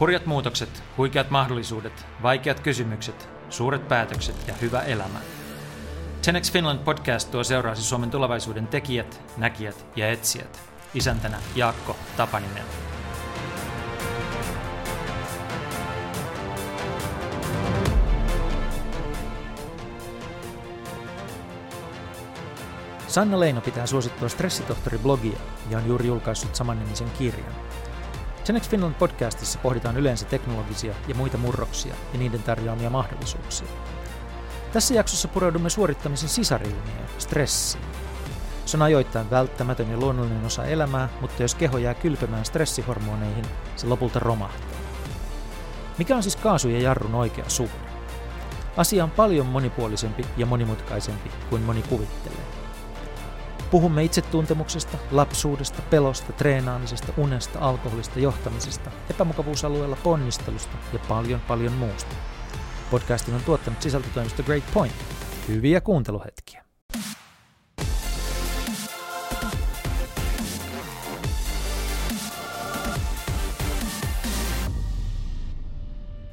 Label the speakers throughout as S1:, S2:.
S1: Hurjat muutokset, huikeat mahdollisuudet, vaikeat kysymykset, suuret päätökset ja hyvä elämä. 10 Finland podcast tuo seuraasi Suomen tulevaisuuden tekijät, näkijät ja etsijät. Isäntänä Jaakko Tapaninen. Sanna Leino pitää suosittua Stressitohtori-blogia ja on juuri julkaissut samannimisen kirjan. Genex Finland podcastissa pohditaan yleensä teknologisia ja muita murroksia ja niiden tarjoamia mahdollisuuksia. Tässä jaksossa pureudumme suorittamisen sisarilmiöön, stressiin. Se on ajoittain välttämätön ja luonnollinen osa elämää, mutta jos keho jää kylpemään stressihormoneihin, se lopulta romahtaa. Mikä on siis kaasu ja jarrun oikea suhde? Asia on paljon monipuolisempi ja monimutkaisempi kuin moni kuvittelee. Puhumme itsetuntemuksesta, lapsuudesta, pelosta, treenaamisesta, unesta, alkoholista, johtamisesta, epämukavuusalueella ponnistelusta ja paljon paljon muusta. Podcastin on tuottanut sisältötoimisto Great Point. Hyviä kuunteluhetkiä.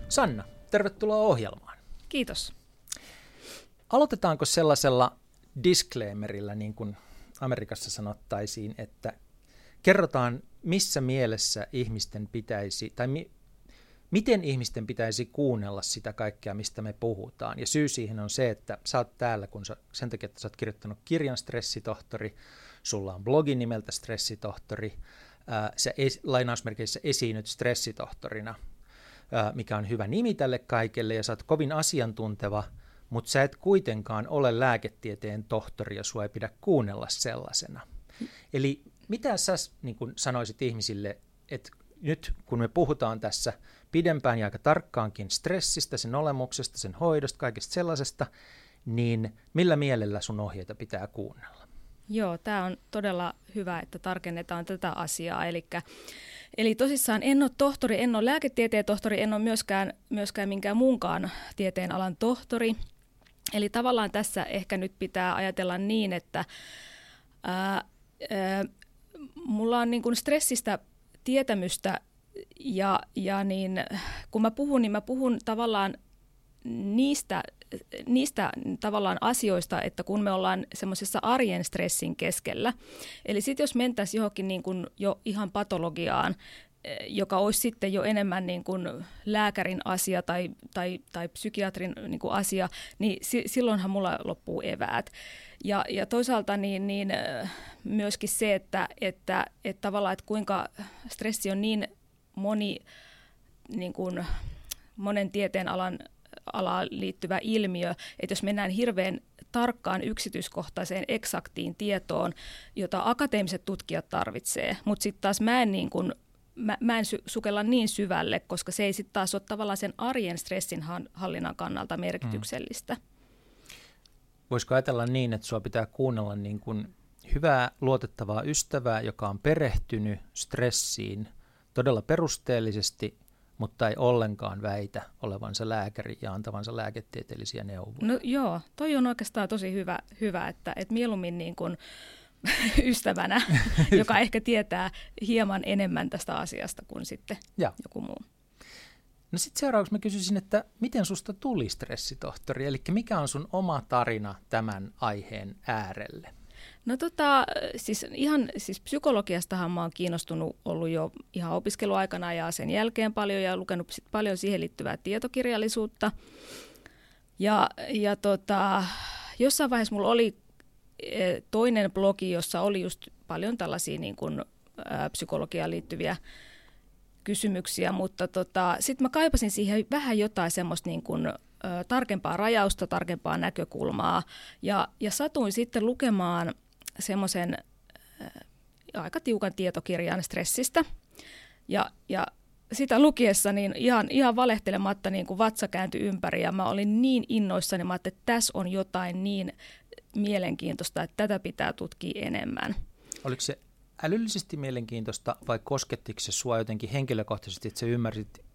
S1: Sanna, tervetuloa ohjelmaan.
S2: Kiitos.
S1: Aloitetaanko sellaisella disclaimerilla, niin kuin Amerikassa sanottaisiin, että kerrotaan, missä mielessä ihmisten pitäisi, tai mi, miten ihmisten pitäisi kuunnella sitä kaikkea, mistä me puhutaan. Ja syy siihen on se, että sä oot täällä, kun sä, sen takia, että sä oot kirjoittanut kirjan Stressitohtori, sulla on blogi nimeltä Stressitohtori, ää, sä es, lainausmerkeissä esiinnyt stressitohtorina, ää, mikä on hyvä nimi tälle kaikelle, ja sä oot kovin asiantunteva – mutta sä et kuitenkaan ole lääketieteen tohtori ja sua ei pidä kuunnella sellaisena. Eli mitä sä niin kun sanoisit ihmisille, että nyt kun me puhutaan tässä pidempään ja aika tarkkaankin stressistä, sen olemuksesta, sen hoidosta, kaikesta sellaisesta, niin millä mielellä sun ohjeita pitää kuunnella?
S2: Joo, tämä on todella hyvä, että tarkennetaan tätä asiaa. Elikkä, eli tosissaan en ole tohtori, en ole lääketieteen tohtori, en ole myöskään, myöskään minkään muunkaan tieteen alan tohtori – Eli tavallaan tässä ehkä nyt pitää ajatella niin, että ää, ää, mulla on niin kuin stressistä tietämystä ja, ja niin, kun mä puhun, niin mä puhun tavallaan niistä, niistä tavallaan asioista, että kun me ollaan semmoisessa arjen stressin keskellä. Eli sitten jos mentäisiin johonkin niin kuin jo ihan patologiaan, joka olisi sitten jo enemmän niin kuin lääkärin asia tai, tai, tai psykiatrin niin kuin asia, niin si, silloinhan mulla loppuu eväät. Ja, ja toisaalta niin, niin myöskin se, että, että, että tavallaan, että kuinka stressi on niin moni niin kuin monen tieteen alan alaan liittyvä ilmiö, että jos mennään hirveän tarkkaan yksityiskohtaiseen eksaktiin tietoon, jota akateemiset tutkijat tarvitsee, mutta sitten taas mä en niin kuin mä, mä en sy- sukella niin syvälle, koska se ei sitten taas ole tavallaan sen arjen stressin hallinnan kannalta merkityksellistä. Mm.
S1: Voisiko ajatella niin, että sua pitää kuunnella niin kuin hyvää, luotettavaa ystävää, joka on perehtynyt stressiin todella perusteellisesti, mutta ei ollenkaan väitä olevansa lääkäri ja antavansa lääketieteellisiä neuvoja?
S2: No joo, toi on oikeastaan tosi hyvä, hyvä että, että mieluummin niin kuin ystävänä, joka ehkä tietää hieman enemmän tästä asiasta kuin sitten ja. joku muu.
S1: No sitten seuraavaksi mä kysyisin, että miten susta tuli stressitohtori, eli mikä on sun oma tarina tämän aiheen äärelle?
S2: No tota, siis ihan siis psykologiastahan mä oon kiinnostunut ollut jo ihan opiskeluaikana ja sen jälkeen paljon ja lukenut sit paljon siihen liittyvää tietokirjallisuutta. Ja, ja tota, jossain vaiheessa mulla oli toinen blogi, jossa oli just paljon tällaisia niin kuin, ä, psykologiaan liittyviä kysymyksiä, mutta tota, sitten mä kaipasin siihen vähän jotain semmoista niin kuin, ä, tarkempaa rajausta, tarkempaa näkökulmaa. Ja, ja satuin sitten lukemaan semmoisen aika tiukan tietokirjan stressistä. Ja, ja sitä lukiessa niin ihan, ihan valehtelematta niin kuin vatsa kääntyi ympäri ja mä olin niin innoissani, mä että tässä on jotain niin mielenkiintoista, että tätä pitää tutkia enemmän.
S1: Oliko se älyllisesti mielenkiintoista vai koskettiko se sua jotenkin henkilökohtaisesti, että sä ymmärsit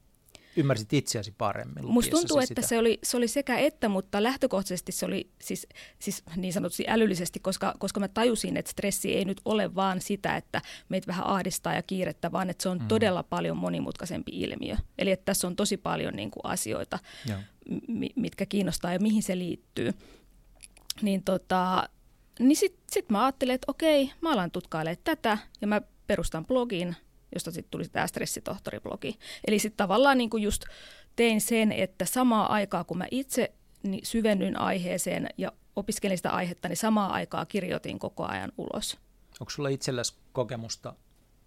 S1: ymmärsit itseäsi paremmin
S2: Musta tuntuu, että
S1: sitä.
S2: se oli, se oli sekä että, mutta lähtökohtaisesti se oli siis, siis niin sanotusti älyllisesti, koska, koska mä tajusin, että stressi ei nyt ole vaan sitä, että meitä vähän ahdistaa ja kiirettä, vaan että se on mm. todella paljon monimutkaisempi ilmiö. Eli että tässä on tosi paljon niin kuin asioita, m- mitkä kiinnostaa ja mihin se liittyy. Niin, tota, niin sitten sit mä ajattelin, että okei, mä alan tutkailemaan tätä ja mä perustan blogin, josta sitten tuli tämä stressitohtoriblogi. Eli sitten tavallaan niin kuin just tein sen, että samaa aikaa kun mä itse niin syvennyin aiheeseen ja opiskelin sitä aihetta, niin samaa aikaa kirjoitin koko ajan ulos.
S1: Onko sulla itselläsi kokemusta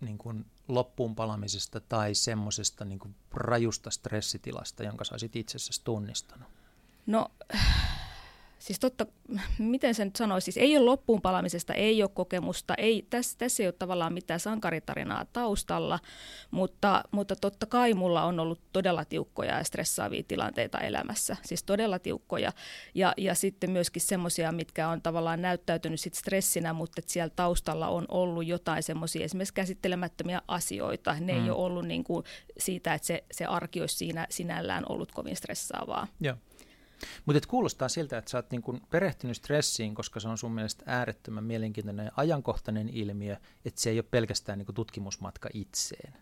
S1: niin kuin loppuun palamisesta tai semmoisesta niin rajusta stressitilasta, jonka saisit itsessäsi tunnistanut?
S2: No siis totta, miten sen nyt sanoisi, siis ei ole loppuun palamisesta, ei ole kokemusta, ei, tässä, tässä ei ole tavallaan mitään sankaritarinaa taustalla, mutta, mutta totta kai mulla on ollut todella tiukkoja ja stressaavia tilanteita elämässä, siis todella tiukkoja. Ja, ja sitten myöskin semmoisia, mitkä on tavallaan näyttäytynyt sit stressinä, mutta että siellä taustalla on ollut jotain semmoisia esimerkiksi käsittelemättömiä asioita. Ne mm. ei ole ollut niin kuin siitä, että se, se arki olisi siinä sinällään ollut kovin stressaavaa.
S1: Joo. Mutta kuulostaa siltä, että sä oot niinku perehtynyt stressiin, koska se on sun mielestä äärettömän mielenkiintoinen ja ajankohtainen ilmiö, että se ei ole pelkästään niinku tutkimusmatka itseen.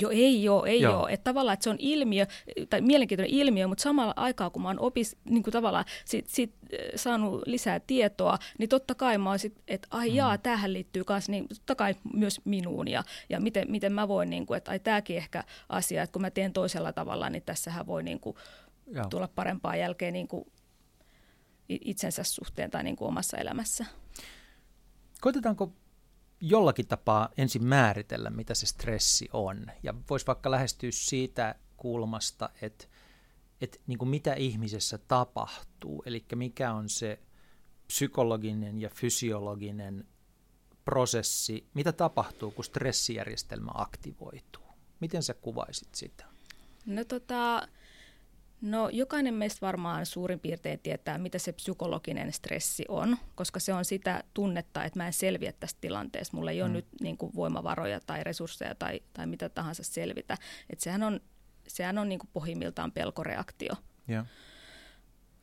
S2: Joo, ei ole, ei joo. ole. Että tavallaan, että se on ilmiö, tai mielenkiintoinen ilmiö, mutta samalla aikaa, kun mä oon opis, niin kuin tavallaan sit, sit, saanut lisää tietoa, niin totta kai mä oon sit, että ai mm. jaa, tähän liittyy myös, niin totta kai myös minuun, ja, ja miten, miten mä voin, niin kuin, että ai tämäkin ehkä asia, että kun mä teen toisella tavalla, niin tässähän voi niin kuin, Joo. tulla parempaa jälkeen niin kuin itsensä suhteen tai niin kuin omassa elämässä.
S1: Koitetaanko jollakin tapaa ensin määritellä, mitä se stressi on? Ja voisi vaikka lähestyä siitä kulmasta, että, että niin kuin mitä ihmisessä tapahtuu, eli mikä on se psykologinen ja fysiologinen prosessi, mitä tapahtuu, kun stressijärjestelmä aktivoituu? Miten sä kuvaisit sitä?
S2: No tota, No jokainen meistä varmaan suurin piirtein tietää, mitä se psykologinen stressi on, koska se on sitä tunnetta, että mä en selviä tästä tilanteesta. Mulla ei mm. ole nyt niin kuin voimavaroja tai resursseja tai, tai mitä tahansa selvitä. Et sehän on, sehän on niin kuin pohjimmiltaan pelkoreaktio.
S1: Yeah.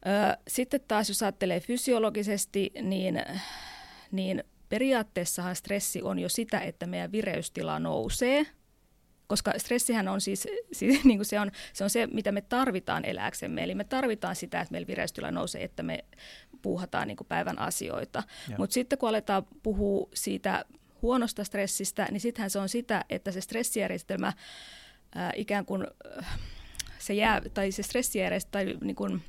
S2: Ö, sitten taas jos ajattelee fysiologisesti, niin, niin periaatteessahan stressi on jo sitä, että meidän vireystila nousee – koska stressihän on siis, siis niin kuin se, on, se on se, mitä me tarvitaan eläksemme. Eli me tarvitaan sitä, että meillä vireystila nousee, että me puuhataan niin kuin päivän asioita. Mutta sitten kun aletaan puhua siitä huonosta stressistä, niin sittenhän se on sitä, että se stressijärjestelmä ää, ikään kuin se jää, tai se stressijärjestelmä, tai niin kuin,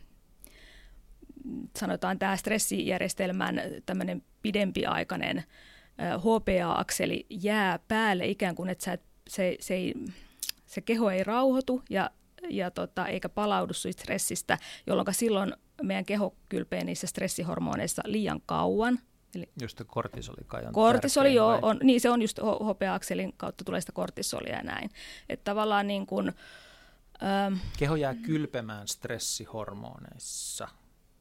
S2: sanotaan tämä stressijärjestelmän tämmöinen pidempiaikainen HPA-akseli jää päälle ikään kuin, että sä et se, se, ei, se keho ei rauhoitu ja, ja tota, eikä palaudu siitä stressistä, jolloin silloin meidän keho kylpee niissä stressihormoneissa liian kauan.
S1: Eli just kortisoli kai on
S2: Kortisoli, joo, on, niin se on just HPA-akselin kautta tulee sitä kortisolia ja näin. Että tavallaan niin kuin,
S1: ähm, Keho jää kylpemään stressihormoneissa.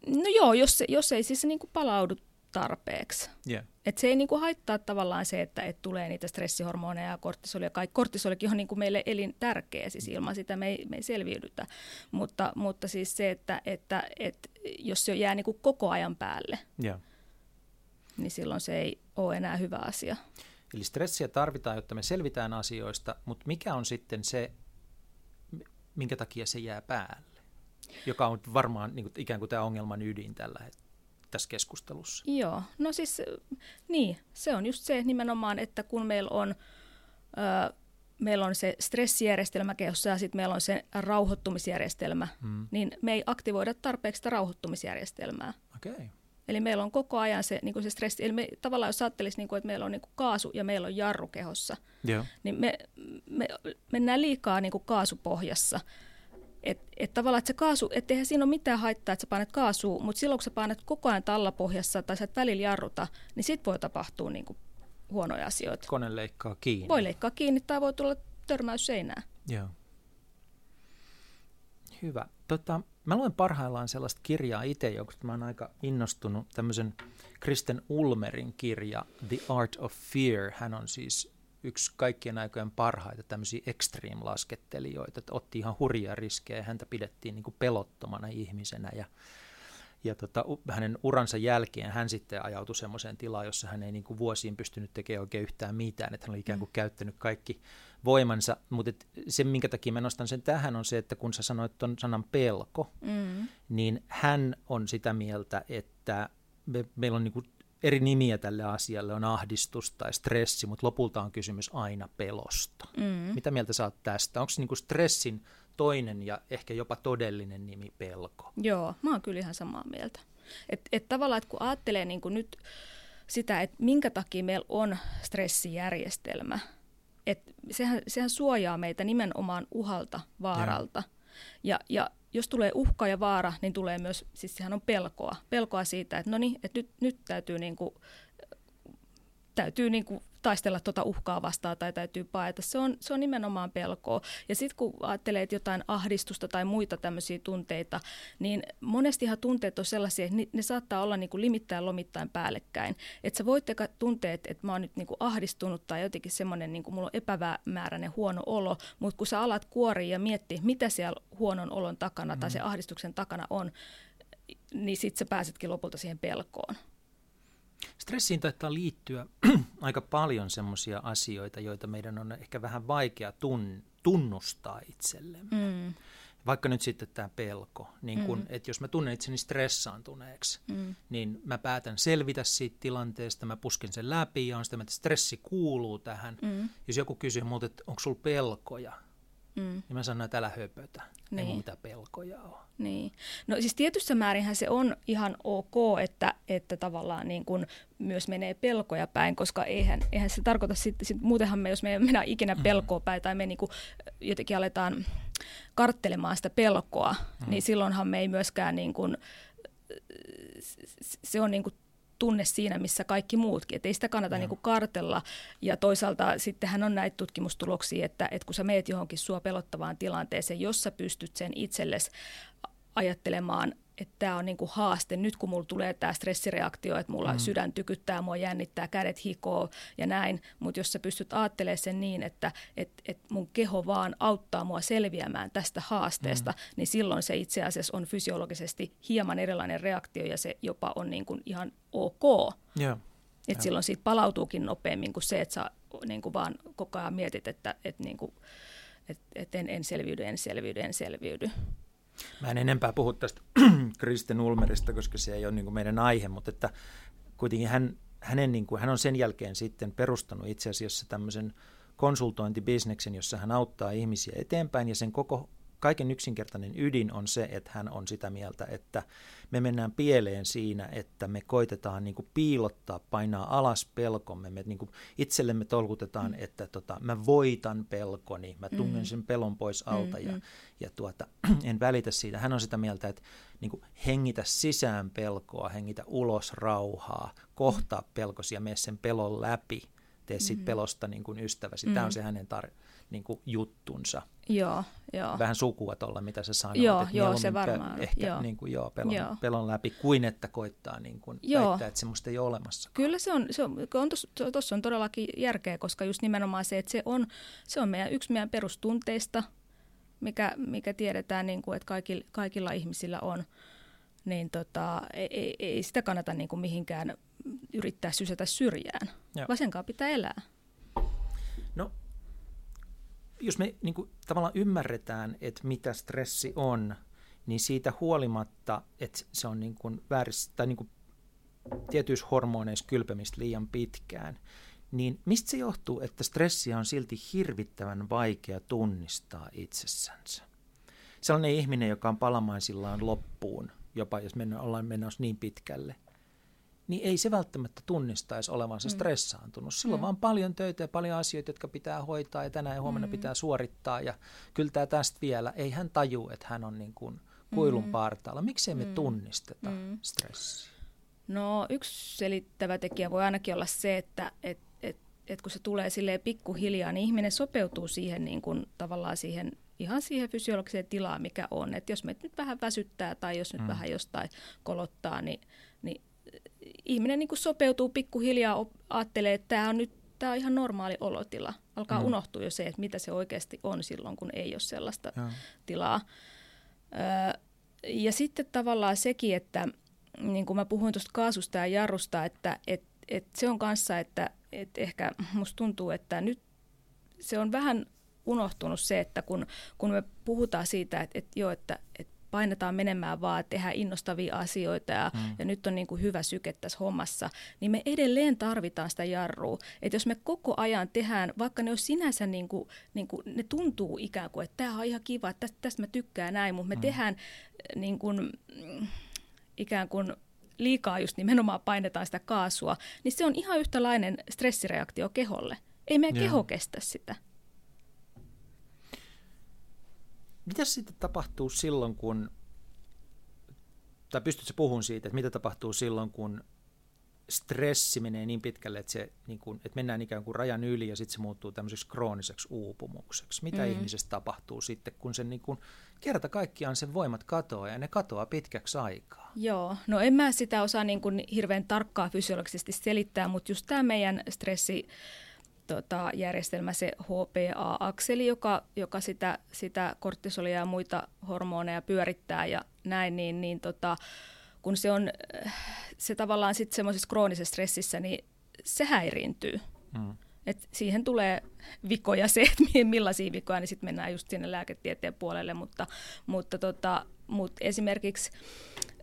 S2: No joo, jos, jos ei siis niin kuin palaudu tarpeeksi.
S1: Yeah.
S2: Et se ei niinku haittaa tavallaan se, että et tulee niitä stressihormoneja ja kortisolia. Kaikki kortisolikin on niinku meille elin tärkeä, siis ilman sitä me ei, me ei selviydytä. Mutta, mutta siis se, että, että, että jos se jää niinku koko ajan päälle,
S1: yeah.
S2: niin silloin se ei ole enää hyvä asia.
S1: Eli stressiä tarvitaan, jotta me selvitään asioista, mutta mikä on sitten se, minkä takia se jää päälle? Joka on varmaan niin kuin, ikään kuin tämä ongelman ydin tällä hetkellä tässä keskustelussa?
S2: Joo, no siis niin, se on just se nimenomaan, että kun meillä on, ö, meillä on se stressijärjestelmä kehossa ja sitten meillä on se rauhoittumisjärjestelmä, mm. niin me ei aktivoida tarpeeksi sitä rauhoittumisjärjestelmää.
S1: Okay.
S2: Eli meillä on koko ajan se, niin se stressi, eli me, tavallaan jos ajattelisi, niin kuin, että meillä on niin kuin kaasu ja meillä on jarru kehossa,
S1: Joo.
S2: niin me, me mennään liikaa niin kuin kaasupohjassa. Että et tavallaan, että se kaasu, että eihän siinä ole mitään haittaa, että sä painat kaasua, mutta silloin kun sä painat koko ajan tallapohjassa tai sä et välillä jarruta, niin sit voi tapahtua niin kuin huonoja asioita.
S1: Kone leikkaa kiinni.
S2: Voi leikkaa kiinni tai voi tulla törmäys seinään.
S1: Joo. Hyvä. Tota, mä luen parhaillaan sellaista kirjaa itse, josta mä oon aika innostunut, tämmöisen Kristen Ulmerin kirja The Art of Fear. Hän on siis yksi kaikkien aikojen parhaita tämmöisiä extreme-laskettelijoita, että otti ihan hurjia riskejä ja häntä pidettiin niin kuin pelottomana ihmisenä ja ja tota, hänen uransa jälkeen hän sitten ajautui semmoiseen tilaan, jossa hän ei niin kuin vuosiin pystynyt tekemään oikein yhtään mitään, että hän oli ikään kuin mm. käyttänyt kaikki voimansa, mutta se, minkä takia mä nostan sen tähän, on se, että kun sä sanoit tuon sanan pelko, mm. niin hän on sitä mieltä, että me, meillä on niin kuin eri nimiä tälle asialle, on ahdistus tai stressi, mutta lopulta on kysymys aina pelosta. Mm. Mitä mieltä sä oot tästä? Onko niin kuin stressin toinen ja ehkä jopa todellinen nimi pelko?
S2: Joo, mä oon kyllä ihan samaa mieltä. Että et tavallaan, että kun ajattelee niin kuin nyt sitä, että minkä takia meillä on stressijärjestelmä, että sehän, sehän suojaa meitä nimenomaan uhalta, vaaralta. Ja, ja jos tulee uhka ja vaara, niin tulee myös, siis sehän on pelkoa. Pelkoa siitä, että no niin, että nyt, nyt täytyy, niin kuin, täytyy niin kuin taistella tuota uhkaa vastaan tai täytyy paeta. Se on, se on nimenomaan pelkoa. Ja sitten kun ajattelee että jotain ahdistusta tai muita tämmöisiä tunteita, niin monestihan tunteet on sellaisia, että ne, ne saattaa olla niin kuin limittäin lomittain päällekkäin. Että sä voit tunteet, että mä oon nyt niin kuin ahdistunut tai jotenkin semmoinen, niin kuin mulla on epämääräinen huono olo, mutta kun sä alat kuoria ja miettiä, mitä siellä huonon olon takana mm. tai se ahdistuksen takana on, niin sitten sä pääsetkin lopulta siihen pelkoon.
S1: Stressiin taitaa liittyä aika paljon semmoisia asioita, joita meidän on ehkä vähän vaikea tun, tunnustaa itsellemme. Mm. Vaikka nyt sitten tämä pelko, niin kun, mm. että jos mä tunnen itseni stressaantuneeksi, mm. niin mä päätän selvitä siitä tilanteesta, mä pusken sen läpi ja on sitä, että stressi kuuluu tähän. Mm. Jos joku kysyy multa, että onko sulla pelkoja, Mm. Niin mä sanon, että älä höpötä, niin. ei mitään pelkoja ole.
S2: Niin. No siis tietyssä määrinhän se on ihan ok, että, että tavallaan niin kuin myös menee pelkoja päin, koska eihän, eihän se tarkoita sitten, sit, muutenhan me, jos me ei mennä ikinä mm-hmm. pelkoa päin tai me niin jotenkin aletaan karttelemaan sitä pelkoa, mm. niin silloinhan me ei myöskään niin kuin, se on niin kuin tunne siinä, missä kaikki muutkin. Että ei sitä kannata niin kuin kartella. Ja toisaalta sittenhän on näitä tutkimustuloksia, että, että kun sä meet johonkin sua pelottavaan tilanteeseen, jossa pystyt sen itsellesi ajattelemaan että tämä on niinku haaste. Nyt kun mulla tulee tämä stressireaktio, että mulla mm. sydän tykyttää, mua jännittää, kädet hikoo ja näin, mutta jos sä pystyt ajattelemaan sen niin, että et, et mun keho vaan auttaa mua selviämään tästä haasteesta, mm. niin silloin se itse asiassa on fysiologisesti hieman erilainen reaktio ja se jopa on niinku ihan ok.
S1: Yeah.
S2: Et silloin siitä palautuukin nopeammin kuin se, että sä niinku vaan koko ajan mietit, että et niinku, et, et en, en selviydy, en selviydy, en selviydy.
S1: Mä en enempää puhu tästä Kristen Ulmerista, koska se ei ole niin kuin meidän aihe, mutta että kuitenkin hän, hänen, niin kuin, hän on sen jälkeen sitten perustanut itse asiassa tämmöisen konsultointibisneksen, jossa hän auttaa ihmisiä eteenpäin ja sen koko kaiken yksinkertainen ydin on se, että hän on sitä mieltä, että me mennään pieleen siinä, että me koitetaan niin kuin piilottaa, painaa alas pelkomme. Me niin kuin itsellemme tolkutetaan, mm. että tota, mä voitan pelkoni, mä tungen mm. sen pelon pois alta mm, ja, mm. ja tuota, en välitä siitä. Hän on sitä mieltä, että niin kuin hengitä sisään pelkoa, hengitä ulos rauhaa, kohtaa pelkosi ja mene sen pelon läpi. Tee siitä mm. pelosta niin kuin ystäväsi. Mm. Tämä on se hänen tar- niin kuin juttunsa.
S2: Joo, joo.
S1: Vähän sukua tuolla, mitä se sanoo.
S2: Joo, joo se varmaan.
S1: Pe- ehkä joo. Niin kuin, joo, pelon, joo. pelon läpi, kuin että koittaa niin kuin, joo. väittää, että semmoista ei ole olemassa.
S2: Kyllä se on, se on, on tuossa on todellakin järkeä, koska just nimenomaan se, että se on, se on meidän, yksi meidän perustunteista, mikä, mikä tiedetään, niin kuin, että kaikilla, kaikilla ihmisillä on, niin tota, ei, ei, ei sitä kannata niin kuin mihinkään yrittää sysätä syrjään. Vasenkaan pitää elää.
S1: No jos me niin kuin, tavallaan ymmärretään, että mitä stressi on, niin siitä huolimatta, että se on niin kuin väärissä, tai niin kuin tietyissä hormoneissa kylpemistä liian pitkään, niin mistä se johtuu, että stressiä on silti hirvittävän vaikea tunnistaa itsessänsä? Sellainen ihminen, joka on palamaisillaan loppuun, jopa jos mennään, ollaan menossa niin pitkälle – niin ei se välttämättä tunnistaisi olevansa mm. stressaantunut. Silloin mm. vaan paljon töitä ja paljon asioita, jotka pitää hoitaa ja tänään ja huomenna mm. pitää suorittaa ja kyllä tämä tästä vielä. Ei hän taju, että hän on niin kuin kuilun mm. partaalla. Miksei me mm. tunnisteta mm. stressiä?
S2: No yksi selittävä tekijä voi ainakin olla se, että et, et, et kun se tulee silleen pikkuhiljaa, niin ihminen sopeutuu siihen niin kuin, tavallaan siihen ihan siihen fysiologiseen tilaan, mikä on. Että jos me nyt vähän väsyttää tai jos nyt mm. vähän jostain kolottaa, niin ihminen niin kuin sopeutuu pikkuhiljaa, ajattelee, että tämä on nyt tämä on ihan normaali olotila. Alkaa mm. unohtua jo se, että mitä se oikeasti on silloin, kun ei ole sellaista ja. tilaa. Öö, ja sitten tavallaan sekin, että niin kuin mä puhuin tuosta kaasusta ja jarrusta, että et, et se on kanssa, että et ehkä musta tuntuu, että nyt se on vähän unohtunut se, että kun, kun me puhutaan siitä, että, että joo, että, että painetaan menemään vaan, tehdään innostavia asioita ja, mm. ja nyt on niin kuin hyvä syke tässä hommassa, niin me edelleen tarvitaan sitä jarrua. Että jos me koko ajan tehdään, vaikka ne on sinänsä niin kuin, niin kuin, ne tuntuu ikään kuin, että tämä on ihan kiva, että tästä, tästä mä tykkään näin, mutta me mm. tehdään niin kuin, ikään kuin liikaa just nimenomaan painetaan sitä kaasua, niin se on ihan yhtälainen stressireaktio keholle. Ei meidän Joo. keho kestä sitä.
S1: Mitä sitten tapahtuu silloin, kun, tai pystytkö puhumaan siitä, että mitä tapahtuu silloin, kun stressi menee niin pitkälle, että, se, niin kuin, että mennään ikään kuin rajan yli ja sitten se muuttuu tämmöiseksi krooniseksi uupumukseksi. Mitä mm. ihmisessä tapahtuu sitten, kun sen niin kuin, kerta kaikkiaan sen voimat katoaa ja ne katoaa pitkäksi aikaa?
S2: Joo, no en mä sitä osaa niin kuin hirveän tarkkaa fysiologisesti selittää, mutta just tämä meidän stressi tota, järjestelmä, se HPA-akseli, joka, joka sitä, sitä korttisolia ja muita hormoneja pyörittää ja näin, niin, niin tota, kun se on se tavallaan sitten semmoisessa kroonisessa stressissä, niin se häiriintyy. Mm. Et siihen tulee vikoja se, että millaisia vikoja, niin sitten mennään just sinne lääketieteen puolelle, mutta, mutta, tota, mutta esimerkiksi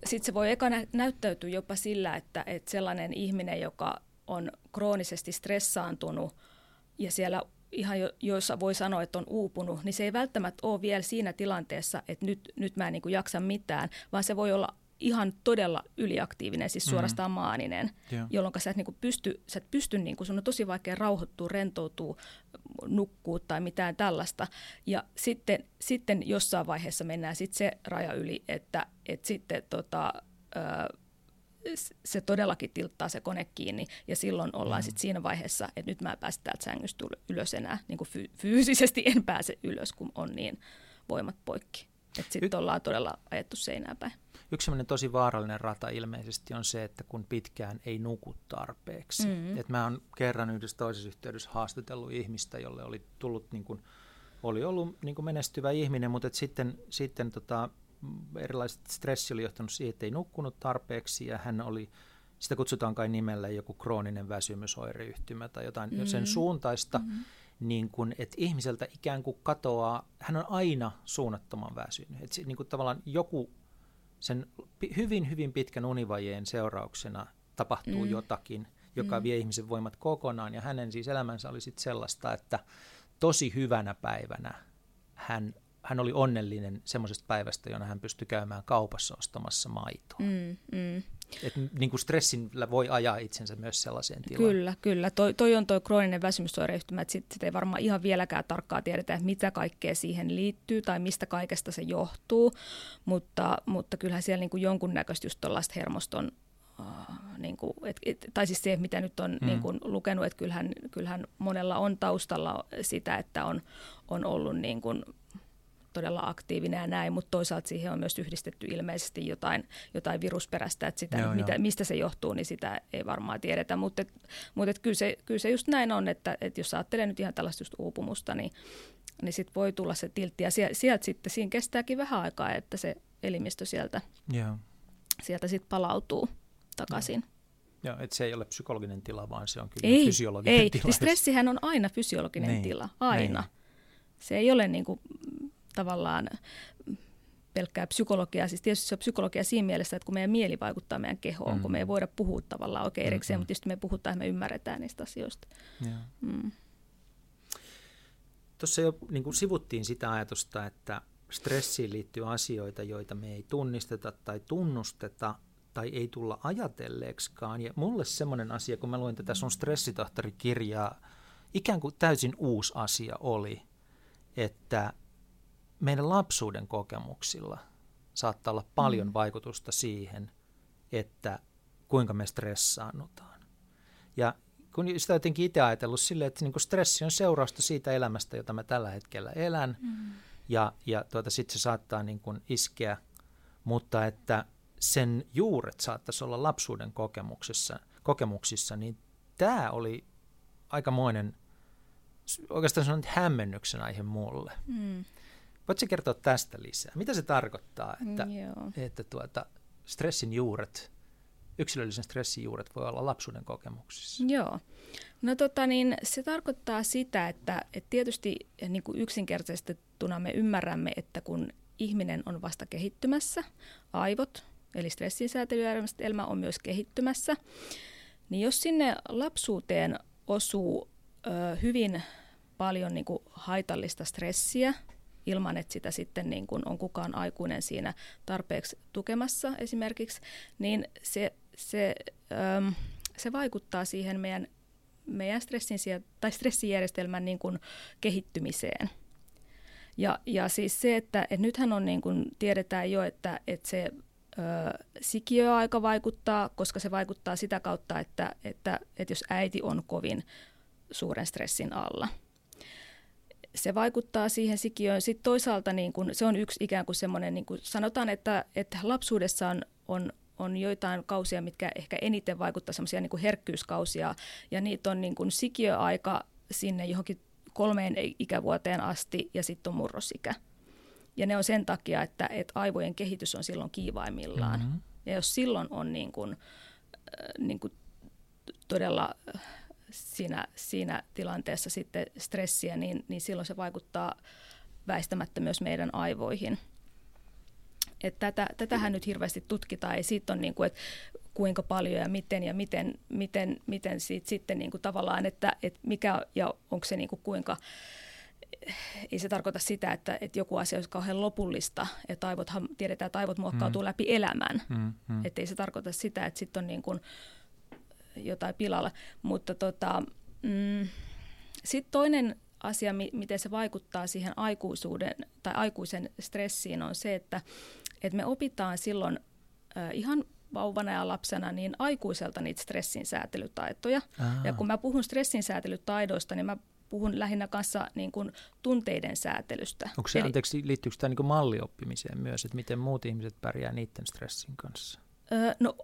S2: sitten se voi eka näyttäytyä jopa sillä, että, että sellainen ihminen, joka on kroonisesti stressaantunut ja siellä ihan jo, joissa voi sanoa, että on uupunut, niin se ei välttämättä ole vielä siinä tilanteessa, että nyt, nyt mä en niin kuin jaksa mitään, vaan se voi olla ihan todella yliaktiivinen, siis mm-hmm. suorastaan mm. maaninen, yeah. jolloin sä et, niin pysty, sä et pysty, niin kuin, sun on tosi vaikea rauhoittua, rentoutua, nukkua tai mitään tällaista. Ja sitten, sitten jossain vaiheessa mennään sitten se raja yli, että, että sitten tota, se todellakin tilttaa se kone kiinni ja silloin ollaan mm. sitten siinä vaiheessa, että nyt mä en pääse täältä sängystä ylös enää, niin kuin fyysisesti en pääse ylös, kun on niin voimat poikki. Että sitten ollaan todella ajettu seinään päin.
S1: Yksi tosi vaarallinen rata ilmeisesti on se, että kun pitkään ei nuku tarpeeksi. Mm-hmm. Et mä oon kerran yhdessä toisessa yhteydessä haastatellut ihmistä, jolle oli tullut niin kuin, oli ollut niin kuin menestyvä ihminen, mutta et sitten, sitten tota, erilaiset stressi oli johtanut siihen, että ei nukkunut tarpeeksi ja hän oli, sitä kutsutaan kai nimellä joku krooninen väsymysoireyhtymä tai jotain mm-hmm. sen suuntaista, mm-hmm. niin kuin, että ihmiseltä ikään kuin katoaa, hän on aina suunnattoman väsynyt. Että niin kuin tavallaan joku sen hyvin, hyvin pitkän univajeen seurauksena tapahtuu mm. jotakin, joka mm. vie ihmisen voimat kokonaan. Ja hänen siis elämänsä oli sitten sellaista, että tosi hyvänä päivänä hän, hän oli onnellinen semmoisesta päivästä, jona hän pystyi käymään kaupassa ostamassa maitoa. Mm, mm. Et niin kuin stressillä voi ajaa itsensä myös sellaiseen tilaan.
S2: Kyllä, kyllä. Toi, toi on tuo krooninen väsymysoireyhtymä, että sitten sit ei varmaan ihan vieläkään tarkkaa tiedetä, että mitä kaikkea siihen liittyy tai mistä kaikesta se johtuu, mutta, mutta kyllähän siellä niin kuin jonkunnäköistä just tuollaista hermoston Uh, niin kuin, et, et, tai siis se, mitä nyt on mm. niin kuin, lukenut, että kyllähän, kyllähän monella on taustalla sitä, että on, on ollut niin kuin, todella aktiivinen ja näin, mutta toisaalta siihen on myös yhdistetty ilmeisesti jotain, jotain virusperäistä, että sitä, joo, mitä, joo. mistä se johtuu, niin sitä ei varmaan tiedetä, mutta, et, mutta et kyllä, se, kyllä se just näin on, että, että jos ajattelee nyt ihan tällaista just uupumusta, niin, niin sitten voi tulla se tiltti ja sieltä, sieltä sitten, siinä kestääkin vähän aikaa, että se elimistö sieltä, joo. sieltä sitten palautuu takaisin. Joo.
S1: Joo, että se ei ole psykologinen tila, vaan se on kyllä ei, fysiologinen
S2: ei.
S1: tila.
S2: Ei, stressihän on aina fysiologinen niin, tila, aina. Niin. Se ei ole niin kuin tavallaan pelkkää psykologiaa. Siis tietysti se on psykologia siinä mielessä, että kun meidän mieli vaikuttaa meidän kehoon, mm. kun me ei voida puhua tavallaan oikein erikseen, mm-hmm. mutta tietysti me puhutaan ja me ymmärretään niistä asioista. Mm.
S1: Tuossa jo niin kuin sivuttiin sitä ajatusta, että stressiin liittyy asioita, joita me ei tunnisteta tai tunnusteta tai ei tulla ajatelleeksikaan. Ja mulle semmoinen asia, kun mä luin tätä sun stressitohtorikirjaa, ikään kuin täysin uusi asia oli, että meidän lapsuuden kokemuksilla saattaa olla paljon mm. vaikutusta siihen, että kuinka me stressaannutaan. Ja kun sitä jotenkin itse ajatellut silleen, että niin stressi on seurausta siitä elämästä, jota mä tällä hetkellä elän, mm. ja, ja tuota, sitten se saattaa niin kuin iskeä, mutta että sen juuret saattaisi olla lapsuuden kokemuksissa, kokemuksissa niin tämä oli aikamoinen, oikeastaan sanon hämmennyksen aihe mulle.
S2: Mm.
S1: Voitko kertoa tästä lisää? Mitä se tarkoittaa, että,
S2: Joo.
S1: että tuota, stressin juuret, yksilöllisen stressin juuret voi olla lapsuuden kokemuksissa?
S2: Joo. No tota niin, se tarkoittaa sitä, että, että tietysti niin kuin yksinkertaistettuna me ymmärrämme, että kun ihminen on vasta kehittymässä, aivot, eli stressinsäätelyjärjestelmä on myös kehittymässä, niin jos sinne lapsuuteen osuu ö, hyvin paljon niin kuin haitallista stressiä, ilman että sitä sitten niin kuin on kukaan aikuinen siinä tarpeeksi tukemassa esimerkiksi, niin se, se, ö, se vaikuttaa siihen meidän, meidän stressin, tai stressijärjestelmän niin kuin kehittymiseen. Ja, ja siis se, että, että nythän on niin kuin tiedetään jo, että, että se ö, sikiöaika vaikuttaa, koska se vaikuttaa sitä kautta, että, että, että jos äiti on kovin suuren stressin alla. Se vaikuttaa siihen sikiöön. Sitten toisaalta niin kun, se on yksi ikään kuin semmoinen, niin kuin sanotaan, että, että lapsuudessa on, on, on joitain kausia, mitkä ehkä eniten vaikuttaa semmoisia niin herkkyyskausia, ja niitä on niin kuin sikiöaika sinne johonkin kolmeen ikävuoteen asti, ja sitten on murrosikä. Ja ne on sen takia, että, että aivojen kehitys on silloin kiivaimmillaan. Mm-hmm. Ja jos silloin on niin kuin, äh, niin kuin todella äh, siinä, siinä tilanteessa sitten stressiä, niin, niin silloin se vaikuttaa väistämättä myös meidän aivoihin. Et tätä, tätähän nyt hirveästi tutkitaan, ja siitä on niin kuin, että kuinka paljon ja miten ja miten, miten, miten siitä sitten niin kuin tavallaan, että, että mikä ja onko se niin kuin kuinka, ei se tarkoita sitä, että, että joku asia olisi kauhean lopullista, että aivothan, tiedetään, että aivot muokkautuu mm. läpi elämän. Mm, mm. Että ei se tarkoita sitä, että sitten on niin kuin jotain pilalla. Mutta tota, mm, sitten toinen asia, miten se vaikuttaa siihen aikuisuuden tai aikuisen stressiin, on se, että, että me opitaan silloin äh, ihan vauvana ja lapsena niin aikuiselta niitä stressin säätelytaitoja. Aha. Ja kun mä puhun stressin säätelytaidoista, niin mä puhun lähinnä kanssa niin kuin tunteiden säätelystä.
S1: Onko se, Eli, anteeksi, liittyykö tämä niin mallioppimiseen myös, että miten muut ihmiset pärjää niiden stressin kanssa?
S2: Öö, no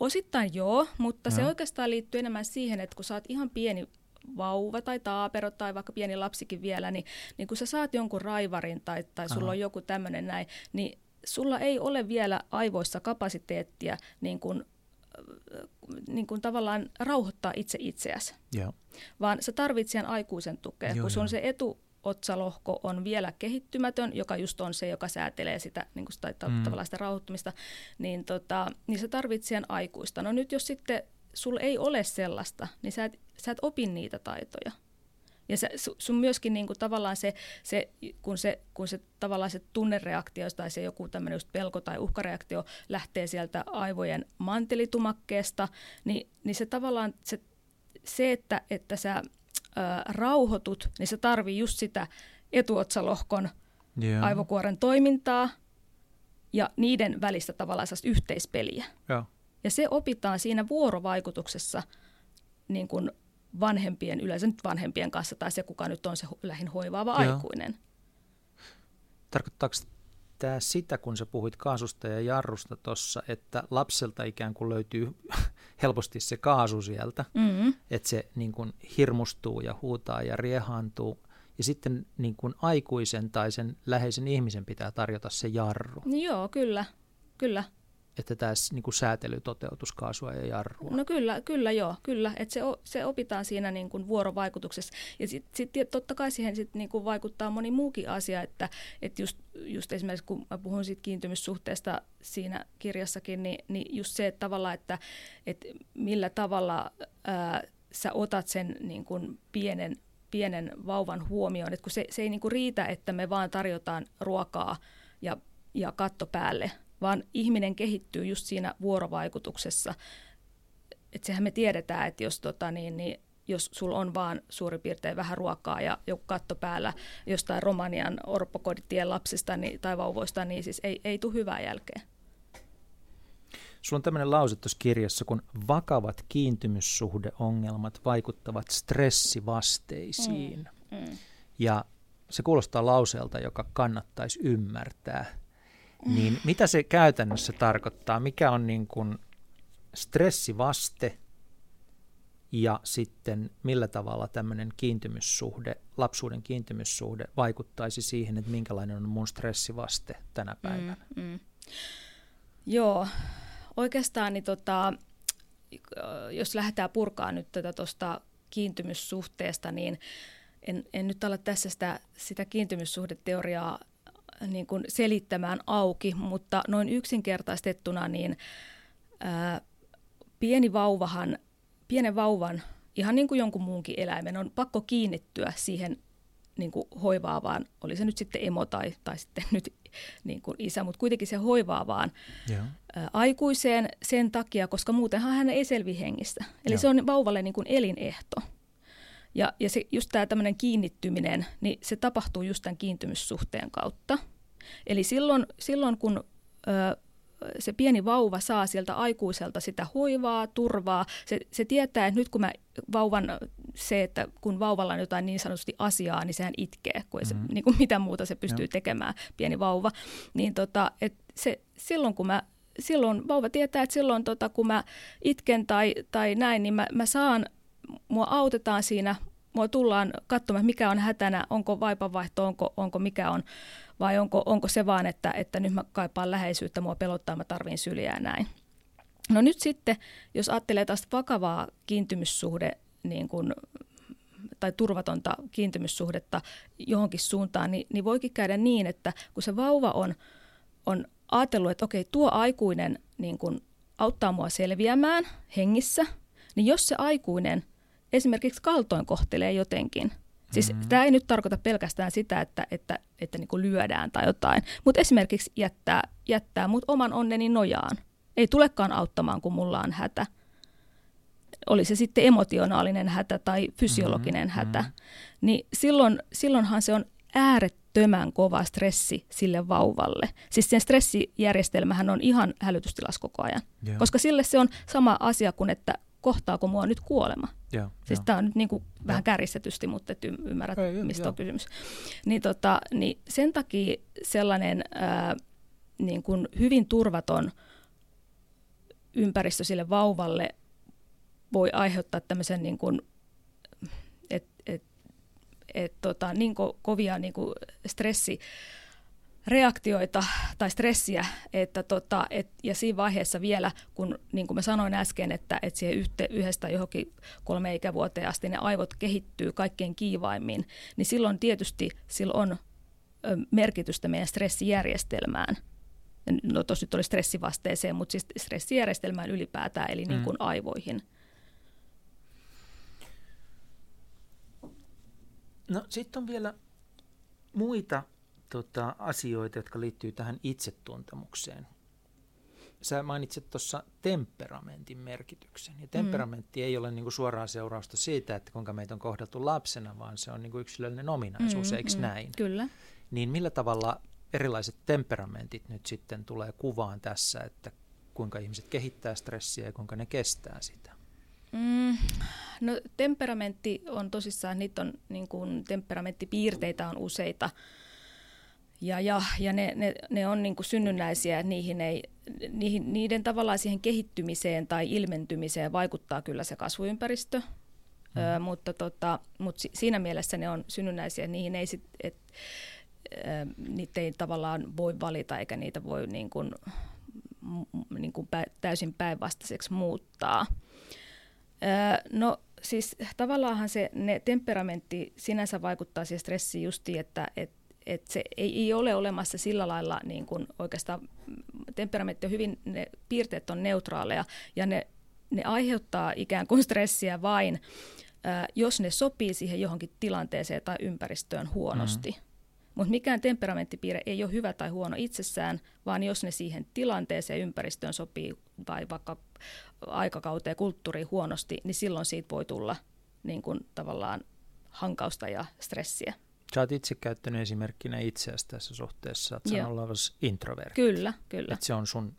S2: osittain joo, mutta no. se oikeastaan liittyy enemmän siihen, että kun sä oot ihan pieni vauva tai taapero tai vaikka pieni lapsikin vielä, niin, niin kun sä saat jonkun raivarin tai, tai sulla Aha. on joku tämmöinen näin, niin sulla ei ole vielä aivoissa kapasiteettia niin kuin niin kuin tavallaan rauhoittaa itse itseäsi,
S1: Joo.
S2: vaan sä tarvitset aikuisen tukea, Joo, kun sun jo. se etu otsalohko on vielä kehittymätön, joka just on se, joka säätelee sitä, niin kuin sitä mm. tavallaan sitä rauhoittumista, niin, tota, niin sä tarvitset aikuista. No nyt jos sitten sulla ei ole sellaista, niin sä et, sä et opi niitä taitoja. Ja se, sun myöskin niin kuin tavallaan se, se, kun se, kun se tavallaan se tunnereaktio tai se joku tämmöinen just pelko tai uhkareaktio lähtee sieltä aivojen mantelitumakkeesta, niin, niin se tavallaan se, se että, että sä ä, rauhoitut, niin se tarvii just sitä etuotsalohkon yeah. aivokuoren toimintaa ja niiden välistä tavallaan yhteispeliä.
S1: Yeah.
S2: Ja se opitaan siinä vuorovaikutuksessa niin kuin vanhempien, yleensä nyt vanhempien kanssa tai se, kuka nyt on se lähin hoivaava Joo. aikuinen.
S1: Tarkoittaako tämä sitä, kun sä puhuit kaasusta ja jarrusta tuossa, että lapselta ikään kuin löytyy helposti se kaasu sieltä, mm-hmm. että se niin kuin hirmustuu ja huutaa ja riehaantuu, ja sitten niin kuin aikuisen tai sen läheisen ihmisen pitää tarjota se jarru.
S2: Joo, kyllä, kyllä
S1: että tämä niin kuin säätely toteutus kaasua ja jarrua?
S2: No kyllä, kyllä joo, kyllä. Että se, se opitaan siinä niin kuin vuorovaikutuksessa. Ja sitten sit, totta kai siihen sit niin kuin vaikuttaa moni muukin asia, että, että just, just esimerkiksi kun mä puhun siitä kiintymyssuhteesta siinä kirjassakin, niin, niin just se, että tavallaan, että, että millä tavalla ää, sä otat sen niin kuin pienen, pienen vauvan huomioon. Että kun se, se ei niin kuin riitä, että me vaan tarjotaan ruokaa ja, ja katto päälle – vaan ihminen kehittyy just siinä vuorovaikutuksessa. Että sehän me tiedetään, että jos, tota, niin, niin, jos sulla on vaan suurin piirtein vähän ruokaa ja joku katto päällä jostain Romanian orpokoditien lapsista niin, tai vauvoista, niin siis ei, ei tule hyvää jälkeen.
S1: Sulla on tämmöinen lause tuossa kirjassa, kun vakavat kiintymyssuhdeongelmat vaikuttavat stressivasteisiin. Mm, mm. Ja se kuulostaa lauseelta, joka kannattaisi ymmärtää. Niin mitä se käytännössä tarkoittaa? Mikä on niin kuin stressivaste ja sitten millä tavalla tämmöinen kiintymyssuhde, lapsuuden kiintymyssuhde vaikuttaisi siihen, että minkälainen on mun stressivaste tänä mm, päivänä. Mm, mm.
S2: Joo, oikeastaan niin tota, jos lähdetään purkaa nyt tätä tuosta kiintymyssuhteesta, niin en, en nyt ala tässä sitä, sitä kiintymyssuhdeteoriaa niin kuin selittämään auki, mutta noin yksinkertaistettuna niin ää, pieni vauvahan, pienen vauvan, ihan niin kuin jonkun muunkin eläimen, on pakko kiinnittyä siihen niin kuin hoivaavaan, oli se nyt sitten emo tai, tai sitten nyt niin kuin isä, mutta kuitenkin se hoivaavaan Joo. Ä, aikuiseen sen takia, koska muutenhan hän ei selvi hengistä. Eli Joo. se on vauvalle niin kuin elinehto. Ja, ja se, just tämä tämmöinen kiinnittyminen, niin se tapahtuu just tämän kiintymyssuhteen kautta. Eli silloin, silloin kun ö, se pieni vauva saa sieltä aikuiselta sitä hoivaa, turvaa, se, se tietää, että nyt kun mä vauvan, se, että kun vauvalla on jotain niin sanotusti asiaa, niin sehän itkee, kun mm-hmm. se, niin kuin mitä muuta se pystyy Joo. tekemään, pieni vauva. Niin tota, et se, silloin kun mä silloin vauva tietää, että silloin tota, kun mä itken tai, tai näin, niin mä, mä saan, mua autetaan siinä, mua tullaan katsomaan, mikä on hätänä, onko vaipanvaihto, onko, onko mikä on, vai onko, onko se vaan, että, että nyt mä kaipaan läheisyyttä, mua pelottaa, mä tarvin syliä ja näin. No nyt sitten, jos ajattelee taas vakavaa kiintymyssuhde niin kuin, tai turvatonta kiintymyssuhdetta johonkin suuntaan, niin, niin voikin käydä niin, että kun se vauva on, on ajatellut, että okei, tuo aikuinen niin kuin, auttaa mua selviämään hengissä, niin jos se aikuinen esimerkiksi kaltoin kohtelee jotenkin – Siis mm-hmm. tämä ei nyt tarkoita pelkästään sitä, että, että, että niin kuin lyödään tai jotain, mutta esimerkiksi jättää, jättää mut oman onneni nojaan. Ei tulekaan auttamaan, kun mulla on hätä. Oli se sitten emotionaalinen hätä tai fysiologinen mm-hmm. hätä. Niin silloin, silloinhan se on äärettömän kova stressi sille vauvalle. Siis sen stressijärjestelmähän on ihan hälytystilas koko ajan. Yeah. Koska sille se on sama asia kuin, että kohtaako mua nyt kuolema. Yeah, siis tämä on nyt niin kuin vähän kärjistetysti, mutta et ymmärrät, Ei, mistä on kysymys. Niin, tota, niin sen takia sellainen ää, niin kuin hyvin turvaton ympäristö sille vauvalle voi aiheuttaa tämmöisen niin kuin, et, et, et, tota, niin ko, kovia niin kuin stressi reaktioita tai stressiä, että tota, et, ja siinä vaiheessa vielä, kun niin kuin mä sanoin äsken, että, että siihen yhte, yhdestä johonkin kolme ikävuoteen asti ne aivot kehittyy kaikkein kiivaimmin, niin silloin tietysti sillä on merkitystä meidän stressijärjestelmään. No tosi nyt oli stressivasteeseen, mutta siis stressijärjestelmään ylipäätään, eli niin kuin mm. aivoihin.
S1: No sitten on vielä muita tota, asioita, jotka liittyy tähän itsetuntemukseen. Sä mainitsit tuossa temperamentin merkityksen. Ja temperamentti mm. ei ole niinku suoraa seurausta siitä, että kuinka meitä on kohdeltu lapsena, vaan se on niinku yksilöllinen ominaisuus, mm, eikö mm, näin?
S2: Kyllä.
S1: Niin millä tavalla erilaiset temperamentit nyt sitten tulee kuvaan tässä, että kuinka ihmiset kehittää stressiä ja kuinka ne kestää sitä?
S2: Mm, no temperamentti on tosissaan, niitä on niin kuin, temperamenttipiirteitä on useita. Ja, ja, ja ne, ne, ne on niin kuin synnynnäisiä, niihin ei, niihin, niiden tavallaan siihen kehittymiseen tai ilmentymiseen vaikuttaa kyllä se kasvuympäristö, mm. ö, mutta, tota, mutta siinä mielessä ne on synnynnäisiä, niihin ei sit, et, ö, niitä ei tavallaan voi valita eikä niitä voi niin kuin, niin kuin pä, täysin päinvastaiseksi muuttaa. Ö, no siis tavallaanhan se ne temperamentti sinänsä vaikuttaa siihen stressiin justiin, että et, se ei, ei ole olemassa sillä lailla niin kuin oikeastaan temperamentti on hyvin, ne piirteet on neutraaleja ja ne, ne aiheuttaa ikään kuin stressiä vain, ää, jos ne sopii siihen johonkin tilanteeseen tai ympäristöön huonosti. Mm-hmm. Mutta mikään temperamenttipiirre ei ole hyvä tai huono itsessään, vaan jos ne siihen tilanteeseen, ympäristöön sopii tai vaikka aikakauteen, kulttuuriin huonosti, niin silloin siitä voi tulla niin kuin tavallaan hankausta ja stressiä.
S1: Sä oot itse käyttänyt esimerkkinä itseäsi tässä suhteessa, että sä olevasi introvertti.
S2: Kyllä, kyllä.
S1: Että se on sun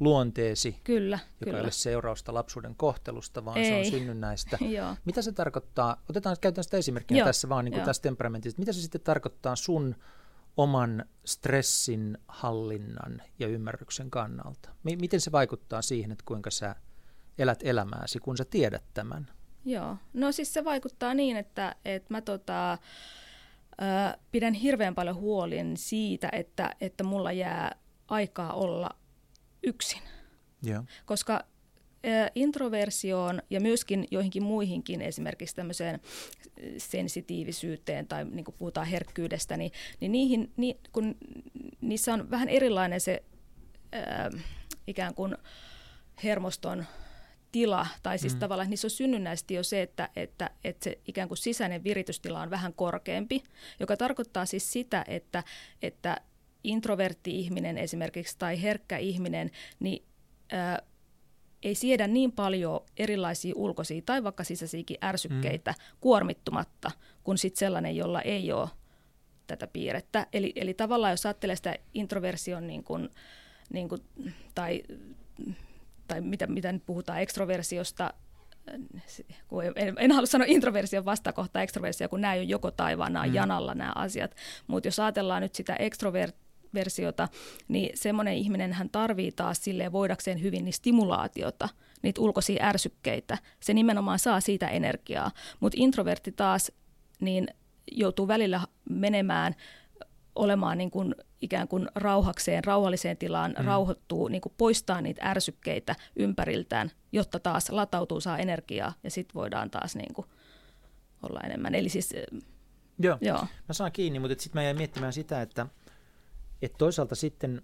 S1: luonteesi,
S2: kyllä,
S1: joka
S2: kyllä.
S1: ei ole seurausta lapsuuden kohtelusta, vaan ei. se on synnynnäistä. Mitä se tarkoittaa, otetaan käytän sitä esimerkkinä Joo. tässä vaan niin kuin tästä temperamentista, mitä se sitten tarkoittaa sun oman stressin hallinnan ja ymmärryksen kannalta? M- miten se vaikuttaa siihen, että kuinka sä elät elämääsi, kun sä tiedät tämän?
S2: Joo, no siis se vaikuttaa niin, että, että mä tota, pidän hirveän paljon huolin siitä, että, että mulla jää aikaa olla yksin.
S1: Joo.
S2: Koska introversioon ja myöskin joihinkin muihinkin, esimerkiksi tämmöiseen sensitiivisyyteen tai niin kuin puhutaan herkkyydestä, niin, niin niihin, ni, kun niissä on vähän erilainen se ää, ikään kuin hermoston tila, tai siis mm. tavallaan niissä on synnynnäisesti jo se, että, että, että se ikään kuin sisäinen viritystila on vähän korkeampi, joka tarkoittaa siis sitä, että, että introvertti ihminen esimerkiksi tai herkkä ihminen, niin ää, ei siedä niin paljon erilaisia ulkoisia tai vaikka sisäisiäkin ärsykkeitä mm. kuormittumatta kuin sit sellainen, jolla ei ole tätä piirrettä. Eli, eli tavallaan jos ajattelee sitä introversion niin kuin, niin kuin, tai, tai mitä, mitä nyt puhutaan ekstroversiosta, en, en halua sanoa introversion vastakohta ekstroversio, kun nämä on joko taivaana mm. janalla nämä asiat, mutta jos ajatellaan nyt sitä ekstrovert, versiota, niin semmoinen ihminen hän tarvii taas sille voidakseen hyvin niin stimulaatiota, niitä ulkoisia ärsykkeitä. Se nimenomaan saa siitä energiaa, mutta introvertti taas niin joutuu välillä menemään olemaan niin kuin ikään kuin rauhakseen, rauhalliseen tilaan, mm. rauhoittuu, niin kuin poistaa niitä ärsykkeitä ympäriltään, jotta taas latautuu, saa energiaa ja sitten voidaan taas niin kuin olla enemmän. Eli siis,
S1: joo, joo. mä saan kiinni, mutta sitten mä jäin miettimään sitä, että – et toisaalta sitten,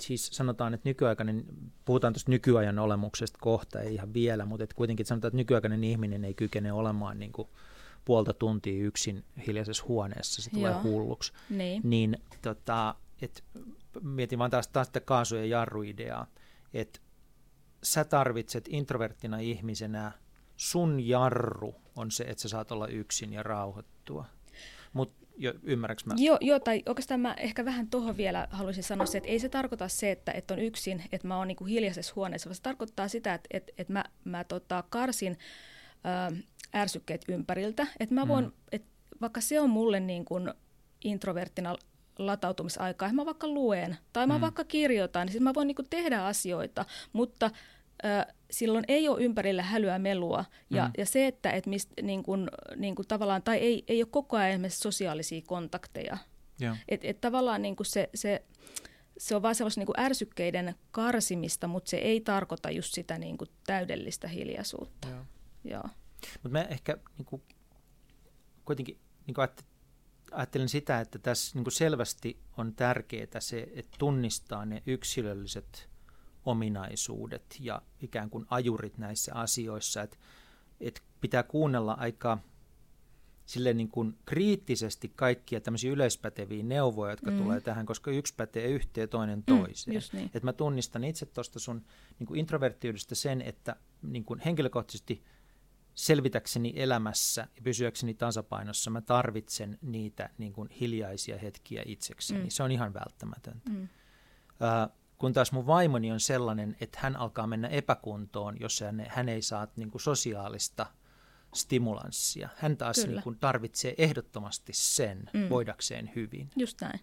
S1: siis sanotaan, että nykyaikainen, puhutaan tuosta nykyajan olemuksesta kohta, ei ihan vielä, mutta et kuitenkin sanotaan, että nykyaikainen ihminen ei kykene olemaan niin kuin puolta tuntia yksin hiljaisessa huoneessa, se tulee hulluksi.
S2: Niin,
S1: niin tota, et, mietin vaan taas, taas sitä kaasu- ja jarru-ideaa, että sä tarvitset introverttina ihmisenä, sun jarru on se, että sä saat olla yksin ja rauhoittua. Mutta jo, ymmärränkö mä?
S2: Joo, jo, tai oikeastaan mä ehkä vähän tuohon vielä haluaisin sanoa se, että ei se tarkoita se, että, että on yksin, että mä oon niin kuin hiljaisessa huoneessa, vaan se tarkoittaa sitä, että, että, että mä, mä tota, karsin ärsykkeet ympäriltä, että mä voin, mm. että vaikka se on mulle niin kuin introverttina latautumisaikaa, että mä vaikka luen tai mä mm. vaikka kirjoitan, niin siis mä voin niin kuin tehdä asioita, mutta silloin ei ole ympärillä hälyä melua. Ja, mm. ja se, että et mist, niin kun, niin kun tavallaan, tai ei, ei ole koko ajan esimerkiksi sosiaalisia kontakteja. Että et tavallaan niin se, se, se on vaan sellaista niin ärsykkeiden karsimista, mutta se ei tarkoita just sitä niin kuin täydellistä hiljaisuutta. Joo. Joo.
S1: Mutta mä ehkä niin kuin, kuitenkin niin kuin ajattelen sitä, että tässä niin kuin selvästi on tärkeää se, että tunnistaa ne yksilölliset ominaisuudet ja ikään kuin ajurit näissä asioissa, että et pitää kuunnella aika sille niin kuin kriittisesti kaikkia tämmöisiä yleispäteviä neuvoja, jotka mm. tulee tähän, koska yksi pätee yhteen ja toinen mm, toiseen.
S2: Mm, niin.
S1: Et mä tunnistan itse tuosta sun niin kuin introverttiydestä sen, että niin kuin henkilökohtaisesti selvitäkseni elämässä ja pysyäkseni tasapainossa, mä tarvitsen niitä niin kuin hiljaisia hetkiä itsekseni. Mm. Se on ihan välttämätöntä. Mm. Uh, kun taas mun vaimoni on sellainen, että hän alkaa mennä epäkuntoon, jos hän, hän ei saa niin kuin sosiaalista stimulanssia. Hän taas niin kuin tarvitsee ehdottomasti sen mm. voidakseen hyvin.
S2: Just näin.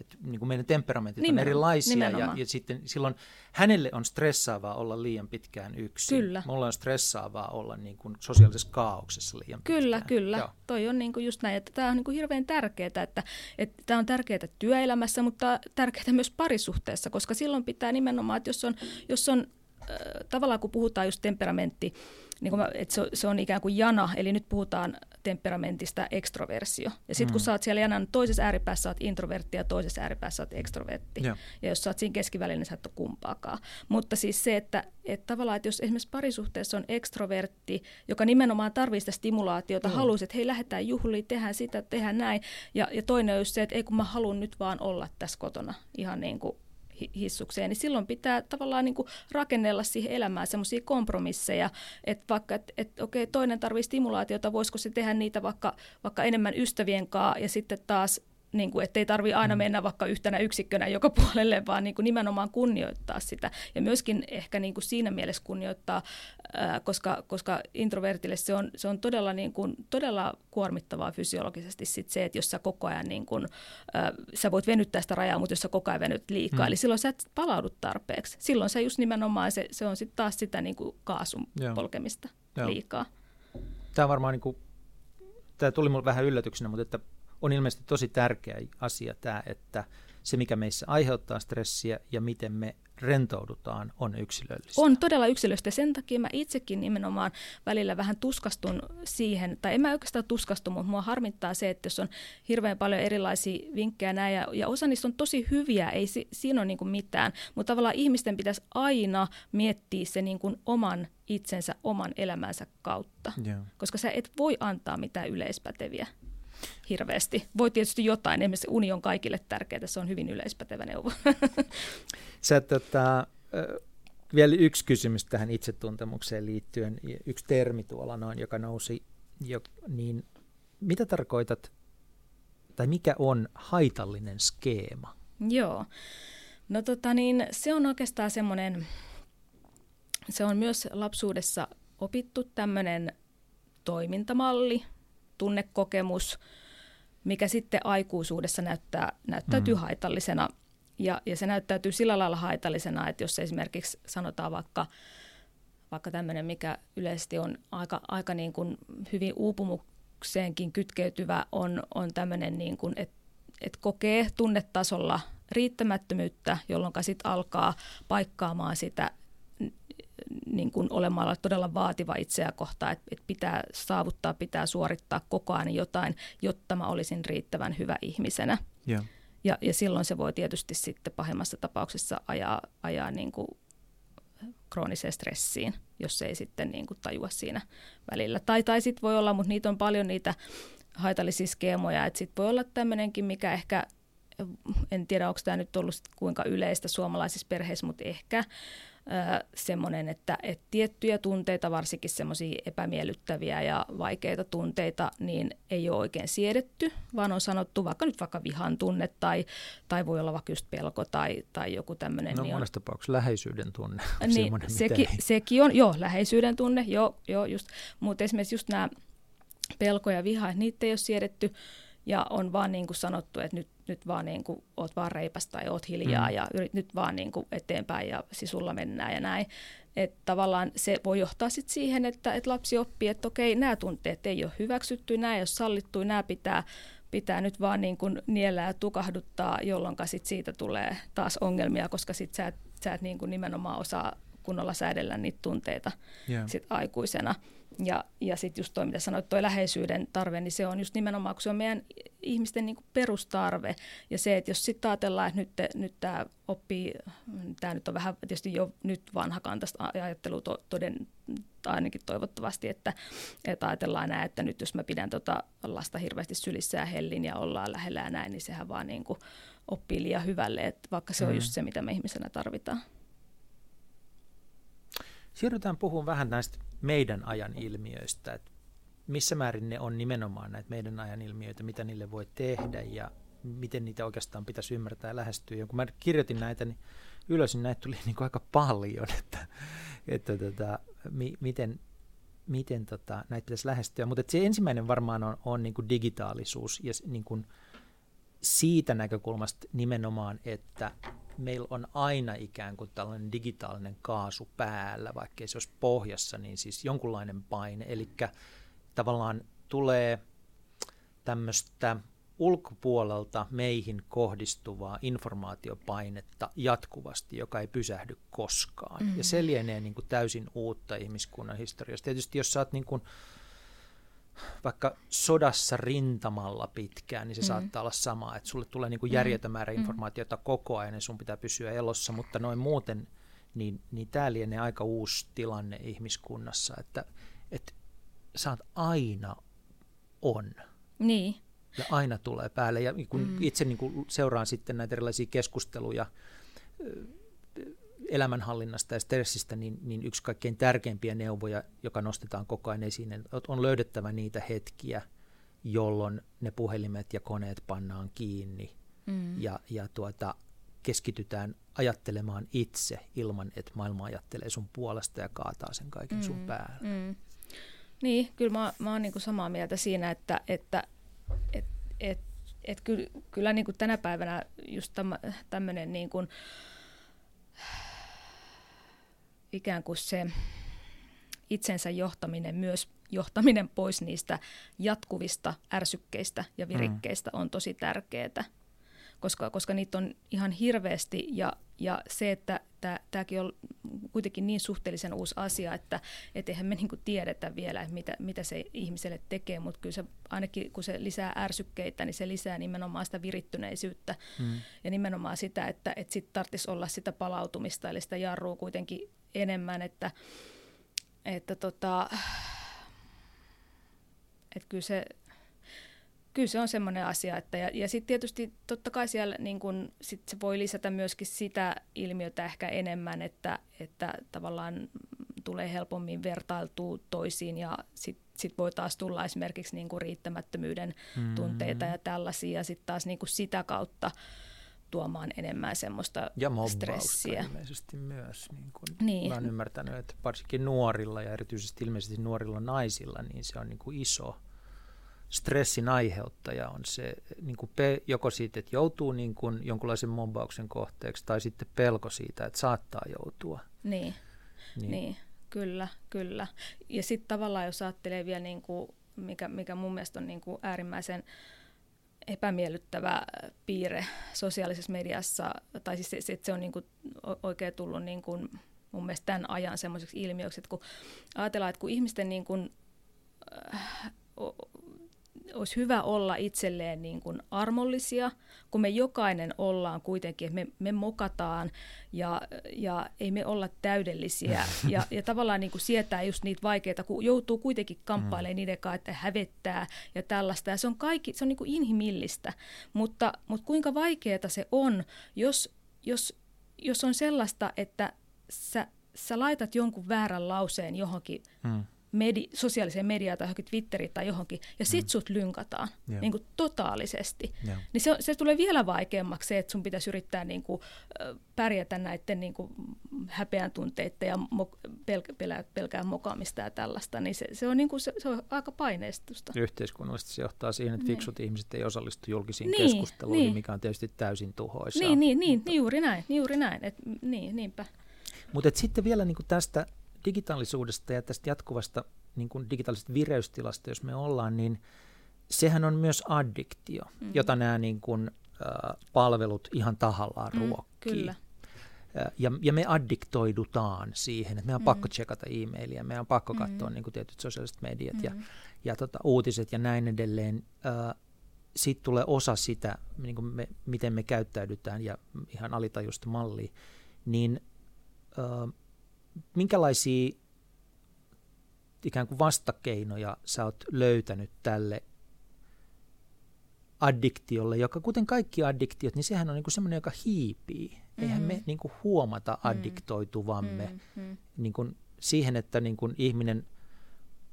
S1: Et niin kuin meidän temperamentit nimenomaan, on erilaisia ja, ja sitten silloin hänelle on stressaavaa olla liian pitkään yksin.
S2: Kyllä.
S1: Mulla on stressaavaa olla niin kuin sosiaalisessa kaauksessa liian
S2: kyllä,
S1: pitkään.
S2: Kyllä, kyllä. Toi on niin kuin just näin, että tämä on niin kuin hirveän tärkeää, että, että tämä on tärkeää työelämässä, mutta tärkeää myös parisuhteessa, koska silloin pitää nimenomaan, että jos on, jos on äh, tavallaan kun puhutaan just temperamentti, niin kuin mä, että se, se on ikään kuin jana, eli nyt puhutaan temperamentista ekstroversio. Ja sitten mm. kun sä oot siellä janan toisessa ääripäässä, sä oot introvertti ja toisessa ääripäässä sä oot ekstrovertti. Ja. ja jos sä oot siinä keskivälillä, niin sä et ole kumpaakaan. Mutta siis se, että, että tavallaan, että jos esimerkiksi parisuhteessa on ekstrovertti, joka nimenomaan tarvitsee sitä stimulaatiota, mm. haluaisi, että hei, lähdetään juhliin, tehdään sitä, tehdään näin. Ja, ja toinen on just se, että ei kun mä haluan nyt vaan olla tässä kotona ihan niin kuin hissukseen, niin silloin pitää tavallaan niin kuin rakennella siihen elämään semmoisia kompromisseja, että vaikka, että et, okei, toinen tarvitsee stimulaatiota, voisiko se tehdä niitä vaikka, vaikka enemmän ystävien kanssa ja sitten taas niin kuin, ettei tarvi aina mm. mennä vaikka yhtenä yksikkönä joka puolelle, vaan niin kuin nimenomaan kunnioittaa sitä. Ja myöskin ehkä niin kuin siinä mielessä kunnioittaa, ää, koska, koska introvertille se on, se on todella, niin kuin, todella kuormittavaa fysiologisesti sit se, että jos sä koko ajan, niin kuin, ää, sä voit venyttää sitä rajaa, mutta jos sä koko ajan venyt liikaa, mm. eli silloin sä et palaudu tarpeeksi. Silloin se just nimenomaan, se, se on sitten taas sitä niin kuin kaasun Joo. polkemista Joo. liikaa.
S1: Tämä on varmaan, niin kuin, tämä tuli minulle vähän yllätyksenä, mutta että on ilmeisesti tosi tärkeä asia tämä, että se mikä meissä aiheuttaa stressiä ja miten me rentoudutaan, on yksilöllistä.
S2: On todella yksilöllistä. Sen takia mä itsekin nimenomaan välillä vähän tuskastun siihen, tai en mä oikeastaan tuskastu, mutta mua harmittaa se, että jos on hirveän paljon erilaisia vinkkejä näin, ja, ja osa niistä on tosi hyviä, ei si, siinä ole niin kuin mitään, mutta tavallaan ihmisten pitäisi aina miettiä se niin kuin oman itsensä, oman elämänsä kautta, yeah. koska sä et voi antaa mitään yleispäteviä hirveästi. Voi tietysti jotain, esimerkiksi uni on kaikille tärkeää, se on hyvin yleispätevä neuvo.
S1: Sä, tota, vielä yksi kysymys tähän itsetuntemukseen liittyen, yksi termi tuolla noin, joka nousi, jo, niin mitä tarkoitat, tai mikä on haitallinen skeema?
S2: Joo, no tota niin, se on oikeastaan semmoinen, se on myös lapsuudessa opittu tämmöinen toimintamalli, tunnekokemus, mikä sitten aikuisuudessa näyttää, näyttäytyy mm. haitallisena. Ja, ja se näyttäytyy sillä lailla haitallisena, että jos esimerkiksi sanotaan vaikka, vaikka tämmöinen, mikä yleisesti on aika, aika niin kuin hyvin uupumukseenkin kytkeytyvä, on, on tämmöinen, niin kuin, että, että kokee tunnetasolla riittämättömyyttä, jolloin sitten alkaa paikkaamaan sitä niin kuin olemalla todella vaativa itseä kohtaan, että, että pitää saavuttaa, pitää suorittaa koko ajan jotain, jotta mä olisin riittävän hyvä ihmisenä. Yeah. Ja, ja silloin se voi tietysti sitten pahimmassa tapauksessa ajaa, ajaa niin kuin krooniseen stressiin, jos se ei sitten niin kuin tajua siinä välillä. Tai, tai sitten voi olla, mutta niitä on paljon niitä haitallisia skeemoja, että sitten voi olla tämmöinenkin, mikä ehkä, en tiedä onko tämä nyt ollut kuinka yleistä suomalaisissa perheissä, mutta ehkä semmoinen, että, että tiettyjä tunteita, varsinkin semmoisia epämiellyttäviä ja vaikeita tunteita, niin ei ole oikein siedetty, vaan on sanottu vaikka nyt vaikka vihan tunne tai, tai voi olla vaikka just pelko tai, tai joku tämmöinen.
S1: No niin monessa on, tapauksessa läheisyyden tunne
S2: on niin, sekin, sekin on, joo, läheisyyden tunne, joo, joo just, mutta esimerkiksi just nämä pelko ja viha, niitä ei ole siedetty. Ja on vaan niin kuin sanottu, että nyt nyt vaan niin kuin, oot vaan reipas tai oot hiljaa mm. ja yrit nyt vaan niin kuin eteenpäin ja sisulla mennään ja näin. Että tavallaan se voi johtaa sit siihen, että, että lapsi oppii, että okei, nämä tunteet ei ole hyväksytty, nämä ei ole sallittu, nämä pitää, pitää nyt vaan niin kuin niellä ja tukahduttaa, jolloin sit siitä tulee taas ongelmia, koska sit sä et, sä et niin kuin nimenomaan osaa kunnolla säädellä niitä tunteita yeah. sit aikuisena. Ja, ja sitten just toi, mitä sanoit, tuo läheisyyden tarve, niin se on just nimenomaan, kun se on meidän ihmisten niin kuin perustarve. Ja se, että jos sitten ajatellaan, että nyt, nyt tämä oppii, tämä nyt on vähän tietysti jo nyt vanhakantaista ajattelua to, toden, ainakin toivottavasti, että, että ajatellaan näin, että nyt jos mä pidän tota lasta hirveästi sylissä ja hellin ja ollaan lähellä ja näin, niin sehän vaan niin kuin oppii liian hyvälle, että vaikka se mm. on just se, mitä me ihmisenä tarvitaan.
S1: Siirrytään puhumaan vähän näistä meidän ajan ilmiöistä, että missä määrin ne on nimenomaan näitä meidän ajan ilmiöitä, mitä niille voi tehdä ja miten niitä oikeastaan pitäisi ymmärtää ja lähestyä. Ja kun mä kirjoitin näitä, niin ylös, niin näitä tuli niin kuin aika paljon, että, että tota, mi, miten, miten tota, näitä pitäisi lähestyä. Mutta se ensimmäinen varmaan on, on niin kuin digitaalisuus ja niin kuin siitä näkökulmasta nimenomaan, että meillä on aina ikään kuin tällainen digitaalinen kaasu päällä, vaikkei se olisi pohjassa, niin siis jonkunlainen paine. Eli tavallaan tulee tämmöistä ulkopuolelta meihin kohdistuvaa informaatiopainetta jatkuvasti, joka ei pysähdy koskaan. Mm-hmm. Ja se lienee niin kuin täysin uutta ihmiskunnan historiasta. Tietysti jos sä oot niin kuin, vaikka sodassa rintamalla pitkään, niin se mm. saattaa olla sama, että sulle tulee niin kuin järjetön määrä mm. informaatiota koko ajan ja sun pitää pysyä elossa, mutta noin muuten, niin, niin tämä lienee aika uusi tilanne ihmiskunnassa, että, että sä oot aina on.
S2: Niin.
S1: Ja aina tulee päälle. Ja kun mm. itse niin kuin seuraan sitten näitä erilaisia keskusteluja elämänhallinnasta ja stressistä, niin, niin yksi kaikkein tärkeimpiä neuvoja, joka nostetaan koko ajan esiin, on löydettävä niitä hetkiä, jolloin ne puhelimet ja koneet pannaan kiinni mm. ja, ja tuota, keskitytään ajattelemaan itse ilman, että maailma ajattelee sun puolesta ja kaataa sen kaiken mm. sun päälle. Mm.
S2: Niin, kyllä mä, mä oon niinku samaa mieltä siinä, että, että et, et, et kyllä, kyllä niinku tänä päivänä just tämmöinen niinku, ikään kuin se itsensä johtaminen, myös johtaminen pois niistä jatkuvista ärsykkeistä ja virikkeistä mm. on tosi tärkeää koska, koska niitä on ihan hirveästi ja, ja se, että tämäkin on kuitenkin niin suhteellisen uusi asia, että et eihän me niinku tiedetä vielä, että mitä, mitä se ihmiselle tekee, mutta kyllä se ainakin kun se lisää ärsykkeitä, niin se lisää nimenomaan sitä virittyneisyyttä hmm. ja nimenomaan sitä, että et sitten tarvitsisi olla sitä palautumista, eli sitä jarrua kuitenkin enemmän, että, että tota, että kyllä se kyllä se on semmoinen asia. Että, ja ja sitten tietysti totta kai siellä niin kun, sit se voi lisätä myöskin sitä ilmiötä ehkä enemmän, että, että tavallaan tulee helpommin vertailtua toisiin ja sitten sit voi taas tulla esimerkiksi niin kuin riittämättömyyden mm-hmm. tunteita ja tällaisia ja sitten taas niin kuin sitä kautta tuomaan enemmän semmoista
S1: ja
S2: stressiä.
S1: ilmeisesti myös. Niin kuin niin. olen ymmärtänyt, että varsinkin nuorilla ja erityisesti ilmeisesti nuorilla naisilla, niin se on niin kuin iso stressin aiheuttaja on se niin kuin pe, joko siitä, että joutuu niin kuin jonkunlaisen mobbauksen kohteeksi, tai sitten pelko siitä, että saattaa joutua.
S2: Niin, niin. niin kyllä, kyllä. Ja sitten tavallaan, jos ajattelee vielä, niin kuin, mikä, mikä mun mielestä on niin kuin äärimmäisen epämiellyttävä piirre sosiaalisessa mediassa, tai siis se, se on niin kuin oikein tullut niin kuin mun mielestä tämän ajan semmoiseksi ilmiöksi, että kun ajatellaan, että kun ihmisten niin kuin, äh, olisi hyvä olla itselleen niin kuin armollisia, kun me jokainen ollaan kuitenkin, me, me mokataan ja, ja ei me olla täydellisiä. Ja, ja tavallaan niin kuin sietää just niitä vaikeita, kun joutuu kuitenkin kamppailemaan mm. niiden kanssa, että hävettää ja tällaista. Ja se on, kaikki, se on niin kuin inhimillistä, mutta, mutta kuinka vaikeaa se on, jos, jos, jos on sellaista, että sä, sä laitat jonkun väärän lauseen johonkin mm medi- sosiaaliseen mediaan tai johonkin Twitteriin tai johonkin, ja sit mm. sut lynkataan niin kuin totaalisesti. Yeah. Niin se, se tulee vielä vaikeammaksi se, että sun pitäisi yrittää niin kuin, pärjätä näiden niin kuin, häpeän tunteiden ja mo- pel- pelää, pelkää mokaamista ja tällaista, niin se, se, on, niin kuin, se, se on aika paineistusta.
S1: Yhteiskunnallisesti se johtaa siihen, että niin. fiksut ihmiset ei osallistu julkisiin niin, keskusteluihin, niin. mikä on tietysti täysin tuhoisaa.
S2: Niin, niin, niin, niin juuri näin, juuri näin. Et, niin, niinpä.
S1: Mutta sitten vielä niin kuin tästä digitaalisuudesta ja tästä jatkuvasta niin kuin digitaalisesta vireystilasta, jos me ollaan, niin sehän on myös addiktio, mm. jota nämä niin kuin, äh, palvelut ihan tahallaan mm, ruokkii. Kyllä. Ja, ja me addiktoidutaan siihen, että meidän on mm. pakko tsekata e-mailia, meidän on pakko mm. katsoa niin kuin tietyt sosiaaliset mediat mm. ja, ja tota, uutiset ja näin edelleen. Äh, Sitten tulee osa sitä, niin kuin me, miten me käyttäydytään ja ihan alitajuista mallia, niin äh, minkälaisia ikään kuin vastakeinoja sä oot löytänyt tälle addiktiolle, joka kuten kaikki addiktiot, niin sehän on niin semmoinen, joka hiipii. Mm-hmm. Eihän me niin kuin huomata mm. addiktoituvamme mm-hmm. niin kuin siihen, että niin kuin ihminen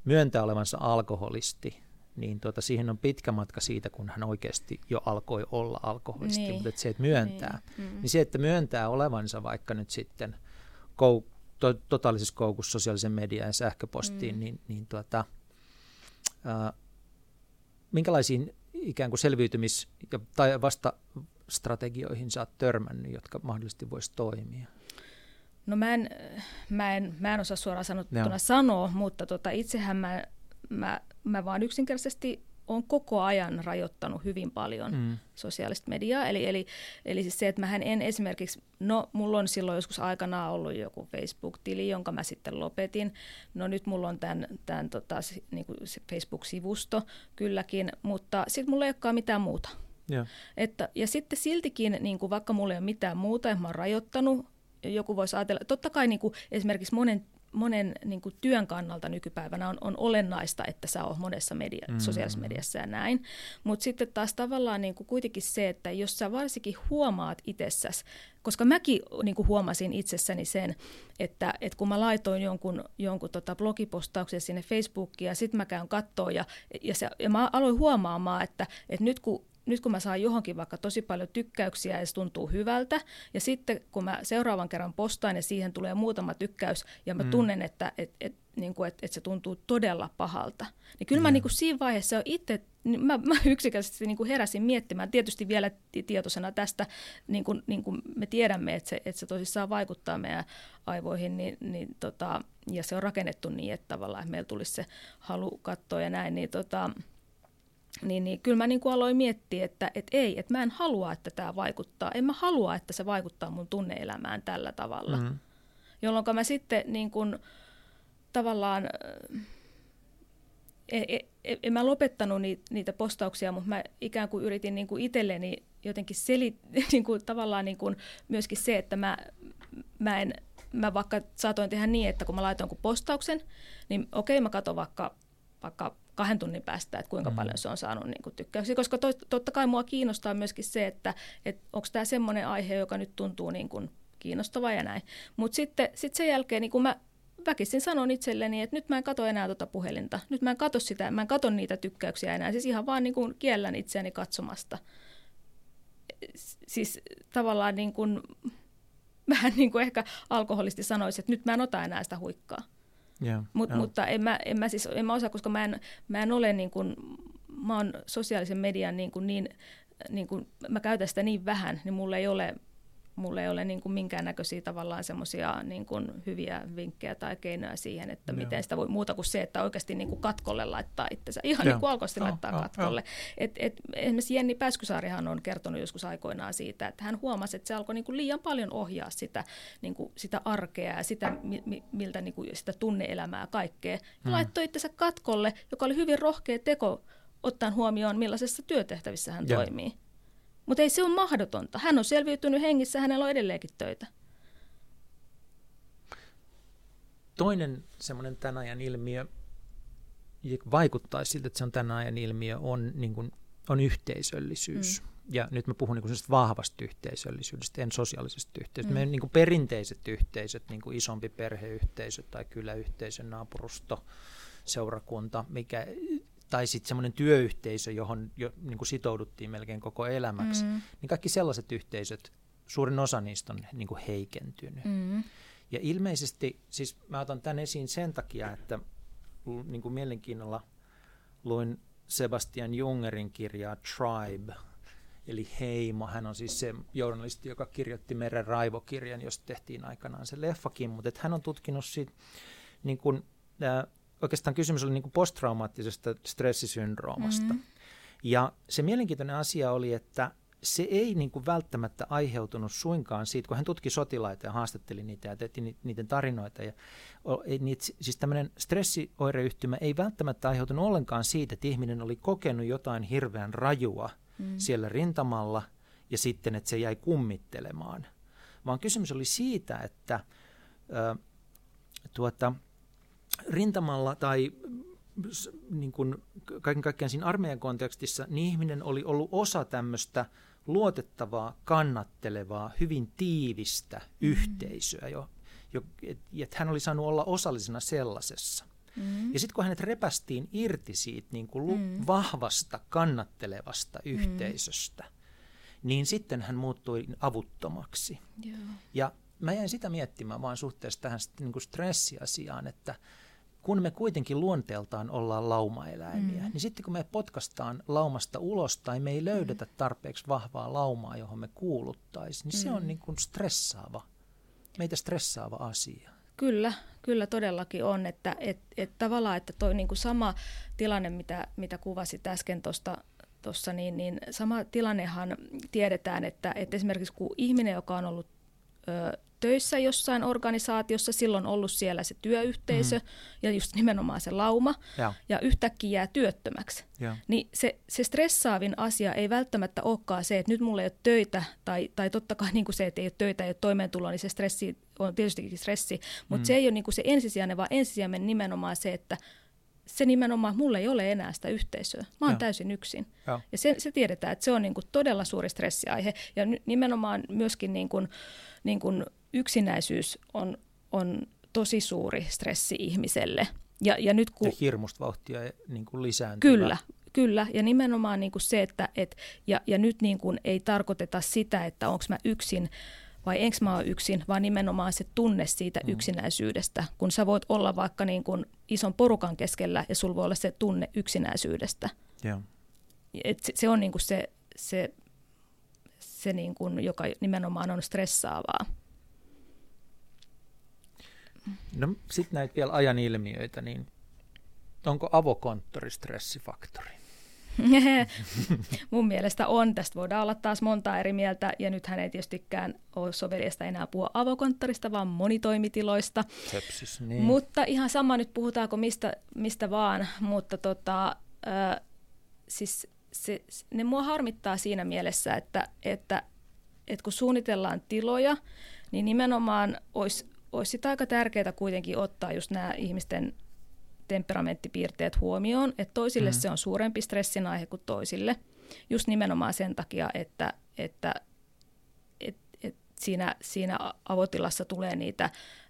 S1: myöntää olevansa alkoholisti, niin tuota, siihen on pitkä matka siitä, kun hän oikeasti jo alkoi olla alkoholisti. Niin. Mutta että se, että myöntää, niin. Mm. niin se, että myöntää olevansa vaikka nyt sitten kou- to, totaalisessa koukussa sosiaalisen median ja sähköpostiin, mm. niin, niin tuota, ää, minkälaisiin ikään kuin selviytymis- ja, tai vasta strategioihin sä oot törmännyt, jotka mahdollisesti voisi toimia?
S2: No mä en, mä en, mä en osaa suoraan sanottuna sanoa, mutta tota, itsehän mä, mä, mä vaan yksinkertaisesti on koko ajan rajoittanut hyvin paljon mm. sosiaalista mediaa. Eli, eli, eli siis se, että mä en esimerkiksi, no mulla on silloin joskus aikanaan ollut joku Facebook-tili, jonka mä sitten lopetin. No nyt mulla on tämän, tämän tota, niin kuin Facebook-sivusto kylläkin, mutta sitten mulla ei olekaan mitään muuta. Yeah. Että, ja sitten siltikin, niin kuin vaikka mulla ei ole mitään muuta, mä oon rajoittanut, joku voisi ajatella, totta kai niin kuin esimerkiksi monen monen niin kuin työn kannalta nykypäivänä on, on olennaista, että sä oot monessa media, mm. sosiaalisessa mediassa ja näin. Mutta sitten taas tavallaan niin kuin kuitenkin se, että jos sä varsinkin huomaat itsessäsi, koska mäkin niin kuin huomasin itsessäni sen, että, että kun mä laitoin jonkun, jonkun tota blogipostauksen sinne Facebookiin ja sitten mä käyn kattoon ja, ja, se, ja mä aloin huomaamaan, että, että nyt kun nyt kun mä saan johonkin vaikka tosi paljon tykkäyksiä ja se tuntuu hyvältä, ja sitten kun mä seuraavan kerran postaan ja siihen tulee muutama tykkäys, ja mä mm. tunnen, että et, et, niin kuin, et, et se tuntuu todella pahalta, niin kyllä mm. mä niin kuin siinä vaiheessa itse, niin mä, mä yksikäisesti niin kuin heräsin miettimään, tietysti vielä tietoisena tästä, niin kuin, niin kuin me tiedämme, että se, että se tosissaan vaikuttaa meidän aivoihin, niin, niin tota, ja se on rakennettu niin, että tavallaan että meillä tulisi se halu katsoa ja näin, niin tota, niin, niin kyllä mä niin kuin aloin miettiä, että, että ei, että mä en halua, että tämä vaikuttaa. En mä halua, että se vaikuttaa mun tunneelämään tällä tavalla. Mm-hmm. Jolloin mä sitten niin kuin, tavallaan, en, en, e, en mä lopettanut niitä, niitä postauksia, mutta mä ikään kuin yritin niin kuin itselleni jotenkin selit, niin kuin, tavallaan niin kuin myöskin se, että mä, mä en, mä vaikka saatoin tehdä niin, että kun mä laitoin postauksen, niin okei, mä katson vaikka, vaikka kahden tunnin päästä, että kuinka mm. paljon se on saanut niin kuin tykkäyksiä. Koska to, totta kai mua kiinnostaa myöskin se, että, että onko tämä semmoinen aihe, joka nyt tuntuu niin kuin kiinnostava ja näin. Mutta sitten sit sen jälkeen niin kun mä väkisin sanon itselleni, että nyt mä en katso enää tuota puhelinta. Nyt mä en katso sitä, mä en katso niitä tykkäyksiä enää. Siis ihan vaan niin kuin kiellän itseäni katsomasta. Siis tavallaan niin kuin, vähän niin kuin ehkä alkoholisti sanoisi, että nyt mä en ota enää sitä huikkaa. Yeah, Mut, yeah. Mutta en mä, en mä, siis, en mä osaa, koska mä en, mä en ole niin kuin, mä oon sosiaalisen median niin, kuin niin, niin kuin, mä käytän sitä niin vähän, niin mulla ei ole mulla ei ole niin kuin minkäännäköisiä tavallaan semmoisia niin kuin hyviä vinkkejä tai keinoja siihen, että Joo. miten sitä voi muuta kuin se, että oikeasti niin kuin katkolle laittaa itsensä. Ihan Joo. niin kuin alkoisesti oh, laittaa oh, katkolle. Oh. Et, et, esimerkiksi Jenni Pääskysaarihan on kertonut joskus aikoinaan siitä, että hän huomasi, että se alkoi niin kuin liian paljon ohjaa sitä, niin kuin sitä arkea ja sitä, miltä niin kuin sitä tunneelämää ja kaikkea. Ja hmm. laittoi itsensä katkolle, joka oli hyvin rohkea teko ottaen huomioon, millaisessa työtehtävissä hän Joo. toimii. Mutta ei se ole mahdotonta. Hän on selviytynyt hengissä, hänellä on edelleenkin töitä.
S1: Toinen semmoinen tämän ajan ilmiö, vaikuttaa siltä, että se on tämän ajan ilmiö, on, niin kuin, on yhteisöllisyys. Mm. Ja nyt mä puhun niin vahvasta yhteisöllisyydestä, en sosiaalisesta yhteisöstä. Mm. Meidän niin kuin perinteiset yhteisöt, niin kuin isompi perheyhteisö tai kyläyhteisö, naapurusto, seurakunta, mikä tai sitten semmoinen työyhteisö, johon jo niin kuin sitouduttiin melkein koko elämäksi, mm. niin kaikki sellaiset yhteisöt, suurin osa niistä on niin kuin heikentynyt. Mm. Ja ilmeisesti, siis mä otan tämän esiin sen takia, että niin kuin mielenkiinnolla luin Sebastian Jungerin kirjaa Tribe, eli Heimo. Hän on siis se journalisti, joka kirjoitti Meren raivokirjan, josta tehtiin aikanaan se leffakin, mutta hän on tutkinut siitä niin kuin, äh, oikeastaan kysymys oli niin kuin posttraumaattisesta stressisyndroomasta. Mm-hmm. Ja se mielenkiintoinen asia oli, että se ei niin kuin välttämättä aiheutunut suinkaan siitä, kun hän tutki sotilaita ja haastatteli niitä ja tehti niiden tarinoita. Ja, niitä, siis tämmöinen stressioireyhtymä ei välttämättä aiheutunut ollenkaan siitä, että ihminen oli kokenut jotain hirveän rajua mm. siellä rintamalla ja sitten, että se jäi kummittelemaan. Vaan kysymys oli siitä, että äh, tuota, rintamalla tai niin kuin kaiken kaikkiaan siinä armeijan kontekstissa, niin ihminen oli ollut osa tämmöistä luotettavaa, kannattelevaa, hyvin tiivistä mm. yhteisöä, jo, jo, että hän oli saanut olla osallisena sellaisessa. Mm. Ja sitten kun hänet repästiin irti siitä niin kuin mm. vahvasta, kannattelevasta mm. yhteisöstä, niin sitten hän muuttui avuttomaksi. Yeah. Ja mä jäin sitä miettimään vaan suhteessa tähän niin kuin stressiasiaan, että – kun me kuitenkin luonteeltaan ollaan laumaeläimiä, mm. niin sitten kun me potkastaan laumasta ulos tai me ei löydetä mm. tarpeeksi vahvaa laumaa, johon me kuuluttaisiin, niin mm. se on mm. niin kuin stressaava, meitä stressaava asia.
S2: Kyllä, kyllä todellakin on, että et, et tavallaan, että toi niin kuin sama tilanne, mitä, mitä kuvasit äsken tuosta Tossa, niin, niin sama tilannehan tiedetään, että, että esimerkiksi kun ihminen, joka on ollut ö, töissä jossain organisaatiossa, silloin ollut siellä se työyhteisö mm. ja just nimenomaan se lauma, ja, ja yhtäkkiä jää työttömäksi. Ja. Niin se, se stressaavin asia ei välttämättä olekaan se, että nyt mulla ei ole töitä, tai, tai totta kai niin kuin se, että ei ole töitä, ei ole toimeentuloa, niin se stressi, on tietysti stressi, mutta mm. se ei ole niin kuin se ensisijainen, vaan ensisijainen nimenomaan se, että se nimenomaan, mulla ei ole enää sitä yhteisöä. Mä oon ja. täysin yksin. Ja, ja se, se tiedetään, että se on niin kuin todella suuri stressiaihe. Ja nimenomaan myöskin niin kuin, niin kuin yksinäisyys on, on tosi suuri stressi ihmiselle.
S1: Ja, ja, nyt kun, ja hirmusta vauhtia niin kuin lisääntyvä.
S2: Kyllä, kyllä. Ja nimenomaan niin kuin se, että et, ja, ja nyt niin kuin ei tarkoiteta sitä, että onko mä yksin vai enkö mä ole yksin, vaan nimenomaan se tunne siitä mm. yksinäisyydestä. Kun sä voit olla vaikka niin kuin ison porukan keskellä ja sulla voi olla se tunne yksinäisyydestä.
S1: Yeah.
S2: Et se, se on niin kuin se, se, se niin kuin, joka nimenomaan on stressaavaa.
S1: No sitten näitä vielä ajan ilmiöitä, niin onko avokonttori stressifaktori?
S2: Mun mielestä on. Tästä voidaan olla taas monta eri mieltä, ja nythän ei tietystikään ole soveliasta enää puhua avokonttorista, vaan monitoimitiloista.
S1: Sepsis, niin.
S2: Mutta ihan sama nyt puhutaanko mistä, mistä vaan, mutta tota, äh, siis se, ne mua harmittaa siinä mielessä, että, että, että kun suunnitellaan tiloja, niin nimenomaan olisi, olisi sitä aika tärkeää kuitenkin ottaa just nämä ihmisten temperamenttipiirteet huomioon, että toisille mm. se on suurempi stressin aihe kuin toisille. Just nimenomaan sen takia, että, että et, et siinä, siinä avotilassa tulee niitä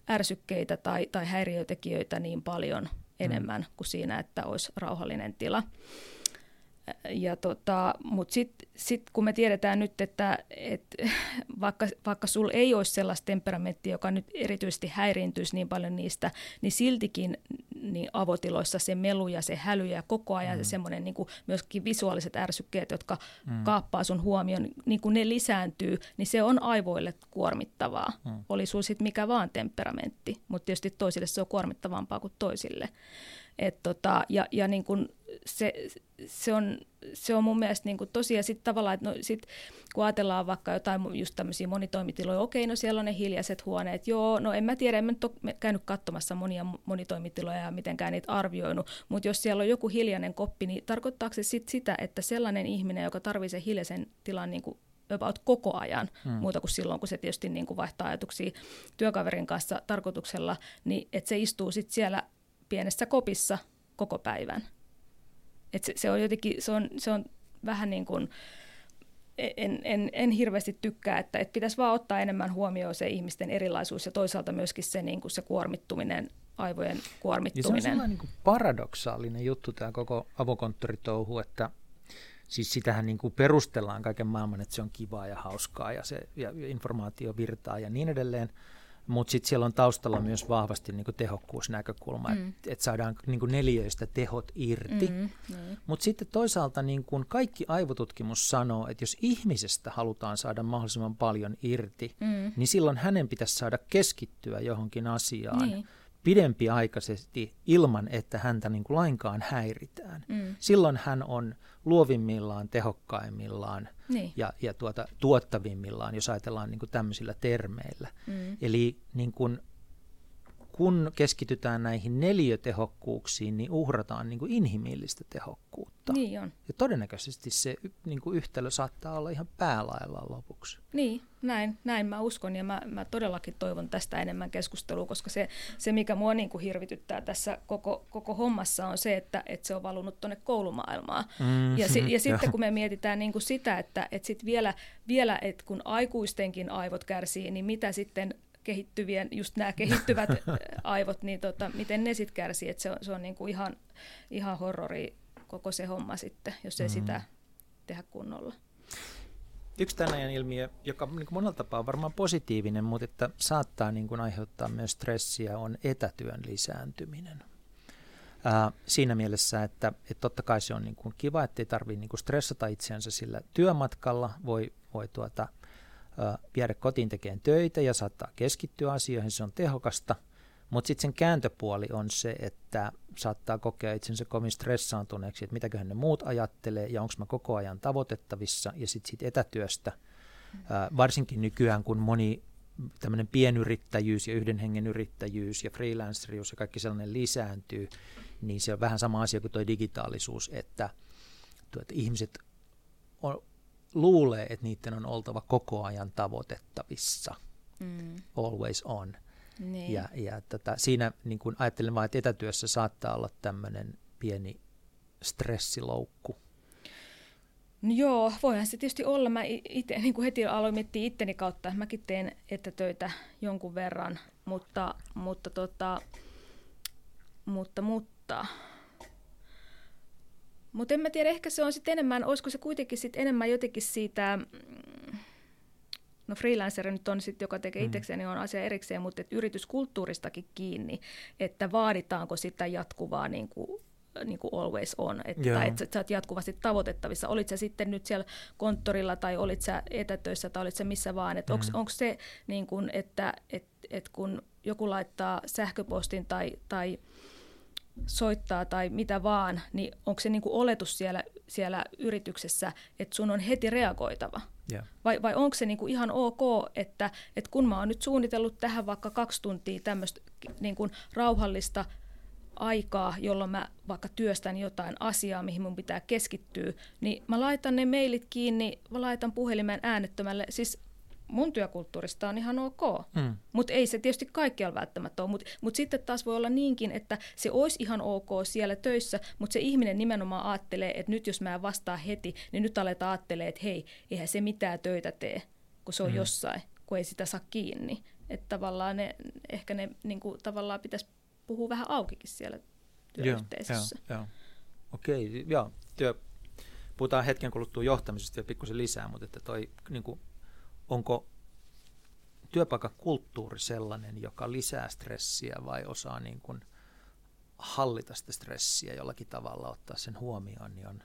S2: ärsykkeitä tai, tai häiriötekijöitä niin paljon mm. enemmän mm. kuin siinä, että olisi rauhallinen tila. Ja tota, Mutta sitten sit kun me tiedetään nyt, että et, vaikka, vaikka sulla ei olisi sellaista temperamenttia, joka nyt erityisesti häiriintyisi niin paljon niistä, niin siltikin niin avotiloissa se melu ja se häly ja koko ajan mm. semmoinen niin myöskin visuaaliset ärsykkeet, jotka mm. kaappaa sun huomioon, niin kun ne lisääntyy, niin se on aivoille kuormittavaa. Mm. Oli sulla sitten mikä vaan temperamentti, mutta tietysti toisille se on kuormittavampaa kuin toisille. Et tota, ja ja niin kun se, se, on, se on mun mielestä niin tosi, ja sitten tavallaan, että no sit, kun ajatellaan vaikka jotain just tämmöisiä monitoimitiloja, okei, no siellä on ne hiljaiset huoneet, joo, no en mä tiedä, en mä nyt ole käynyt katsomassa monia monitoimitiloja ja mitenkään niitä arvioinut, mutta jos siellä on joku hiljainen koppi, niin tarkoittaako se sit sitä, että sellainen ihminen, joka tarvitsee hiljaisen tilan niin kuin about koko ajan, hmm. muuta kuin silloin, kun se tietysti niin kuin vaihtaa ajatuksia työkaverin kanssa tarkoituksella, niin että se istuu sitten siellä pienessä kopissa koko päivän. Et se, se on jotenkin, se on, se on vähän niin kuin, en, en, en hirveästi tykkää, että, että pitäisi vaan ottaa enemmän huomioon se ihmisten erilaisuus ja toisaalta myöskin se, niin kuin se kuormittuminen, aivojen kuormittuminen. Ja
S1: se on sellainen niin paradoksaalinen juttu tämä koko avokonttoritouhu, että siis sitähän niin kuin perustellaan kaiken maailman, että se on kivaa ja hauskaa ja, se, ja informaatio virtaa ja niin edelleen. Mutta sitten siellä on taustalla myös vahvasti niinku tehokkuusnäkökulma, mm. että et saadaan niinku neliöistä tehot irti. Mm, mm. Mutta sitten toisaalta niinku kaikki aivotutkimus sanoo, että jos ihmisestä halutaan saada mahdollisimman paljon irti, mm. niin silloin hänen pitäisi saada keskittyä johonkin asiaan. Niin pidempiaikaisesti ilman, että häntä niin kuin lainkaan häiritään. Mm. Silloin hän on luovimmillaan, tehokkaimmillaan niin. ja, ja tuota, tuottavimmillaan, jos ajatellaan niin kuin tämmöisillä termeillä. Mm. Eli niin kuin kun keskitytään näihin neliötehokkuuksiin, niin uhrataan niin kuin inhimillistä tehokkuutta.
S2: Niin on.
S1: Ja todennäköisesti se niin kuin yhtälö saattaa olla ihan päälailla lopuksi.
S2: Niin, näin, näin mä uskon ja mä, mä todellakin toivon tästä enemmän keskustelua, koska se, se mikä mua niin kuin hirvityttää tässä koko, koko hommassa on se, että, että se on valunut tuonne koulumaailmaan. Mm, ja, si, ja sitten kun me mietitään niin kuin sitä, että, että sit vielä, vielä että kun aikuistenkin aivot kärsii, niin mitä sitten kehittyvien, just nämä kehittyvät aivot, niin tota, miten ne sitten kärsii, että se on, se on niinku ihan, ihan horrori koko se homma sitten, jos ei mm. sitä tehdä kunnolla.
S1: Yksi tämän ajan ilmiö, joka niin kuin monella tapaa on varmaan positiivinen, mutta että saattaa niin kuin aiheuttaa myös stressiä, on etätyön lisääntyminen. Ää, siinä mielessä, että, että totta kai se on niin kuin kiva, ettei tarvitse niin kuin stressata itseänsä sillä työmatkalla, voi, voi tuota, viedä kotiin tekemään töitä ja saattaa keskittyä asioihin, se on tehokasta. Mutta sitten sen kääntöpuoli on se, että saattaa kokea itsensä kovin stressaantuneeksi, että mitäköhän ne muut ajattelee ja onko mä koko ajan tavoitettavissa ja sitten sit etätyöstä. Varsinkin nykyään, kun moni tämmöinen pienyrittäjyys ja yhden hengen yrittäjyys ja freelancerius ja kaikki sellainen lisääntyy, niin se on vähän sama asia kuin tuo digitaalisuus, että, että ihmiset on, luulee, että niiden on oltava koko ajan tavoitettavissa. mm. always on.
S2: Niin.
S1: Ja, ja tota, siinä niin kun ajattelen vain, että etätyössä saattaa olla tämmöinen pieni stressiloukku.
S2: No joo, voihan se tietysti olla. Mä itse niin kuin heti aloin miettiä itteni kautta, että mäkin teen etätöitä jonkun verran, mutta, mutta, tota, mutta, mutta mutta en mä tiedä, ehkä se on sitten enemmän, olisiko se kuitenkin sitten enemmän jotenkin siitä, mm, no freelancer nyt on sitten, joka tekee mm. itsekseen, niin on asia erikseen, mutta et yrityskulttuuristakin kiinni, että vaaditaanko sitä jatkuvaa niin kuin niin kuin always on, että, tai että sä oot jatkuvasti tavoitettavissa. Olit sä sitten nyt siellä konttorilla tai olit sä etätöissä tai olit sä missä vaan. Että mm. onko se, niin kuin, että et, et kun joku laittaa sähköpostin tai, tai soittaa tai mitä vaan, niin onko se niin kuin oletus siellä, siellä yrityksessä, että sun on heti reagoitava?
S1: Yeah.
S2: Vai, vai onko se niin kuin ihan ok, että, että kun mä oon nyt suunnitellut tähän vaikka kaksi tuntia tämmöistä niin kuin rauhallista aikaa, jolloin mä vaikka työstän jotain asiaa, mihin mun pitää keskittyä, niin mä laitan ne mailit kiinni, mä laitan puhelimen äänettömälle, siis mun työkulttuurista on ihan ok, mm. mutta ei se tietysti kaikkialla välttämättä ole. Mutta mut sitten taas voi olla niinkin, että se olisi ihan ok siellä töissä, mutta se ihminen nimenomaan ajattelee, että nyt jos mä en vastaa heti, niin nyt aletaan ajattelee, että hei, eihän se mitään töitä tee, kun se on mm. jossain, kun ei sitä saa kiinni. Että tavallaan ne, ehkä ne niin kuin, tavallaan pitäisi puhua vähän aukikin siellä työyhteisössä.
S1: Joo, joo. Okei, joo. Työ, puhutaan hetken kuluttua johtamisesta vielä pikkusen lisää, mutta että toi niin kuin onko työpaikkakulttuuri sellainen, joka lisää stressiä vai osaa niin kuin hallita sitä stressiä jollakin tavalla, ottaa sen huomioon, niin on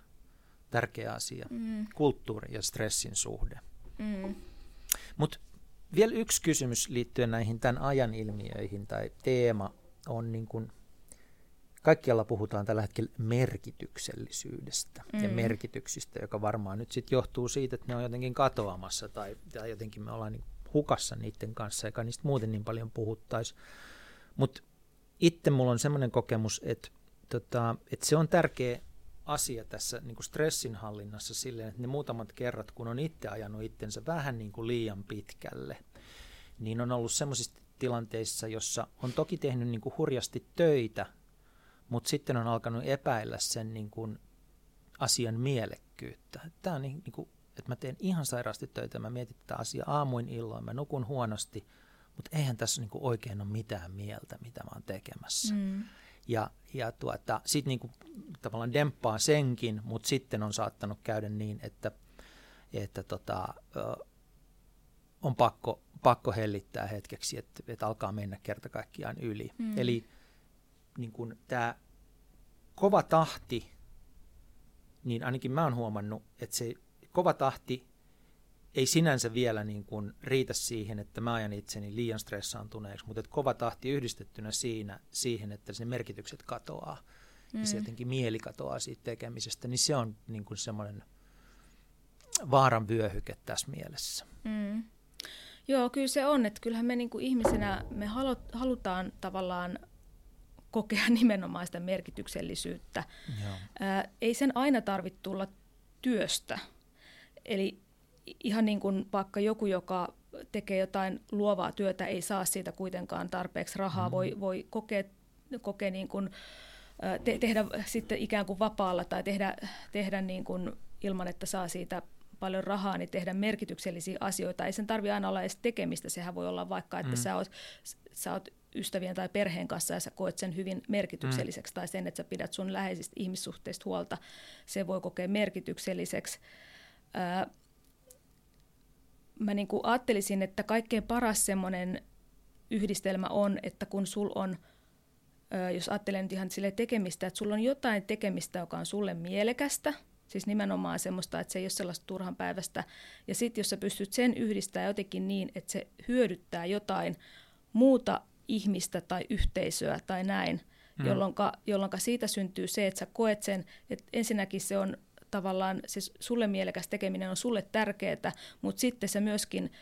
S1: tärkeä asia. Mm. Kulttuuri ja stressin suhde. Mm. Mutta vielä yksi kysymys liittyen näihin tämän ajan ilmiöihin tai teema on niin kuin kaikkialla puhutaan tällä hetkellä merkityksellisyydestä mm. ja merkityksistä, joka varmaan nyt sitten johtuu siitä, että ne on jotenkin katoamassa tai, tai jotenkin me ollaan niin hukassa niiden kanssa, eikä niistä muuten niin paljon puhuttaisi. Mutta itse mulla on semmoinen kokemus, että, tota, että se on tärkeä asia tässä niin kuin stressinhallinnassa silleen, että ne muutamat kerrat, kun on itse ajanut itsensä vähän niin kuin liian pitkälle, niin on ollut semmoisissa tilanteissa, jossa on toki tehnyt niin kuin hurjasti töitä mutta sitten on alkanut epäillä sen niin kuin asian mielekkyyttä. Tämä on niin, niin kuin, että mä teen ihan sairaasti töitä, mä mietin tätä asiaa aamuin illoin, mä nukun huonosti, mutta eihän tässä niin kuin oikein ole mitään mieltä, mitä mä oon tekemässä. Mm. Ja, ja tuota, sitten niin kuin, tavallaan demppaa senkin, mutta sitten on saattanut käydä niin, että, että tota, ö, on pakko, pakko hellittää hetkeksi, että, että alkaa mennä kerta kaikkiaan yli. Mm. Eli niin kuin tämä kova tahti, niin ainakin mä oon huomannut, että se kova tahti ei sinänsä vielä niin kuin riitä siihen, että mä ajan itseni liian stressaantuneeksi, mutta että kova tahti yhdistettynä siinä, siihen, että se merkitykset katoaa mm. ja se jotenkin mieli katoaa siitä tekemisestä, niin se on niin kuin semmoinen vaaran vyöhyke tässä mielessä. Mm.
S2: Joo, kyllä se on, että kyllähän me niin kuin ihmisenä me halutaan tavallaan kokea nimenomaan sitä merkityksellisyyttä. Ää, ei sen aina tarvitse tulla työstä. Eli ihan niin kuin vaikka joku, joka tekee jotain luovaa työtä, ei saa siitä kuitenkaan tarpeeksi rahaa, mm. voi, voi kokea, kokea niin kuin, te, tehdä sitten ikään kuin vapaalla tai tehdä, tehdä niin kuin ilman, että saa siitä paljon rahaa, niin tehdä merkityksellisiä asioita. Ei sen tarvitse aina olla edes tekemistä. Sehän voi olla vaikka, että mm. sä, oot, sä oot ystävien tai perheen kanssa ja sä koet sen hyvin merkitykselliseksi mm. tai sen, että sä pidät sun läheisistä ihmissuhteista huolta, se voi kokea merkitykselliseksi. Ää, mä niin kuin ajattelisin, että kaikkein paras semmoinen yhdistelmä on, että kun sul on, ää, jos ajattelen nyt ihan sille tekemistä, että sulla on jotain tekemistä, joka on sulle mielekästä, siis nimenomaan semmoista, että se ei ole sellaista turhan päivästä, ja sitten jos sä pystyt sen yhdistämään jotenkin niin, että se hyödyttää jotain muuta ihmistä tai yhteisöä tai näin, mm. jolloin siitä syntyy se, että sä koet sen, että ensinnäkin se on tavallaan, se sulle mielekäs tekeminen on sulle tärkeää, mutta sitten se myöskin,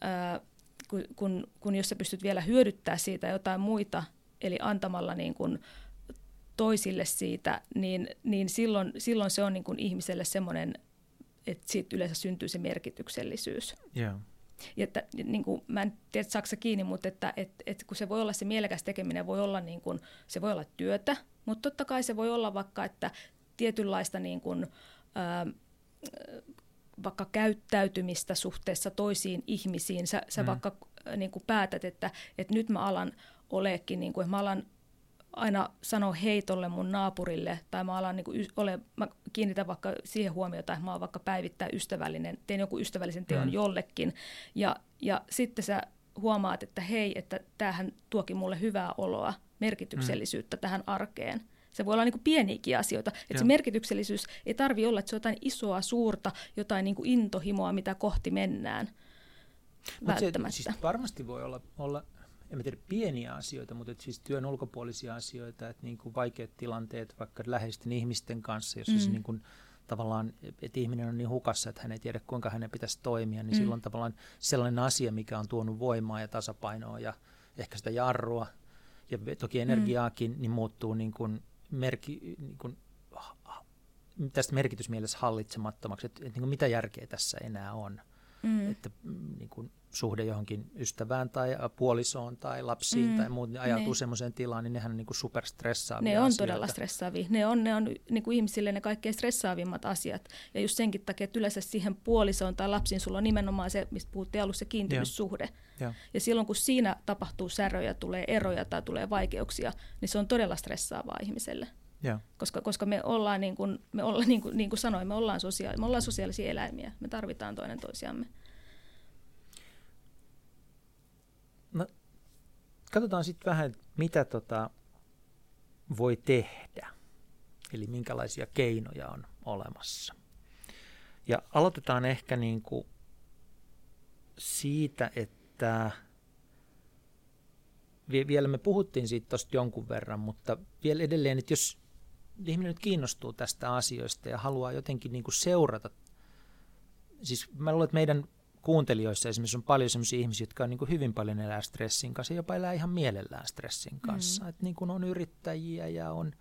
S2: ää, kun, kun, kun jos sä pystyt vielä hyödyttää siitä jotain muita, eli antamalla niin kun toisille siitä, niin, niin silloin, silloin se on niin kun ihmiselle semmoinen, että siitä yleensä syntyy se merkityksellisyys.
S1: Yeah.
S2: Ja että, niin kuin, mä en tiedä, saako se kiinni, mutta että, että, että kun se voi olla se mielekäs tekeminen, voi olla niin kuin, se voi olla työtä, mutta totta kai se voi olla vaikka, että tietynlaista niin kuin, ää, vaikka käyttäytymistä suhteessa toisiin ihmisiin. Sä, sä mm. vaikka niin kuin päätät, että, että nyt mä alan olekin, niin kuin, että mä alan aina sanoa heitolle mun naapurille, tai mä alan niin kuin, ole, mä kiinnitän vaikka siihen huomiota, että mä oon vaikka päivittää ystävällinen, teen joku ystävällisen teon mm. jollekin, ja, ja sitten sä huomaat, että hei, että tämähän tuoki mulle hyvää oloa, merkityksellisyyttä mm. tähän arkeen. Se voi olla niin kuin pieniäkin asioita. Että se merkityksellisyys ei tarvi olla, että se on jotain isoa, suurta, jotain niin kuin intohimoa, mitä kohti mennään. Mut Se,
S1: siis varmasti voi olla, olla en tiedä pieniä asioita, mutta että siis työn ulkopuolisia asioita, että niin kuin vaikeat tilanteet vaikka läheisten ihmisten kanssa, jos mm. siis niin kuin, tavallaan, että ihminen on niin hukassa, että hän ei tiedä kuinka hänen pitäisi toimia, niin mm. silloin tavallaan sellainen asia, mikä on tuonut voimaa ja tasapainoa ja ehkä sitä jarrua ja toki energiaakin, mm. niin muuttuu niin kuin merki, niin kuin, tästä merkitysmielessä hallitsemattomaksi, että, että niin kuin mitä järkeä tässä enää on. Mm. Että mm, niin kuin, suhde johonkin ystävään tai puolisoon tai lapsiin mm, tai muut, niin ajautuu ne. semmoiseen tilaan, niin nehän on niin kuin superstressaavia
S2: Ne on
S1: asioita.
S2: todella stressaavia. Ne on, ne on niin kuin ihmisille ne kaikkein stressaavimmat asiat. Ja just senkin takia, että yleensä siihen puolisoon tai lapsiin sulla on nimenomaan se, mistä puhuttiin alussa, se kiintymyssuhde. Ja. ja silloin kun siinä tapahtuu säröjä, tulee eroja tai tulee vaikeuksia, niin se on todella stressaavaa ihmiselle. Ja. Koska, koska me ollaan, niin kuin, me ollaan niin kuin, niin kuin sanoin, me ollaan, sosiaali, me ollaan sosiaalisia eläimiä. Me tarvitaan toinen toisiamme.
S1: No, katsotaan sitten vähän, mitä tota voi tehdä. Eli minkälaisia keinoja on olemassa. Ja aloitetaan ehkä niin kuin siitä, että vielä me puhuttiin siitä tuosta jonkun verran, mutta vielä edelleen, että jos ihminen nyt kiinnostuu tästä asioista ja haluaa jotenkin niin kuin seurata, siis mä luulen, että meidän kuuntelijoissa esimerkiksi on paljon sellaisia ihmisiä, jotka on niin kuin hyvin paljon elää stressin kanssa ja jopa elää ihan mielellään stressin kanssa. Mm. Että niin kuin on yrittäjiä ja on,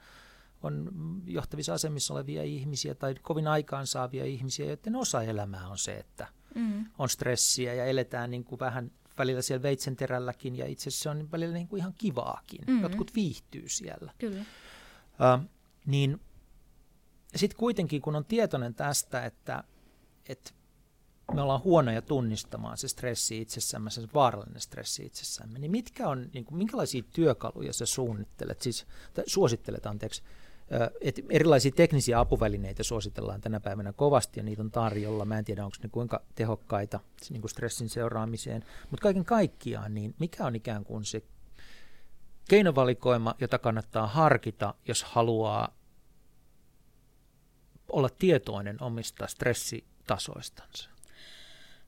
S1: on johtavissa asemissa olevia ihmisiä tai kovin aikaansaavia ihmisiä, joiden osa elämää on se, että mm. on stressiä ja eletään niin kuin vähän välillä siellä veitsenterälläkin ja itse asiassa se on välillä niin kuin ihan kivaakin. Mm. Jotkut viihtyy siellä.
S2: Kyllä.
S1: Uh, niin sitten kuitenkin, kun on tietoinen tästä, että, että me ollaan huonoja tunnistamaan se stressi itsessämme, se vaarallinen stressi itsessämme, niin mitkä on, niin kuin, minkälaisia työkaluja sä suunnittelet, siis suosittelet, anteeksi, että erilaisia teknisiä apuvälineitä suositellaan tänä päivänä kovasti ja niitä on tarjolla. Mä en tiedä, onko ne kuinka tehokkaita niin kuin stressin seuraamiseen, mutta kaiken kaikkiaan, niin mikä on ikään kuin se keinovalikoima, jota kannattaa harkita, jos haluaa olla tietoinen omista stressitasoistansa?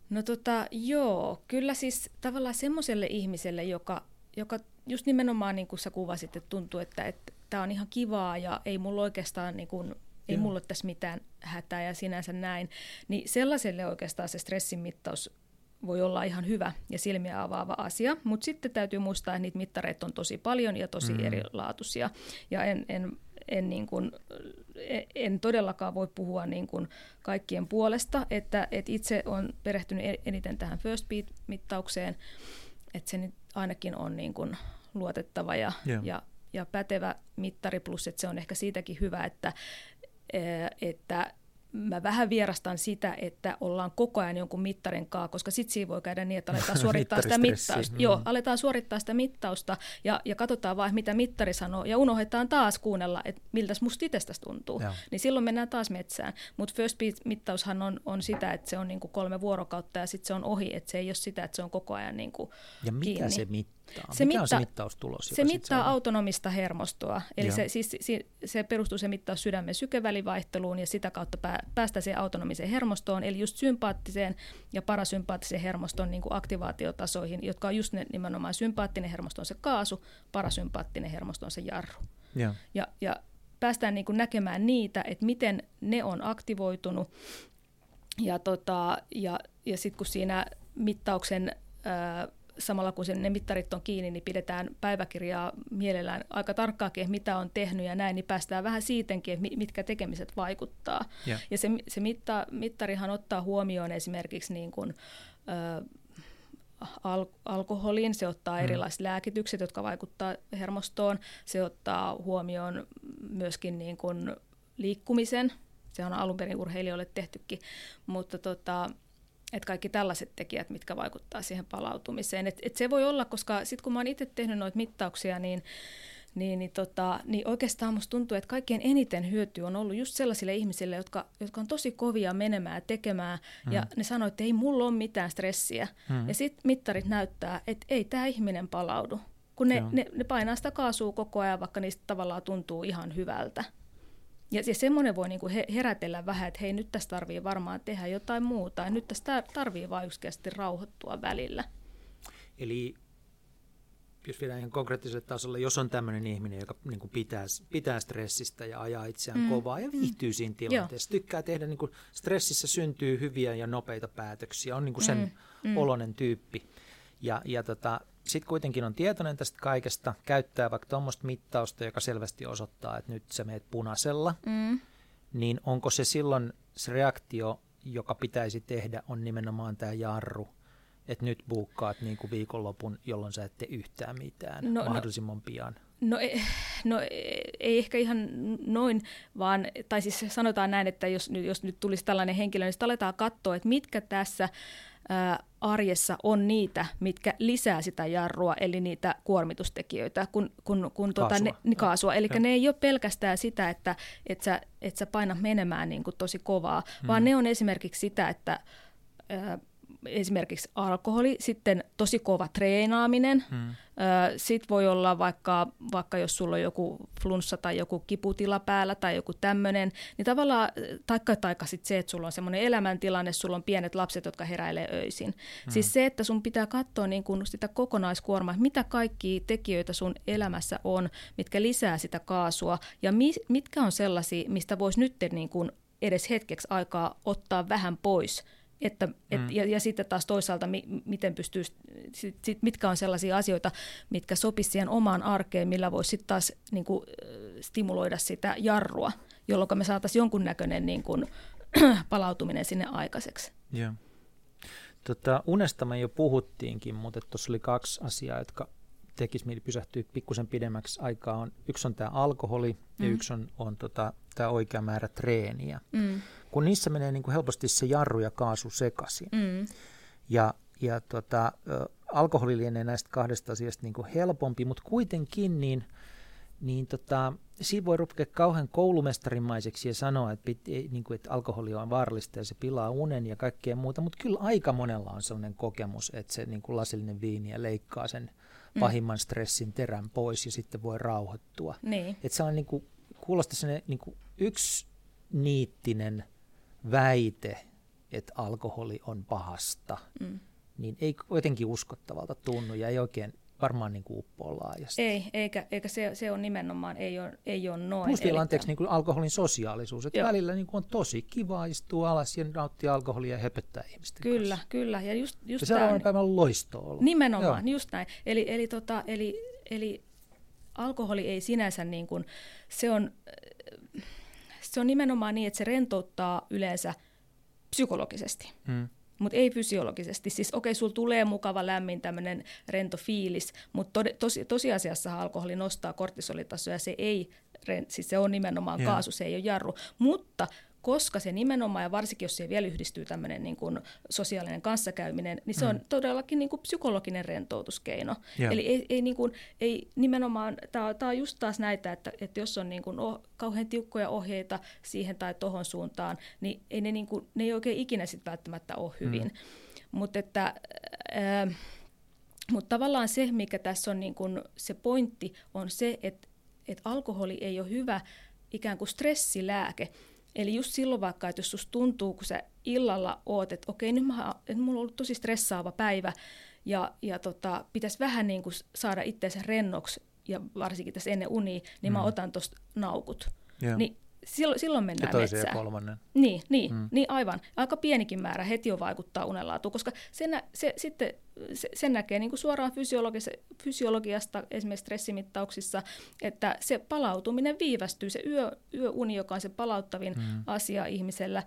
S2: No tota, joo, kyllä siis tavallaan semmoiselle ihmiselle, joka, joka just nimenomaan niin kuin sä kuvasit, että tuntuu, että tämä on ihan kivaa ja ei mulla oikeastaan niin kuin, ei Joo. mulla ole tässä mitään hätää ja sinänsä näin, niin sellaiselle oikeastaan se stressin mittaus voi olla ihan hyvä ja silmiä avaava asia, mutta sitten täytyy muistaa, että niitä mittareita on tosi paljon ja tosi mm. erilaatuisia. Ja en, en en, niin kuin, en todellakaan voi puhua niin kuin kaikkien puolesta, että, että itse olen perehtynyt eniten tähän First Beat-mittaukseen, että se nyt ainakin on niin kuin luotettava ja, yeah. ja, ja pätevä mittari, plus että se on ehkä siitäkin hyvä, että, että mä vähän vierastan sitä, että ollaan koko ajan jonkun mittarin kaa, koska sitten siinä voi käydä niin, että aletaan suorittaa sitä mittausta. Mm. Joo, aletaan suorittaa sitä mittausta ja, ja katsotaan vaan, mitä mittari sanoo ja unohdetaan taas kuunnella, että miltä musta itsestäsi tuntuu. Joo. Niin silloin mennään taas metsään. Mutta first beat-mittaushan on, on sitä, että se on niinku kolme vuorokautta ja sitten se on ohi, että se ei ole sitä, että se on koko ajan niinku
S1: Ja mitä
S2: kiinni.
S1: se mittaa? Se Mikä mitta, on se mittaustulos?
S2: Se mittaa on? autonomista hermostoa, eli se, siis, se, se perustuu se mittaus sydämen sykevälivaihteluun ja sitä kautta pää, päästä siihen autonomiseen hermostoon, eli just sympaattiseen ja parasympaattiseen hermoston niin kuin aktivaatiotasoihin, jotka on just ne, nimenomaan sympaattinen hermosto on se kaasu, parasympaattinen hermosto on se jarru. Ja, ja, ja päästään niin kuin näkemään niitä, että miten ne on aktivoitunut ja, tota, ja, ja sitten kun siinä mittauksen ää, samalla kun sen, ne mittarit on kiinni, niin pidetään päiväkirjaa mielellään aika tarkkaakin, mitä on tehnyt ja näin, niin päästään vähän siitäkin, että mitkä tekemiset vaikuttaa. Ja, ja se, se mitta, mittarihan ottaa huomioon esimerkiksi niin kuin, ö, al- alkoholiin, se ottaa mm. erilaiset lääkitykset, jotka vaikuttavat hermostoon, se ottaa huomioon myöskin niin kuin liikkumisen, se on alun perin urheilijoille tehtykin, mutta tota, et kaikki tällaiset tekijät, mitkä vaikuttaa siihen palautumiseen. Et, et se voi olla, koska sitten kun mä oon itse tehnyt noita mittauksia, niin niin, niin, tota, niin oikeastaan musta tuntuu, että kaikkein eniten hyöty on ollut just sellaisille ihmisille, jotka, jotka on tosi kovia menemään ja tekemään, mm. ja ne sanoo, että ei mulla ole mitään stressiä. Mm. Ja sitten mittarit näyttää, että ei tämä ihminen palaudu, kun ne, ne, ne painaa sitä kaasua koko ajan, vaikka niistä tavallaan tuntuu ihan hyvältä. Ja, ja semmoinen voi niinku herätellä vähän, että hei nyt tässä tarvii varmaan tehdä jotain muuta, ja nyt tässä tarvii vain yksinkertaisesti rauhoittua välillä.
S1: Eli jos vielä ihan konkreettiselle tasolle, jos on tämmöinen ihminen, joka niin kuin pitää, pitää stressistä ja ajaa itseään mm. kovaa ja viihtyy siinä tilanteessa, Joo. tykkää tehdä, niin kuin stressissä syntyy hyviä ja nopeita päätöksiä, on niin kuin sen mm. Mm. olonen tyyppi. Ja, ja tota, sitten kuitenkin on tietoinen tästä kaikesta, käyttää vaikka tuommoista mittausta, joka selvästi osoittaa, että nyt sä meet punaisella, mm. niin onko se silloin se reaktio, joka pitäisi tehdä, on nimenomaan tämä jarru, että nyt buukkaat niin kuin viikonlopun, jolloin sä et tee yhtään mitään no, no. mahdollisimman no, pian?
S2: No, no ei ehkä ihan noin, vaan, tai siis sanotaan näin, että jos, jos nyt tulisi tällainen henkilö, niin sitten aletaan katsoa, että mitkä tässä ää, arjessa on niitä, mitkä lisää sitä jarrua, eli niitä kuormitustekijöitä, kun, kun, kun tuota, kaasua. Ne, niin kaasua. Eli ne ei ole pelkästään sitä, että et sä, et sä painat menemään niin kuin tosi kovaa, hmm. vaan ne on esimerkiksi sitä, että ää, esimerkiksi alkoholi, sitten tosi kova treenaaminen, hmm. sitten voi olla vaikka, vaikka jos sulla on joku flunssa tai joku kiputila päällä tai joku tämmöinen, niin tavallaan, taikka, taikka sitten se, että sulla on semmoinen elämäntilanne, sulla on pienet lapset, jotka heräilee öisin. Hmm. Siis se, että sun pitää katsoa niin kun sitä kokonaiskuormaa, mitä kaikki tekijöitä sun elämässä on, mitkä lisää sitä kaasua ja mi, mitkä on sellaisia, mistä voisi nyt niin kun edes hetkeksi aikaa ottaa vähän pois – että, et, mm. ja, ja sitten taas toisaalta, mi, miten pystyy, sit, sit, mitkä on sellaisia asioita, mitkä sopisivat siihen omaan arkeen, millä voisi sitten taas niin kuin, stimuloida sitä jarrua, jolloin me saataisiin jonkunnäköinen niin kuin, palautuminen sinne aikaiseksi.
S1: Yeah. Tota, unesta me jo puhuttiinkin, mutta tuossa oli kaksi asiaa, jotka tekisi mieli pysähtyä pikkusen pidemmäksi aikaa. On, yksi on tämä alkoholi mm. ja yksi on, on tota, tämä oikea määrä treeniä. Mm kun niissä menee niin kuin helposti se jarru ja kaasu sekaisin. Mm. Ja, ja tota, alkoholi lienee näistä kahdesta asiasta niin kuin helpompi, mutta kuitenkin niin, niin tota, siinä voi rupea kauhean koulumestarimaiseksi ja sanoa, että, pit, niin kuin, että alkoholi on vaarallista ja se pilaa unen ja kaikkea muuta, mutta kyllä aika monella on sellainen kokemus, että se niin kuin lasillinen viini ja leikkaa sen mm. pahimman stressin terän pois ja sitten voi rauhoittua. Niin. Että se on niin kuin, kuulostaa sellainen niin kuin yksi niittinen – väite, että alkoholi on pahasta, mm. niin ei jotenkin uskottavalta tunnu ja ei oikein varmaan niin kuin uppoa laajasti.
S2: Ei, eikä, eikä se, se on nimenomaan, ei ole, ei ole noin.
S1: Plus vielä anteeksi niin kuin alkoholin sosiaalisuus, että Joo. välillä niin kuin on tosi kiva istua alas ja nauttia alkoholia ja höpöttää ihmisten
S2: Kyllä,
S1: kanssa.
S2: kyllä. Ja, just, just
S1: ja seuraavana päivänä loisto ollut.
S2: Nimenomaan, Joo. just näin. Eli, eli, tota, eli, eli alkoholi ei sinänsä, niin kuin, se on se on nimenomaan niin, että se rentouttaa yleensä psykologisesti. Mm. Mutta ei fysiologisesti. Siis okei, okay, sulla tulee mukava lämmin tämmöinen rento fiilis, mutta tos, tosiasiassa alkoholi nostaa kortisolitasoja, se ei, siis se on nimenomaan yeah. kaasu, se ei ole jarru. Mutta koska se nimenomaan, ja varsinkin jos siihen vielä yhdistyy tämmöinen niin kuin sosiaalinen kanssakäyminen, niin se mm. on todellakin niin kuin psykologinen rentoutuskeino. Yeah. Eli ei, ei, niin kuin, ei nimenomaan, tämä on just taas näitä, että, että jos on niin kuin oh, kauhean tiukkoja ohjeita siihen tai tohon suuntaan, niin ei ne, niin kuin, ne ei oikein ikinä sit välttämättä ole hyvin. Mm. Mutta että... Äh, mutta tavallaan se, mikä tässä on niin kun se pointti, on se, että, että alkoholi ei ole hyvä ikään kuin stressilääke, Eli just silloin vaikka, että jos susta tuntuu, kun sä illalla oot, että okei, nyt mä, että mulla on ollut tosi stressaava päivä, ja, ja tota, pitäisi vähän niin kuin saada itseensä rennoksi, ja varsinkin tässä ennen unia, niin mm. mä otan tuosta naukut. Yeah. Niin silloin, silloin mennään
S1: ja
S2: metsään.
S1: ja kolmannen.
S2: Niin, niin, mm. niin, aivan. Aika pienikin määrä heti jo vaikuttaa unenlaatuun, koska sen, se, sitten, se, sen näkee niin kuin suoraan fysiologiasta, esimerkiksi stressimittauksissa, että se palautuminen viivästyy. Se yö, yöuni, joka on se palauttavin mm. asia ihmisellä,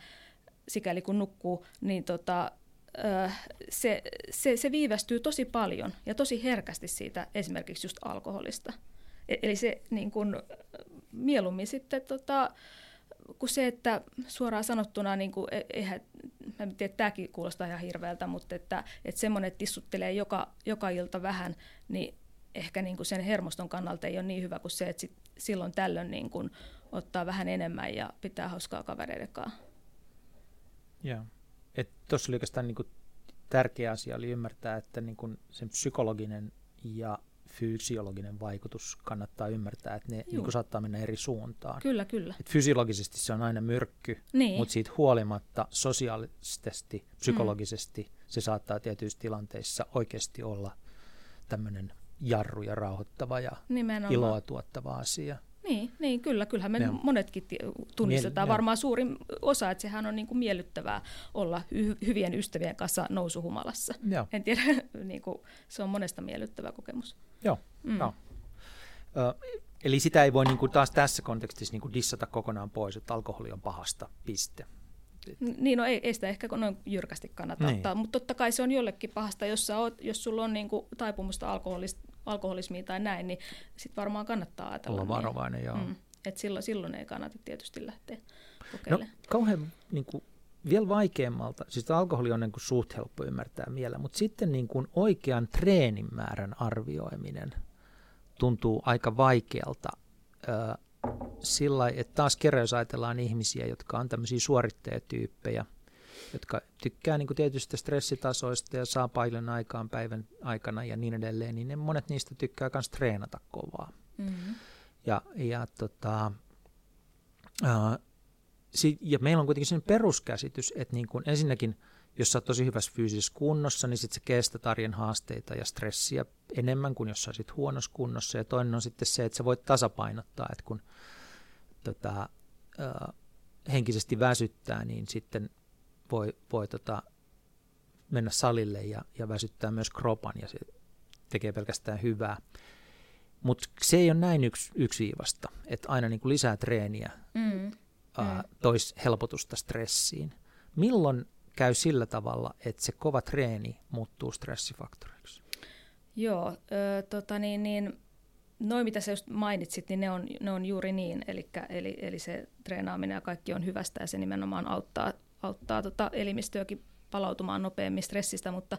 S2: sikäli kun nukkuu, niin tota, se, se, se viivästyy tosi paljon ja tosi herkästi siitä esimerkiksi just alkoholista. E, eli se niin kun, mieluummin sitten tota, kuin se, että suoraan sanottuna, niin kuin, e, eihän, mä en tiedä, tämäkin kuulostaa ihan hirveältä, mutta että, että semmoinen, että tissuttelee joka, joka ilta vähän, niin ehkä niin kuin sen hermoston kannalta ei ole niin hyvä kuin se, että sit silloin tällöin niin kuin ottaa vähän enemmän ja pitää hauskaa kavereiden kanssa.
S1: Joo. Tuossa oli oikeastaan niin kuin tärkeä asia oli ymmärtää, että niin kuin sen psykologinen ja fysiologinen vaikutus kannattaa ymmärtää, että ne niin kuin saattaa mennä eri suuntaan.
S2: Kyllä, kyllä.
S1: Et fysiologisesti se on aina myrkky, niin. mutta siitä huolimatta sosiaalisesti, psykologisesti mm. se saattaa tietyissä tilanteissa oikeasti olla tämmöinen jarru ja rauhoittava ja Nimenomaan. iloa tuottava asia.
S2: Niin, niin kyllä, kyllähän me ja. monetkin tunnistetaan. Miel- Varmaan suurin osa, että sehän on niin kuin miellyttävää olla hy- hyvien ystävien kanssa nousuhumalassa. Ja. En tiedä, niin kuin, se on monesta miellyttävä kokemus.
S1: Joo, mm. joo. Ö, eli sitä ei voi niin kuin taas tässä kontekstissa niin kuin dissata kokonaan pois, että alkoholi on pahasta, piste.
S2: Niin, no ei, ei sitä ehkä noin jyrkästi kannata niin. ottaa, mutta totta kai se on jollekin pahasta, jos, oot, jos sulla on niin kuin taipumusta alkoholista alkoholismiin tai näin, niin sitten varmaan kannattaa ajatella.
S1: Olla niin. varovainen, niin, joo. Mm,
S2: et silloin, silloin ei kannata tietysti lähteä kokeilemaan.
S1: No, kauhean niin kuin, vielä vaikeammalta, siis alkoholi on niin kuin, suht helppo ymmärtää mielellä, mutta sitten niin kuin, oikean treenin määrän arvioiminen tuntuu aika vaikealta. Ö, sillä että taas kerran jos ajatellaan ihmisiä, jotka on tämmöisiä suorittajatyyppejä – jotka tykkää niin kuin tietystä stressitasoista ja saa paljon aikaan päivän aikana ja niin edelleen, niin ne monet niistä tykkää myös treenata kovaa. Mm-hmm. Ja, ja, tota, ää, si, ja meillä on kuitenkin sen peruskäsitys, että niin kuin ensinnäkin, jos sä oot tosi hyvässä fyysisessä kunnossa, niin sit sä kestät arjen haasteita ja stressiä enemmän kuin jos sä olisit huonossa kunnossa. Ja toinen on sitten se, että sä voit tasapainottaa, että kun tota, ää, henkisesti väsyttää, niin sitten voi, voi tota, mennä salille ja, ja väsyttää myös kropan ja se tekee pelkästään hyvää. Mutta se ei ole näin yks, yksiivasta, että aina niin kuin lisää treeniä mm. ää, mm. tois helpotusta stressiin. Milloin käy sillä tavalla, että se kova treeni muuttuu stressifaktoriksi?
S2: Joo, ö, tota niin, niin, noin mitä sä just mainitsit, niin ne on, ne on juuri niin. Elikkä, eli, eli se treenaaminen ja kaikki on hyvästä ja se nimenomaan auttaa auttaa tota elimistöäkin palautumaan nopeammin stressistä, mutta,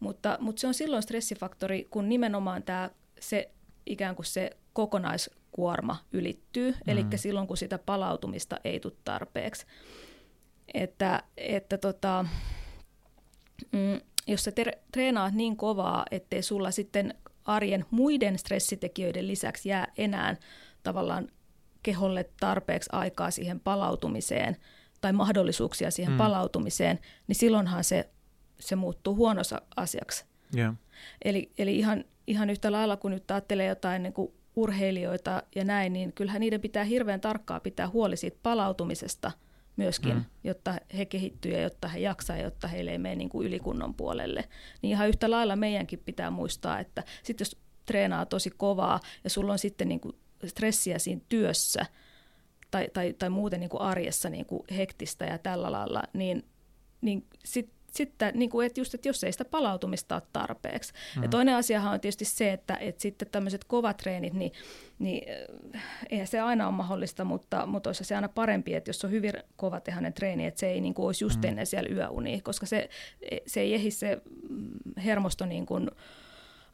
S2: mutta, mutta se on silloin stressifaktori, kun nimenomaan tämä, se ikään kuin se kokonaiskuorma ylittyy, mm. eli silloin kun sitä palautumista ei tule tarpeeksi. Että, että tota, mm, jos sä ter- treenaat niin kovaa, ettei sulla sitten arjen muiden stressitekijöiden lisäksi jää enää tavallaan keholle tarpeeksi aikaa siihen palautumiseen – tai mahdollisuuksia siihen mm. palautumiseen, niin silloinhan se, se muuttuu huonossa asiaksi. Yeah. Eli, eli ihan, ihan yhtä lailla, kun nyt ajattelee jotain niin kuin urheilijoita ja näin, niin kyllähän niiden pitää hirveän tarkkaa pitää huoli siitä palautumisesta myöskin, mm. jotta he kehittyy ja jotta he jaksaa ja jotta heille ei mene niin kuin ylikunnon puolelle. Niin ihan yhtä lailla meidänkin pitää muistaa, että sitten jos treenaa tosi kovaa ja sulla on sitten niin kuin stressiä siinä työssä – tai, tai, tai muuten niin kuin arjessa niin kuin hektistä ja tällä lailla, niin, niin sitten sitten, niin kuin, että just, että jos ei sitä palautumista ole tarpeeksi. Mm-hmm. Ja toinen asiahan on tietysti se, että, että sitten tämmöiset kovat treenit, niin, niin eh, eihän se aina ole mahdollista, mutta, mutta olisi se aina parempi, että jos on hyvin kova tehainen treeni, että se ei niin kuin, olisi just mm-hmm. ennen siellä yöuni, koska se, se ei ehdi se hermosto niin kuin,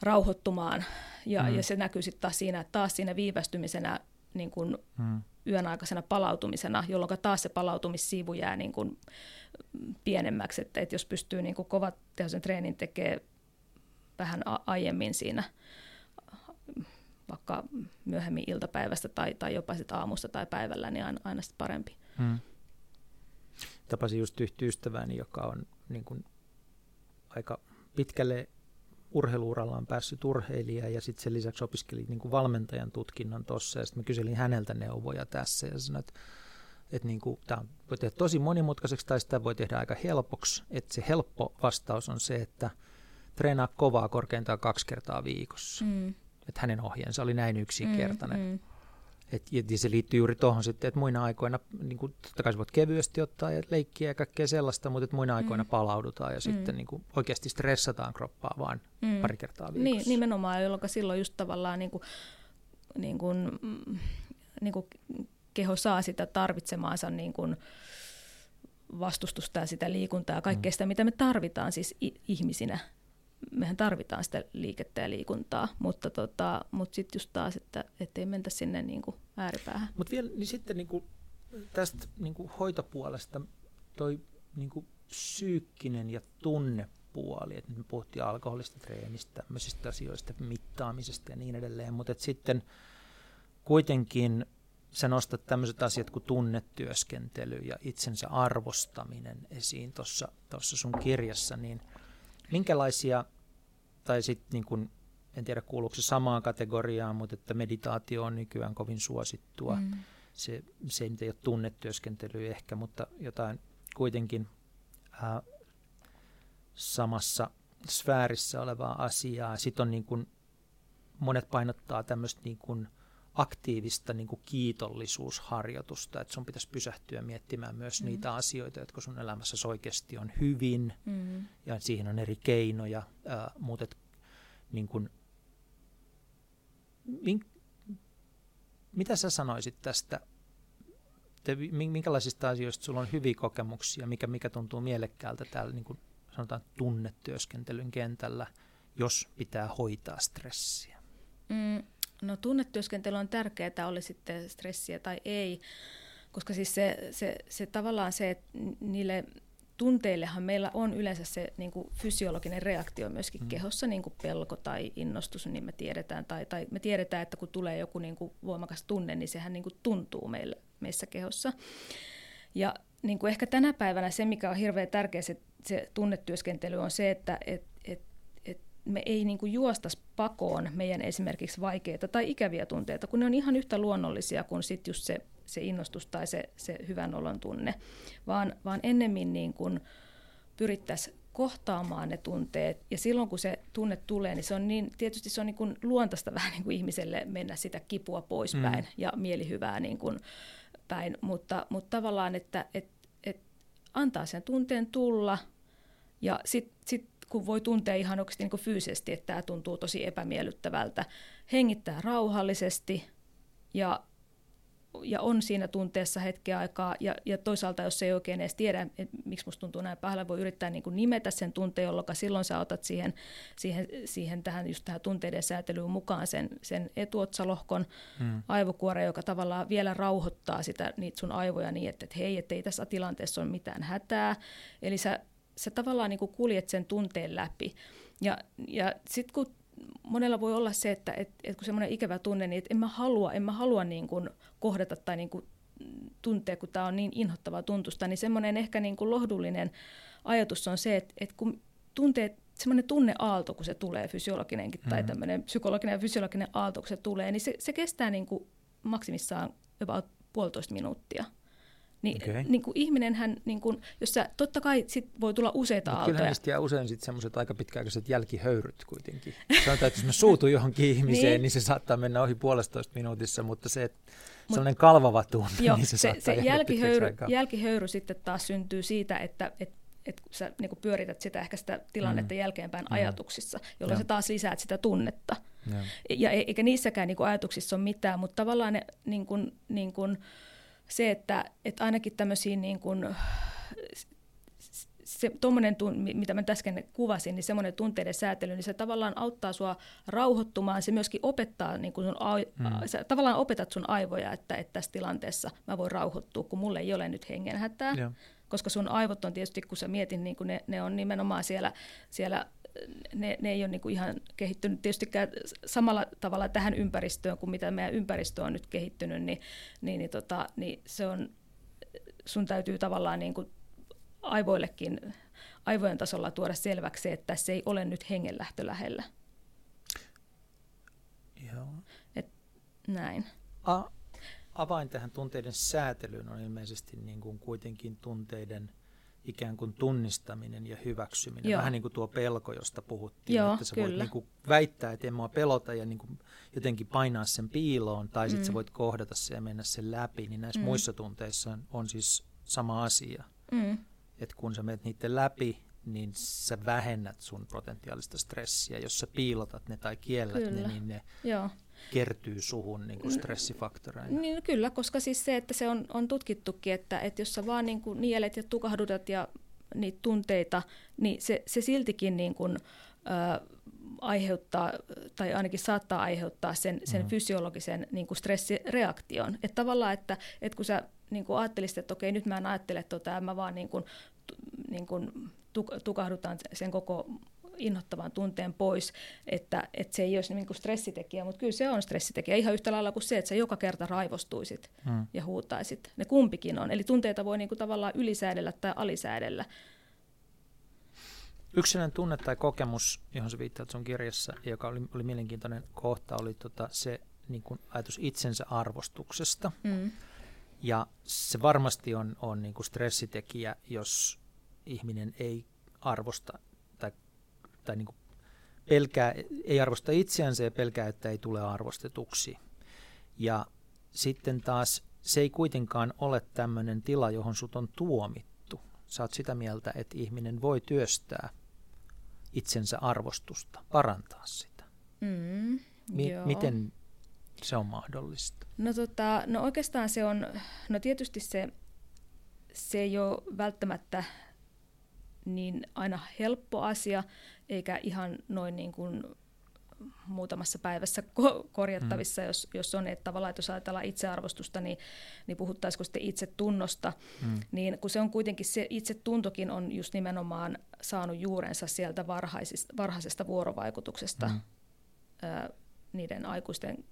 S2: rauhoittumaan ja, mm. ja se näkyy sitten taas siinä, taas siinä viivästymisenä niin kuin, mm yön aikaisena palautumisena, jolloin taas se palautumissiivu jää niin kuin pienemmäksi, että, että jos pystyy niin kuin kovat tehoisen treenin tekemään vähän aiemmin siinä vaikka myöhemmin iltapäivästä tai, tai jopa sitten aamusta tai päivällä, niin aina, aina sitten parempi. Hmm.
S1: Tapasin just yhtä ystävääni, joka on niin kuin aika pitkälle urheiluurallaan päässyt urheilija ja sitten sen lisäksi opiskeli niin kuin valmentajan tutkinnon tuossa ja sitten mä kyselin häneltä neuvoja tässä ja sanoin, että että niin kuin, tämä voi tehdä tosi monimutkaiseksi tai sitä voi tehdä aika helpoksi. Että se helppo vastaus on se, että treenaa kovaa korkeintaan kaksi kertaa viikossa. Mm. Että hänen ohjeensa oli näin yksinkertainen. Mm, mm. Et, ja se liittyy juuri tuohon sitten, että muina aikoina, niin kuin, totta kai voit kevyesti ottaa ja leikkiä ja kaikkea sellaista, mutta että muina aikoina mm. palaudutaan ja mm. sitten niin kuin, oikeasti stressataan kroppaa vain mm. pari kertaa viikossa.
S2: Niin, nimenomaan, jolloin silloin just tavallaan niin kuin, niin kuin, niin kuin keho saa sitä tarvitsemaansa niin kuin vastustusta ja sitä liikuntaa ja kaikkea mm. sitä, mitä me tarvitaan siis ihmisinä mehän tarvitaan sitä liikettä ja liikuntaa, mutta, tota, mutta sitten just taas, että ei mentä sinne niin kuin ääripäähän.
S1: Mutta vielä niin sitten niin kuin tästä niin kuin hoitopuolesta toi niin kuin psyykkinen ja tunnepuoli, että me puhuttiin alkoholista, treenistä, tämmöisistä asioista, mittaamisesta ja niin edelleen, mutta sitten kuitenkin sä nostat tämmöiset asiat kuin tunnetyöskentely ja itsensä arvostaminen esiin tuossa sun kirjassa, niin minkälaisia tai sitten niin kuin, en tiedä kuuluuko se samaan kategoriaan, mutta että meditaatio on nykyään kovin suosittua. Mm. Se, se ei ole tunnetyöskentelyä ehkä, mutta jotain kuitenkin ää, samassa sfäärissä olevaa asiaa. Sitten on niin kuin, monet painottaa tämmöistä niin kuin aktiivista niin kuin kiitollisuusharjoitusta, että sun pitäisi pysähtyä miettimään myös mm. niitä asioita, jotka sun elämässä oikeasti on hyvin, mm. ja siihen on eri keinoja, ää, mutta niin kuin, min, mitä sä sanoisit tästä, te, minkälaisista asioista sulla on hyviä kokemuksia, mikä, mikä tuntuu mielekkäältä täällä niin kuin sanotaan tunnetyöskentelyn kentällä, jos pitää hoitaa stressiä?
S2: Mm, no tunnetyöskentely on tärkeää, oli sitten stressiä tai ei, koska siis se, se, se tavallaan se, että niille tunteillehan meillä on yleensä se niin kuin fysiologinen reaktio myöskin mm. kehossa, niin kuin pelko tai innostus, niin me tiedetään, tai, tai me tiedetään, että kun tulee joku niin kuin voimakas tunne, niin sehän niin kuin tuntuu meillä, meissä kehossa. Ja niin kuin ehkä tänä päivänä se, mikä on hirveän tärkeä se, se tunnetyöskentely, on se, että et, et, et me ei niin kuin juostas pakoon meidän esimerkiksi vaikeita tai ikäviä tunteita, kun ne on ihan yhtä luonnollisia kuin sitten just se se innostus tai se, se hyvän olon tunne, vaan, vaan ennemmin niin kuin pyrittäisiin kohtaamaan ne tunteet. Ja silloin kun se tunne tulee, niin se on niin, tietysti se on niin kuin luontaista vähän niin kuin ihmiselle mennä sitä kipua poispäin mm. ja mielihyvää niin kuin päin. Mutta, mutta tavallaan, että et, et antaa sen tunteen tulla ja sitten sit, kun voi tuntea ihan oikeasti niin fyysisesti, että tämä tuntuu tosi epämiellyttävältä, hengittää rauhallisesti ja ja on siinä tunteessa hetken aikaa, ja, ja toisaalta jos ei oikein edes tiedä, että miksi musta tuntuu näin pahalle, voi yrittää niin kuin nimetä sen tunteen, jolloin silloin sä otat siihen, siihen, siihen tähän, just tähän tunteiden säätelyyn mukaan sen, sen etuotsalohkon hmm. aivokuore, joka tavallaan vielä rauhoittaa sitä, niitä sun aivoja niin, että, että hei, että ei tässä tilanteessa ole mitään hätää. Eli sä, sä tavallaan niin kuin kuljet sen tunteen läpi. Ja, ja sitten kun monella voi olla se, että et, et kun semmoinen ikävä tunne, niin että en mä halua, en mä halua niin kuin kohdata tai niin kuin tuntea, kun tämä on niin inhottavaa tuntusta, niin semmoinen ehkä niin kuin lohdullinen ajatus on se, että, että kun tunteet, semmoinen tunneaalto, kun se tulee, fysiologinenkin mm-hmm. tai tämmöinen psykologinen ja fysiologinen aalto, kun se tulee, niin se, se kestää niin kuin maksimissaan about puolitoista minuuttia. Niin, okay. niin kuin ihminenhän, niin kuin, jos sä, totta kai sit voi tulla useita Mut aaltoja.
S1: Kyllähän jää usein sitten semmoiset aika pitkäaikaiset jälkihöyryt kuitenkin. Sanotaan, että jos mä suutun johonkin ihmiseen, niin. niin se saattaa mennä ohi puolestoista minuutissa, mutta se, että Mut, sellainen kalvava tunne, jo, niin se, se, se
S2: jälkihöyry, jälkihöyry sitten taas syntyy siitä, että, että että sä niin pyörität sitä ehkä sitä tilannetta mm. jälkeenpäin mm. ajatuksissa, jolloin ja. sä taas lisäät sitä tunnetta. Ja, ja e, eikä niissäkään niin kuin ajatuksissa ole mitään, mutta tavallaan ne, niin kuin, niin kuin, se, että, että ainakin tämmöisiä niin kuin, se, tommonen, mitä mä äsken kuvasin, niin semmoinen tunteiden säätely, niin se tavallaan auttaa sua rauhoittumaan. Se myöskin opettaa, niin kun sun, mm. sä tavallaan opetat sun aivoja, että, että tässä tilanteessa mä voin rauhoittua, kun mulle ei ole nyt hengenhätää. Ja. Koska sun aivot on tietysti, kun sä mietit, niin kun ne, ne on nimenomaan siellä, siellä ne, ne ei ole niin kuin ihan kehittynyt tietystikään samalla tavalla tähän ympäristöön kuin mitä meidän ympäristö on nyt kehittynyt, niin, niin, niin, tota, niin se on, sun täytyy tavallaan niin kuin aivoillekin aivojen tasolla tuoda selväksi, että tässä ei ole nyt hengenlähtö lähellä.
S1: Joo.
S2: Et, näin.
S1: A, avain tähän tunteiden säätelyyn on ilmeisesti niin kuin kuitenkin tunteiden ikään kuin tunnistaminen ja hyväksyminen.
S2: Joo.
S1: Vähän niin kuin tuo pelko, josta puhuttiin,
S2: Joo,
S1: että sä
S2: kyllä.
S1: voit niin kuin väittää, että en mua pelota ja niin kuin jotenkin painaa sen piiloon, tai sitten
S2: Mm.
S1: sä voit kohdata sen ja mennä sen läpi, niin näissä
S2: Mm.
S1: muissa tunteissa on, on siis sama asia.
S2: Mm.
S1: Että kun sä menet niiden läpi, niin sä vähennät sun potentiaalista stressiä. Jos sä piilotat ne tai kiellät
S2: Kyllä.
S1: ne, niin ne
S2: Joo.
S1: Kertyy suhun niin kuin stressifaktoreina.
S2: Niin, kyllä, koska siis se, että se on, on tutkittukin, että, että jos sä vaan niin kuin nielet ja tukahdutat ja niitä tunteita, niin se, se siltikin niin kuin, ö, aiheuttaa, tai ainakin saattaa aiheuttaa sen, sen
S1: Mm.
S2: fysiologisen niin kuin stressireaktion. Että tavallaan, että, että kun sä niin kuin ajattelisit, että okei, nyt mä en ajattele tota, mä vaan niin kuin, niin kuin tuk- tukahdutan sen koko inhottavan tunteen pois, että, että se ei olisi niin kuin stressitekijä, mutta kyllä se on stressitekijä ihan yhtä lailla kuin se, että sä joka kerta raivostuisit
S1: Mm.
S2: ja huutaisit. Ne kumpikin on. Eli tunteita voi niin kuin tavallaan ylisäädellä tai alisäädellä.
S1: Yksi sellainen tunne tai kokemus, johon sä viittaat sun kirjassa, joka oli, oli mielenkiintoinen kohta, oli tota se niin kuin ajatus itsensä arvostuksesta.
S2: Mm.
S1: Ja se varmasti on, on niin kuin stressitekijä, jos ihminen ei arvosta tai, niin kuin pelkää, ei arvosta itseänsä ja pelkää, että ei tule arvostetuksi. Ja sitten taas se ei kuitenkaan ole tämmöinen tila, johon sut on tuomittu. Sä oot sitä mieltä, että ihminen voi työstää itsensä arvostusta, parantaa sitä.
S2: Mm.
S1: Mi-
S2: Joo.
S1: miten se on mahdollista?
S2: No, tota, no oikeastaan se on, no tietysti se, se ei ole välttämättä niin aina helppo asia, eikä ihan noin niin kuin muutamassa päivässä ko- korjattavissa, mm. jos, jos on, että tavallaan, että jos ajatellaan itsearvostusta, niin, niin puhuttaisiko sitten itsetunnosta,
S1: Mm.
S2: niin kun se on kuitenkin, se itsetuntokin on just nimenomaan saanut juurensa sieltä varhaisista, varhaisesta vuorovaikutuksesta
S1: Mm.
S2: ää, niiden aikuisten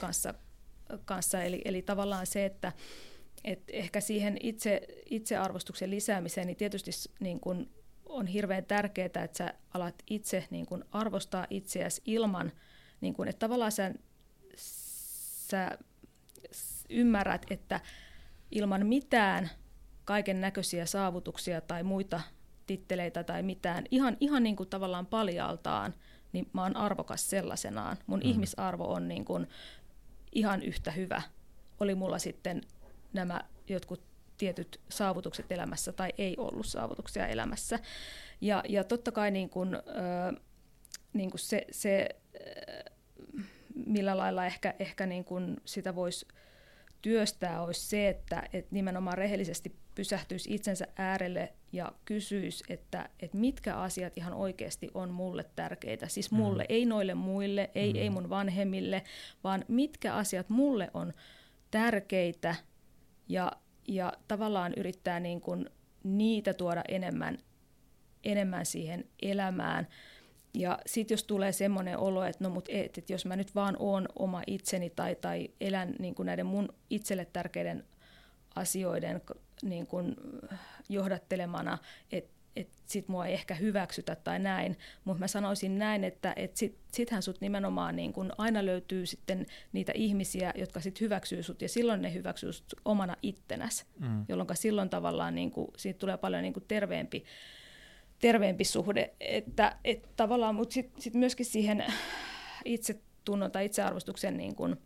S2: kanssa, kanssa. Eli, eli tavallaan se, että et ehkä siihen itse, itsearvostuksen lisäämiseen, niin tietysti niin kun on hirveän tärkeää, että sä alat itse niin kun arvostaa itseäsi ilman, niin kun, että tavallaan sä, sä ymmärrät, että ilman mitään kaiken näköisiä saavutuksia tai muita titteleitä tai mitään, ihan, ihan niin kuin tavallaan paljaaltaan, niin mä oon arvokas sellaisenaan. Mun
S1: mm.
S2: ihmisarvo on niin kuin ihan yhtä hyvä. Oli mulla sitten nämä jotkut tietyt saavutukset elämässä tai ei ollut saavutuksia elämässä. Ja, ja totta kai niin kuin, ö, niin kuin se, se ö, millä lailla ehkä, ehkä niin kuin sitä voisi työstää, olisi se, että, että nimenomaan rehellisesti pysähtyisi itsensä äärelle ja kysyisi, että, että mitkä asiat ihan oikeasti on mulle tärkeitä. Siis mulle, mm. ei noille muille, ei,
S1: Mm.
S2: ei mun vanhemmille, vaan mitkä asiat mulle on tärkeitä ja, ja tavallaan yrittää niin kuin niitä tuoda enemmän, enemmän siihen elämään. Ja sitten jos tulee semmoinen olo, että no mut et, et jos mä nyt vaan oon oma itseni tai, tai elän niin kuin näiden mun itselle tärkeiden asioiden niin kuin johdattelemana, että et sit mua ei ehkä hyväksytä tai näin, mutta mä sanoisin näin, että et sit, sithän sut nimenomaan niin kun aina löytyy sitten niitä ihmisiä, jotka sit hyväksyy sut ja silloin ne hyväksyy sut omana ittenäs,
S1: Mm.
S2: jolloin silloin tavallaan niin kuin, siitä tulee paljon niin kuin terveempi, terveempi suhde, että, että tavallaan, mutta sitten sit myöskin siihen itsetunnon tai itsearvostuksen niin kuin,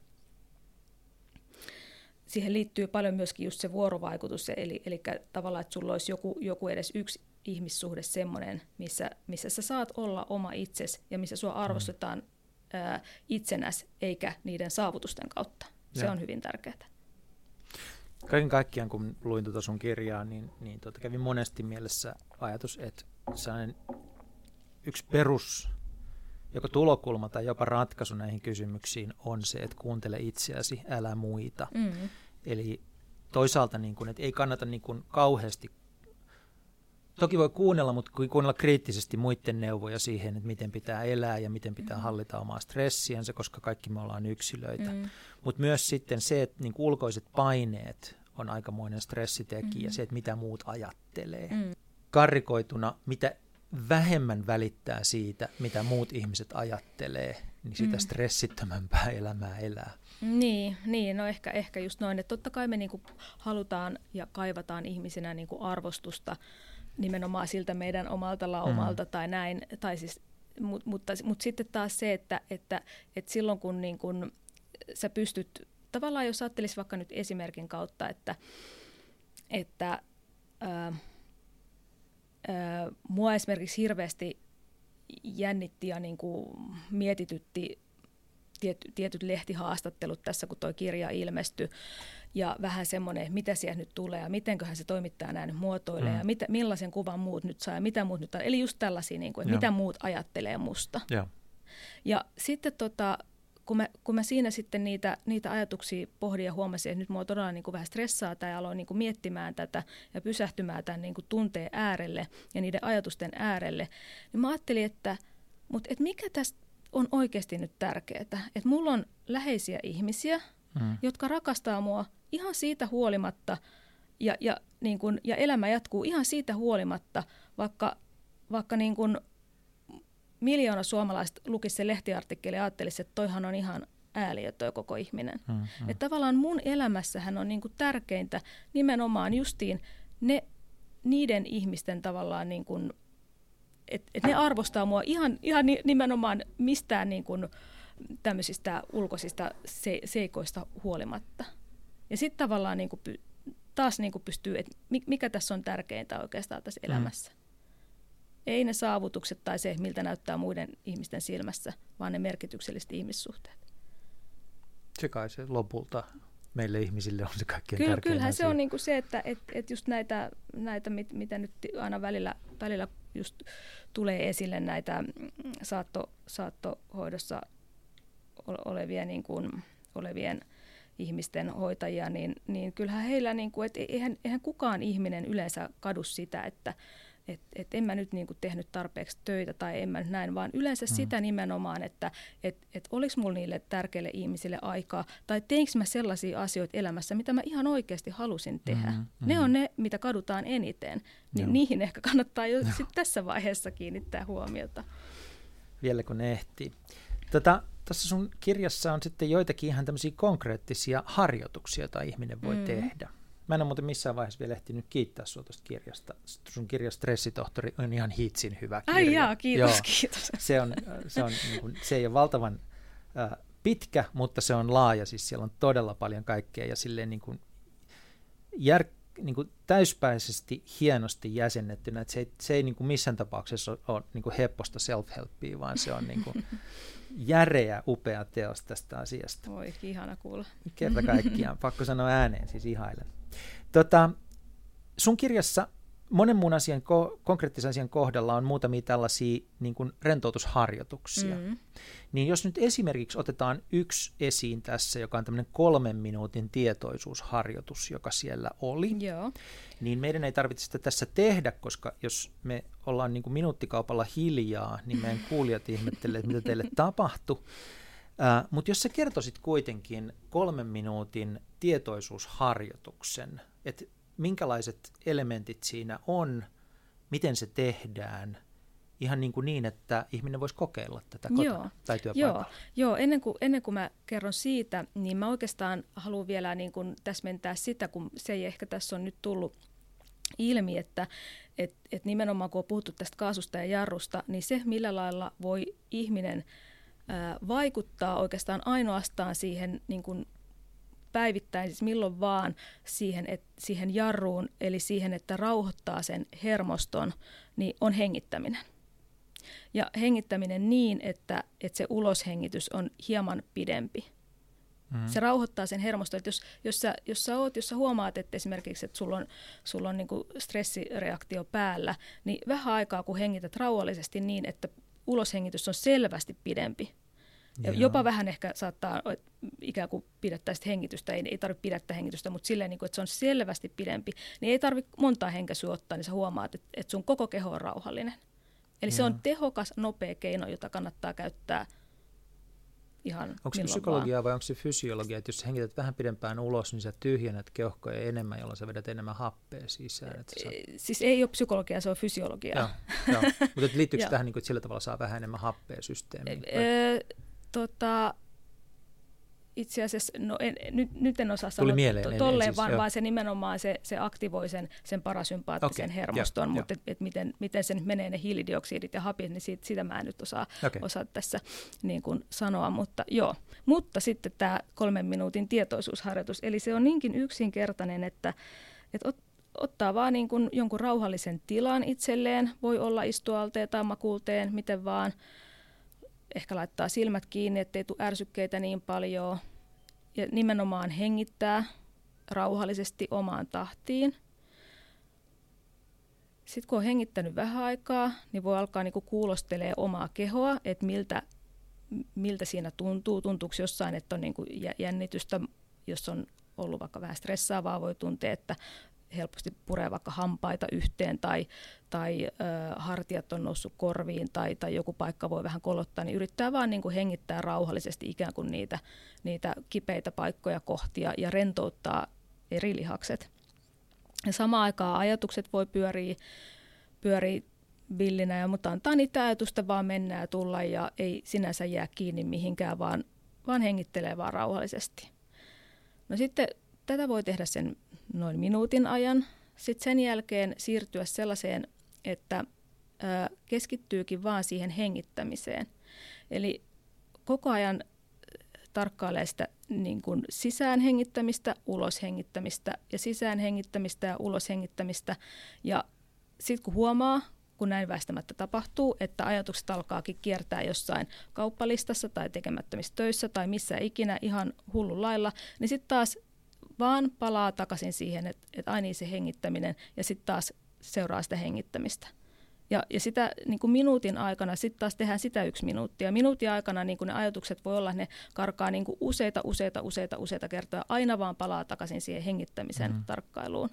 S2: siihen liittyy paljon myöskin just se vuorovaikutus, eli, eli tavallaan, että sulla olisi joku, joku edes yksi ihmissuhde semmoinen, missä, missä sä saat olla oma itses ja missä sua arvostetaan ää, itsenäs eikä niiden saavutusten kautta. Se
S1: Joo.
S2: on hyvin tärkeää.
S1: Kaiken kaikkiaan, kun luin tuota sun kirjaa, niin, niin tuota kävi monesti mielessä ajatus, että sellainen yksi perus, joko tulokulma tai jopa ratkaisu näihin kysymyksiin on se, että kuuntele itseäsi, älä muita.
S2: Mm.
S1: Eli toisaalta niin kuin, että ei kannata niin kuin kauheasti, toki voi kuunnella, mutta kuunnella kriittisesti muiden neuvoja siihen, että miten pitää elää ja miten pitää hallita omaa stressiänsä, koska kaikki me ollaan yksilöitä.
S2: Mm.
S1: Mutta myös sitten se, että niin ulkoiset paineet on aikamoinen stressitekijä,
S2: Mhm.
S1: se, että mitä muut ajattelee.
S2: Mm.
S1: Karrikoituna, mitä vähemmän välittää siitä, mitä muut ihmiset ajattelee, niin sitä
S2: Mm.
S1: stressittömämpää elämää elää.
S2: Niin, niin, no ehkä, ehkä just noin, että totta kai me niinku halutaan ja kaivataan ihmisinä niinku arvostusta nimenomaan siltä meidän omalta laumalta mm. tai näin, tai siis, mut, mutta, mutta sitten taas se, että, että, että silloin kun, niin kun sä pystyt, tavallaan jos ajattelisi vaikka nyt esimerkin kautta, että, että ää, ää, mua esimerkiksi hirveästi jännitti ja niin kuin mietitytti tiety, tietyt lehtihaastattelut tässä, kun tuo kirja ilmestyi. Ja vähän semmoinen, mitä siellä nyt tulee ja mitenköhän se toimittaja näin muotoilee mm. ja mitä, millaisen kuvan muut nyt saa ja mitä muut nyt Eli just tällaisia, niin kuin, että mitä muut ajattelee musta. Ja, ja sitten tota, kun mä, kun mä siinä sitten niitä, niitä ajatuksia pohdin ja huomasin, että nyt mua todella niin kuin vähän stressaa tai aloin niin kuin miettimään tätä ja pysähtymään tämän niin kuin tunteen äärelle ja niiden ajatusten äärelle, niin mä ajattelin, että, mutta, että mikä tästä on oikeasti nyt tärkeää. Että mulla on läheisiä ihmisiä, mm. jotka rakastaa mua ihan siitä huolimatta ja, ja, niin kun, ja elämä jatkuu ihan siitä huolimatta, vaikka, vaikka niin kun miljoona suomalaista lukisi se lehtiartikkeli ja ajattelisi, että toihan on ihan ääliö toi koko ihminen. Mm, mm. Että tavallaan mun elämässähän on niin kuin tärkeintä nimenomaan justiin ne, niiden ihmisten tavallaan, niin kuin, että et ne arvostaa mua ihan, ihan nimenomaan mistään niin kuin tämmöisistä ulkoisista se, seikoista huolimatta. Ja sitten tavallaan niin kuin, taas niin kuin pystyy, että mikä tässä on tärkeintä oikeastaan tässä mm. elämässä. Ei ne saavutukset tai se, miltä näyttää muiden ihmisten silmässä, vaan ne merkitykselliset ihmissuhteet.
S1: Se kai se lopulta meille ihmisille on se kaikkein
S2: Kyllä,
S1: tärkein
S2: Kyllähän asia. se on niin kuin se, että et, et just näitä, näitä mit, mitä nyt aina välillä, välillä just tulee esille näitä saatto, saattohoidossa olevia, niin kuin, olevien ihmisten hoitajia, niin, niin kyllähän heillä, niin kuin, et eihän, eihän kukaan ihminen yleensä kadu sitä, että että et en mä nyt niinku tehnyt tarpeeksi töitä tai en mä nyt näin, vaan yleensä mm. sitä nimenomaan, että et, et oliko mulla niille tärkeille ihmisille aikaa tai teinkö mä sellaisia asioita elämässä, mitä mä ihan oikeasti halusin tehdä. Mm, mm. Ne on ne, mitä kadutaan eniten, niin niihin ehkä kannattaa jo sit tässä vaiheessa kiinnittää huomiota.
S1: Vielä kun ne ehtii. Tätä, tässä sun kirjassa on sitten joitakin ihan tämmöisiä konkreettisia harjoituksia, joita ihminen voi mm. tehdä. Mä en ole muuten missään vaiheessa vielä ehtinyt kiittää sinua tuosta kirjasta. Sun kirja Stressitohtori on ihan hitsin hyvä kirja.
S2: Ai jaa, kiitos, Joo, kiitos.
S1: Se, on, se, on, niin kuin, se ei ole valtavan äh, pitkä, mutta se on laaja. Siis siellä on todella paljon kaikkea ja silleen niin kuin, jär, niin kuin täyspäisesti hienosti jäsennettynä. Että se ei, se ei niin kuin missään tapauksessa ole, ole niin kuin hepposta self-helpia, vaan se on niin kuin, järeä, upea teos tästä asiasta.
S2: Oi, ihana kuulla.
S1: Kerta kaikkiaan, pakko sanoa ääneen, siis ihailen. Tota, sun kirjassa monen muun asian, ko- konkreettisen asian kohdalla on muutamia tällaisia niin kuin rentoutusharjoituksia. Mm. Niin jos nyt esimerkiksi otetaan yksi esiin tässä, joka on tämmöinen kolmen minuutin tietoisuusharjoitus, joka siellä oli,
S2: Joo.
S1: niin meidän ei tarvitse sitä tässä tehdä, koska jos me ollaan niin kuin minuuttikaupalla hiljaa, niin meidän kuulijat ihmettelee, että mitä teille tapahtui. Mutta jos sä kertoisit kuitenkin kolmen minuutin tietoisuusharjoituksen, että minkälaiset elementit siinä on, miten se tehdään, ihan niin kuin niin, että ihminen voisi kokeilla tätä kotona joo, tai
S2: työpaikalla. Joo, joo ennen, kuin, ennen kuin mä kerron siitä, niin mä oikeastaan haluan vielä niin kuin täsmentää sitä, kun se ei ehkä tässä on nyt tullut ilmi, että et, et nimenomaan kun on puhuttu tästä kaasusta ja jarrusta, niin se millä lailla voi ihminen vaikuttaa oikeastaan ainoastaan siihen niin kuin päivittäin, siis milloin vaan siihen, et, siihen jarruun, eli siihen, että rauhoittaa sen hermoston, niin on hengittäminen. Ja hengittäminen niin, että, että se uloshengitys on hieman pidempi. Mm-hmm. Se rauhoittaa sen hermoston. Että jos, jos, sä, jos, sä oot, jos sä huomaat, että esimerkiksi että sulla on, sulla on niin stressireaktio päällä, niin vähän aikaa kun hengität rauhallisesti niin, että uloshengitys on selvästi pidempi, ja jopa vähän ehkä saattaa ikään kuin pidättäisi hengitystä, ei, ei tarvitse pidättää hengitystä, mutta silleen, niin kuin, että se on selvästi pidempi, niin ei tarvitse montaa henkäsyä ottaa, niin sä huomaat, että, että sun koko keho on rauhallinen. Eli Joo. se on tehokas, nopea keino, jota kannattaa käyttää ihan
S1: Onko se psykologiaa vai onko se fysiologia, että jos hengität vähän pidempään ulos, niin sä tyhjennät keuhkoja enemmän, jolloin sä vedät enemmän happea sisään. Että saat...
S2: Siis ei ole psykologia, se on fysiologia.
S1: Joo, joo. mutta liittyykö tähän, niin kuin, että sillä tavalla saa vähän enemmän happea systeemiin?
S2: Tota, itse asiassa, no en, nyt, nyt en osaa
S1: sanoa
S2: mieleen, tolleen, siis, vaan, vaan se nimenomaan se, se aktivoi sen, sen parasympaattisen okay, hermoston, mutta et, et miten, miten se nyt menee ne hiilidioksidit ja hapit, niin siitä, sitä mä en nyt osaa, okay. osaa tässä niin kuin sanoa, mutta joo. Mutta sitten tämä kolmen minuutin tietoisuusharjoitus, eli se on niinkin yksinkertainen, että, että ot, ottaa vaan niin kuin jonkun rauhallisen tilan itselleen, voi olla istualteen tai makuulteen, miten vaan, ehkä laittaa silmät kiinni, ettei tule ärsykkeitä niin paljon. Ja nimenomaan hengittää rauhallisesti omaan tahtiin. Sitten kun on hengittänyt vähän aikaa, niin voi alkaa niinku kuulostelee omaa kehoa, että miltä, miltä siinä tuntuu. Tuntuuko jossain, että on niinku jännitystä, jos on ollut vaikka vähän stressaavaa, voi tuntea, että helposti puree vaikka hampaita yhteen tai, tai ö, hartiat on noussut korviin tai, tai joku paikka voi vähän kolottaa, niin yrittää vaan niin kuin hengittää rauhallisesti ikään kuin niitä, niitä kipeitä paikkoja kohtia ja rentouttaa eri lihakset. Ja samaan aikaan ajatukset voi pyöriä, pyöriä villinä, ja, mutta antaa niitä ajatusta vaan mennä ja tulla ja ei sinänsä jää kiinni mihinkään, vaan, vaan hengittelee vaan rauhallisesti. No sitten tätä voi tehdä sen noin minuutin ajan. Sitten sen jälkeen siirtyä sellaiseen, että keskittyykin vaan siihen hengittämiseen. Eli koko ajan tarkkailee sitä niin kuin sisään hengittämistä, ulos hengittämistä ja sisään hengittämistä ja ulos hengittämistä. Ja sitten kun huomaa, kun näin väistämättä tapahtuu, että ajatukset alkaakin kiertää jossain kauppalistassa tai tekemättömissä töissä tai missä ikinä ihan hullu lailla, niin sitten taas vaan palaa takaisin siihen, että, että aina niin se hengittäminen ja sitten taas seuraa sitä hengittämistä. Ja, ja sitä niin kuin minuutin aikana sitten taas tehdään sitä yksi minuuttia. Minuutin aikana niin kuin ne ajatukset voi olla, ne karkaa niin kuin useita, useita, useita, useita kertoja. Aina vaan palaa takaisin siihen hengittämisen mm. tarkkailuun.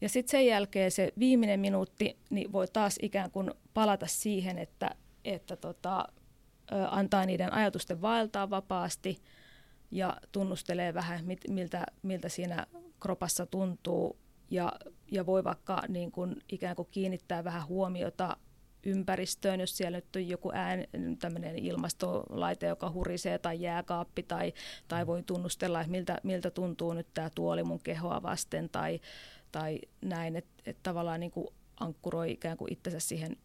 S2: Ja sitten sen jälkeen se viimeinen minuutti niin voi taas ikään kuin palata siihen, että, että tota, antaa niiden ajatusten vaeltaa vapaasti – ja tunnustelee vähän, mit, miltä, miltä siinä kropassa tuntuu. Ja, ja voi vaikka niin kuin ikään kuin kiinnittää vähän huomiota ympäristöön, jos siellä nyt on joku ään, ilmastolaite, joka hurisee tai jääkaappi tai, tai voi tunnustella, että miltä, miltä tuntuu nyt tämä tuoli mun kehoa vasten tai, tai näin, että et tavallaan niin kuin ankkuroi ikään kuin itsensä siihen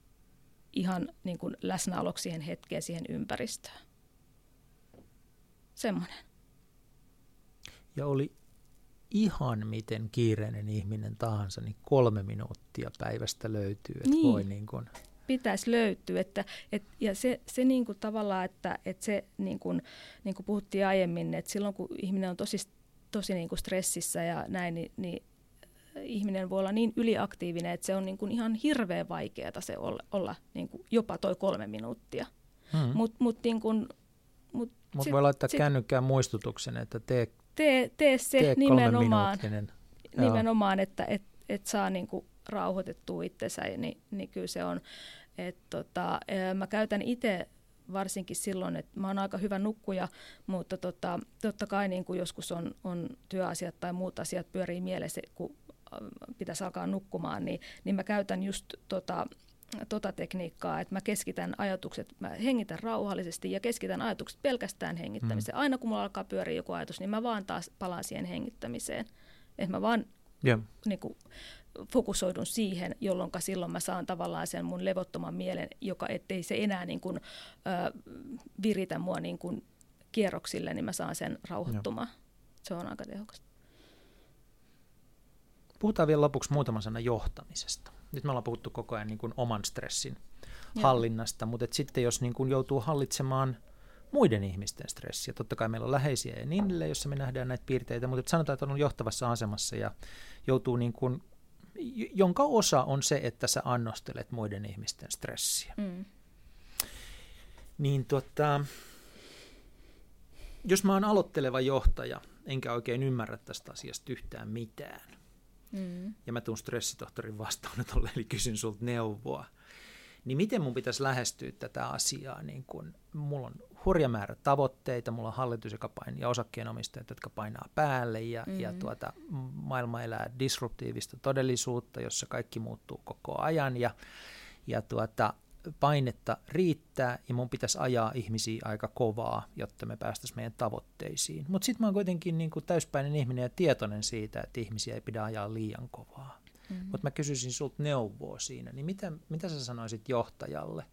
S2: ihan niin kuin läsnäoloksi siihen hetkeen, siihen ympäristöön. Semmoinen
S1: ja oli ihan miten kiireinen ihminen tahansa, niin kolme minuuttia päivästä löytyy. Että
S2: niin.
S1: voi niin kuin...
S2: Pitäisi löytyä. Että, et, ja se, se niin kuin tavallaan, että, että se niin kuin, niin kuin puhuttiin aiemmin, että silloin kun ihminen on tosi, tosi niin kuin stressissä ja näin, niin, niin ihminen voi olla niin yliaktiivinen, että se on niin kuin ihan hirveän vaikeaa se olla, olla niin kuin jopa toi kolme minuuttia. Hmm. Mutta mut niin kuin,
S1: mut Mut voi laittaa sit, kännykkään muistutuksen, että tee
S2: tee, tee se tee nimenomaan, nimenomaan, että et, et saa niinku rauhoitettua itsensä, niin, niin kyllä se on. Et tota, mä käytän itse varsinkin silloin, että mä oon aika hyvä nukkuja, mutta tota, totta kai niin kuin joskus on, on työasiat tai muut asiat pyörii mielessä, kun pitäisi alkaa nukkumaan, niin, niin mä käytän just tota, tota tekniikkaa, että mä keskitän ajatukset, mä hengitän rauhallisesti ja keskitän ajatukset pelkästään hengittämiseen. Mm. Aina kun mulla alkaa pyöriä joku ajatus, niin mä vaan taas palaan siihen hengittämiseen. Että mä vaan yeah. niin kuin, fokusoidun siihen, jolloin silloin mä saan tavallaan sen mun levottoman mielen, joka ettei se enää niin kuin, ö, viritä mua niin kuin kierroksille, niin mä saan sen rauhoittumaan. Yeah. Se on aika tehokasta.
S1: Puhutaan vielä lopuksi muutama sana johtamisesta nyt me ollaan puhuttu koko ajan niin kuin oman stressin hallinnasta, mutta et sitten jos niin kuin joutuu hallitsemaan muiden ihmisten stressiä, totta kai meillä on läheisiä ja niin edelleen, jossa me nähdään näitä piirteitä, mutta sanotaan, että on johtavassa asemassa ja joutuu niin kuin, jonka osa on se, että sä annostelet muiden ihmisten stressiä. Mm. Niin tota, jos mä oon aloitteleva johtaja, enkä oikein ymmärrä tästä asiasta yhtään mitään, mm. ja mä tuun stressitohtorin vastaanotolle, eli kysyn sulta neuvoa, niin miten mun pitäisi lähestyä tätä asiaa? Niin kun mulla on hurja määrä tavoitteita, mulla on hallitus joka pain, ja osakkeenomistajat, jotka painaa päälle, ja, mm. ja tuota, maailma elää disruptiivista todellisuutta, jossa kaikki muuttuu koko ajan, ja, ja tuota, painetta riittää ja mun pitäisi ajaa ihmisiä aika kovaa, jotta me päästäisiin meidän tavoitteisiin. Mutta sitten mä oon kuitenkin niin kuin täyspäinen ihminen ja tietoinen siitä, että ihmisiä ei pidä ajaa liian kovaa. Mm-hmm. Mutta mä kysyisin sulta neuvoa siinä, niin mitä, mitä sä sanoisit johtajalle?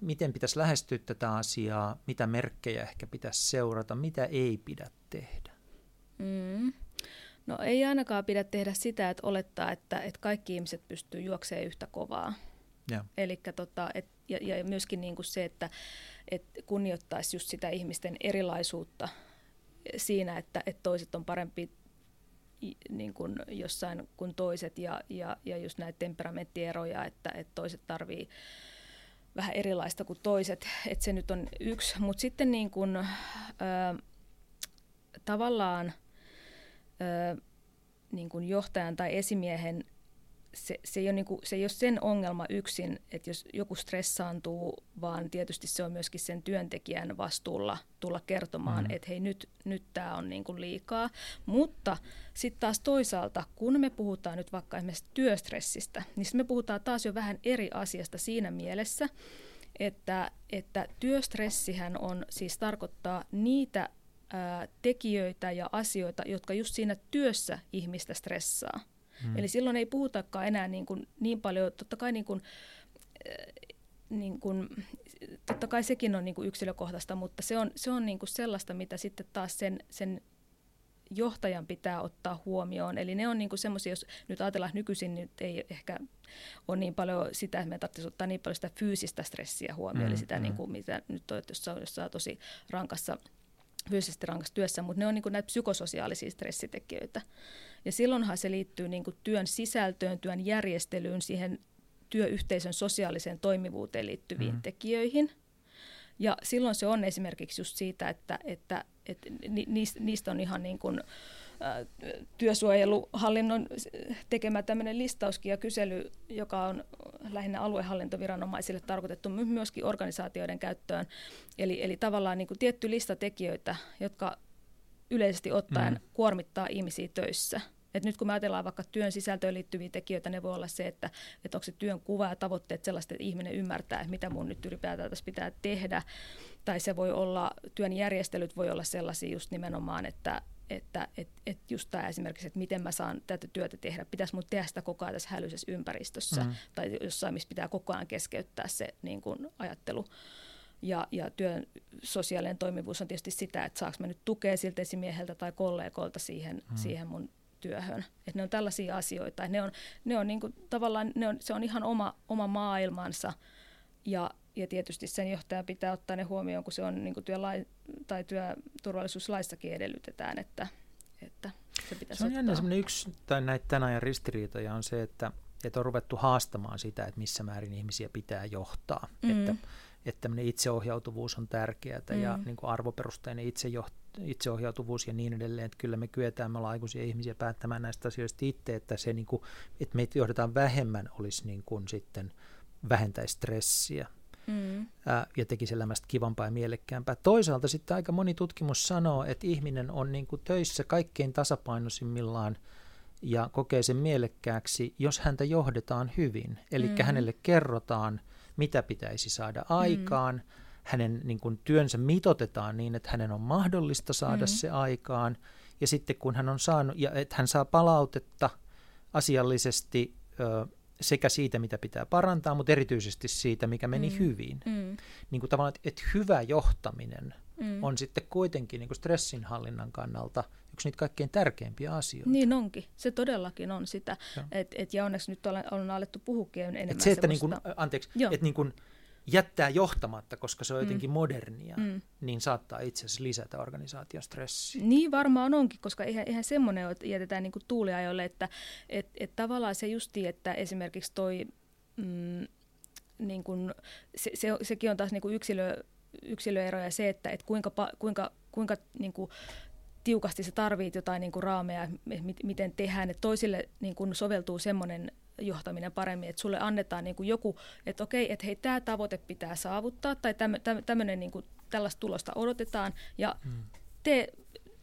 S1: Miten pitäisi lähestyä tätä asiaa? Mitä merkkejä ehkä pitäisi seurata? Mitä ei pidä tehdä?
S2: Mm. No ei ainakaan pidä tehdä sitä, että olettaa, että, että kaikki ihmiset pystyy juoksemaan yhtä kovaa. Eli tota, et, ja, ja myöskin niin kuin se, että et kunnioittaisi just sitä ihmisten erilaisuutta siinä, että, että toiset on parempi niin kuin jossain kuin toiset ja, ja, ja just näitä temperamenttieroja, että, että toiset tarvii vähän erilaista kuin toiset, että se nyt on yksi. Mutta sitten niin kuin, ö, tavallaan ö, niin kuin johtajan tai esimiehen se, se, ei ole niin kuin, se ei ole sen ongelma yksin, että jos joku stressaantuu, vaan tietysti se on myöskin sen työntekijän vastuulla tulla kertomaan, mm. että hei nyt, nyt tämä on niin kuin liikaa. Mutta sitten taas toisaalta, kun me puhutaan nyt vaikka esimerkiksi työstressistä, niin me puhutaan taas jo vähän eri asiasta siinä mielessä, että, että työstressihän on siis tarkoittaa niitä ää, tekijöitä ja asioita, jotka just siinä työssä ihmistä stressaa. Hmm. Eli silloin ei puhutakaan enää niin, kuin, niin paljon, totta kai niin kuin, niin kuin, totta kai sekin on niin kuin yksilökohtaista, mutta se on, se on niin kuin sellaista, mitä sitten taas sen, sen johtajan pitää ottaa huomioon. Eli ne on niin semmoisia, jos nyt ajatellaan nykyisin, niin ei ehkä ole niin paljon sitä, että me tarvitsisi ottaa niin paljon sitä fyysistä stressiä huomioon, mm, eli sitä, mm. niin kuin, mitä nyt on, jos on tosi rankassa fyysisesti rankassa työssä, mutta ne on niin kuin näitä psykososiaalisia stressitekijöitä. Ja silloinhan se liittyy niin kuin työn sisältöön, työn järjestelyyn, siihen työyhteisön sosiaaliseen toimivuuteen liittyviin mm. tekijöihin. Ja silloin se on esimerkiksi just siitä, että, että, että niistä on ihan niin kuin, työsuojeluhallinnon tekemä tämmöinen listauskin ja kysely, joka on lähinnä aluehallintoviranomaisille tarkoitettu myöskin organisaatioiden käyttöön. Eli, eli tavallaan niin kuin tietty lista tekijöitä, jotka yleisesti ottaen mm. kuormittaa ihmisiä töissä – et nyt kun me ajatellaan vaikka työn sisältöön liittyviä tekijöitä, ne voi olla se, että, että onko se työn kuva ja tavoitteet sellaiset, että ihminen ymmärtää, että mitä mun nyt ylipäätään tässä pitää tehdä. Tai se voi olla, työn järjestelyt voi olla sellaisia just nimenomaan, että, että et, et just tämä esimerkiksi, että miten mä saan tätä työtä tehdä, pitäisi mun tehdä sitä koko ajan tässä hälyisessä ympäristössä mm. tai jossain, missä pitää koko ajan keskeyttää se niin kuin ajattelu. Ja, ja työn sosiaalinen toimivuus on tietysti sitä, että saanko mä nyt tukea siltä esimieheltä tai kollegoilta siihen, mm. siihen mun työhön. Että ne on tällaisia asioita. Ne on, ne on niin kuin, tavallaan, ne on, se on ihan oma, oma maailmansa ja, ja tietysti sen johtaja pitää ottaa ne huomioon, kun se on niin kuin työlai, tai työturvallisuuslaissakin edellytetään, että, että se pitäisi
S1: Se on
S2: jännä
S1: semmoinen yksi tai näitä tämän ajan ristiriitoja on se, että, että on ruvettu haastamaan sitä, että missä määrin ihmisiä pitää johtaa. Mm. Että, että tämmöinen itseohjautuvuus on tärkeää mm. ja niin kuin arvoperusteinen itseohjautuvuus ja niin edelleen, että kyllä me kyetään, me ollaan aikuisia ihmisiä päättämään näistä asioista itse, että se niin kuin, että meitä johdetaan vähemmän olisi niin kuin sitten vähentäisi stressiä mm. ää, ja tekisi elämästä kivampaa ja mielekkäämpää. Toisaalta sitten aika moni tutkimus sanoo, että ihminen on niin kuin töissä kaikkein tasapainoisimmillaan ja kokee sen mielekkääksi, jos häntä johdetaan hyvin. Eli mm. hänelle kerrotaan, mitä pitäisi saada aikaan, mm hänen niin kuin, työnsä mitotetaan niin, että hänen on mahdollista saada mm. se aikaan. Ja sitten kun hän on saanut, ja että hän saa palautetta asiallisesti ö, sekä siitä, mitä pitää parantaa, mutta erityisesti siitä, mikä meni mm. hyvin. Mm. Niin kuin tavallaan, että, että hyvä johtaminen mm. on sitten kuitenkin niin kuin stressinhallinnan kannalta yksi niitä kaikkein tärkeimpiä asioita.
S2: Niin onkin, se todellakin on sitä. Et, et, ja onneksi nyt on, on alettu puhukin enemmän
S1: et se, että niin kuin, anteeksi, että niin kuin, jättää johtamatta, koska se on mm. jotenkin modernia, mm. niin saattaa itse asiassa lisätä organisaation stressiä.
S2: Niin varmaan onkin, koska eihän, eihän semmoinen että jätetään niin tuuliajolle, että et, et tavallaan se justi, että esimerkiksi toi, mm, niin kuin, se, se, sekin on taas niin kuin yksilö, yksilöeroja se, että et kuinka, kuinka, kuinka niin kuin, tiukasti sä tarvit jotain niin kuin raameja, miten tehdään, että toisille niin kuin soveltuu semmoinen johtaminen paremmin, että sulle annetaan niin kuin joku, että okei, että hei, tämä tavoite pitää saavuttaa tai tämmöinen niin kuin, tällaista tulosta odotetaan ja hmm. tee,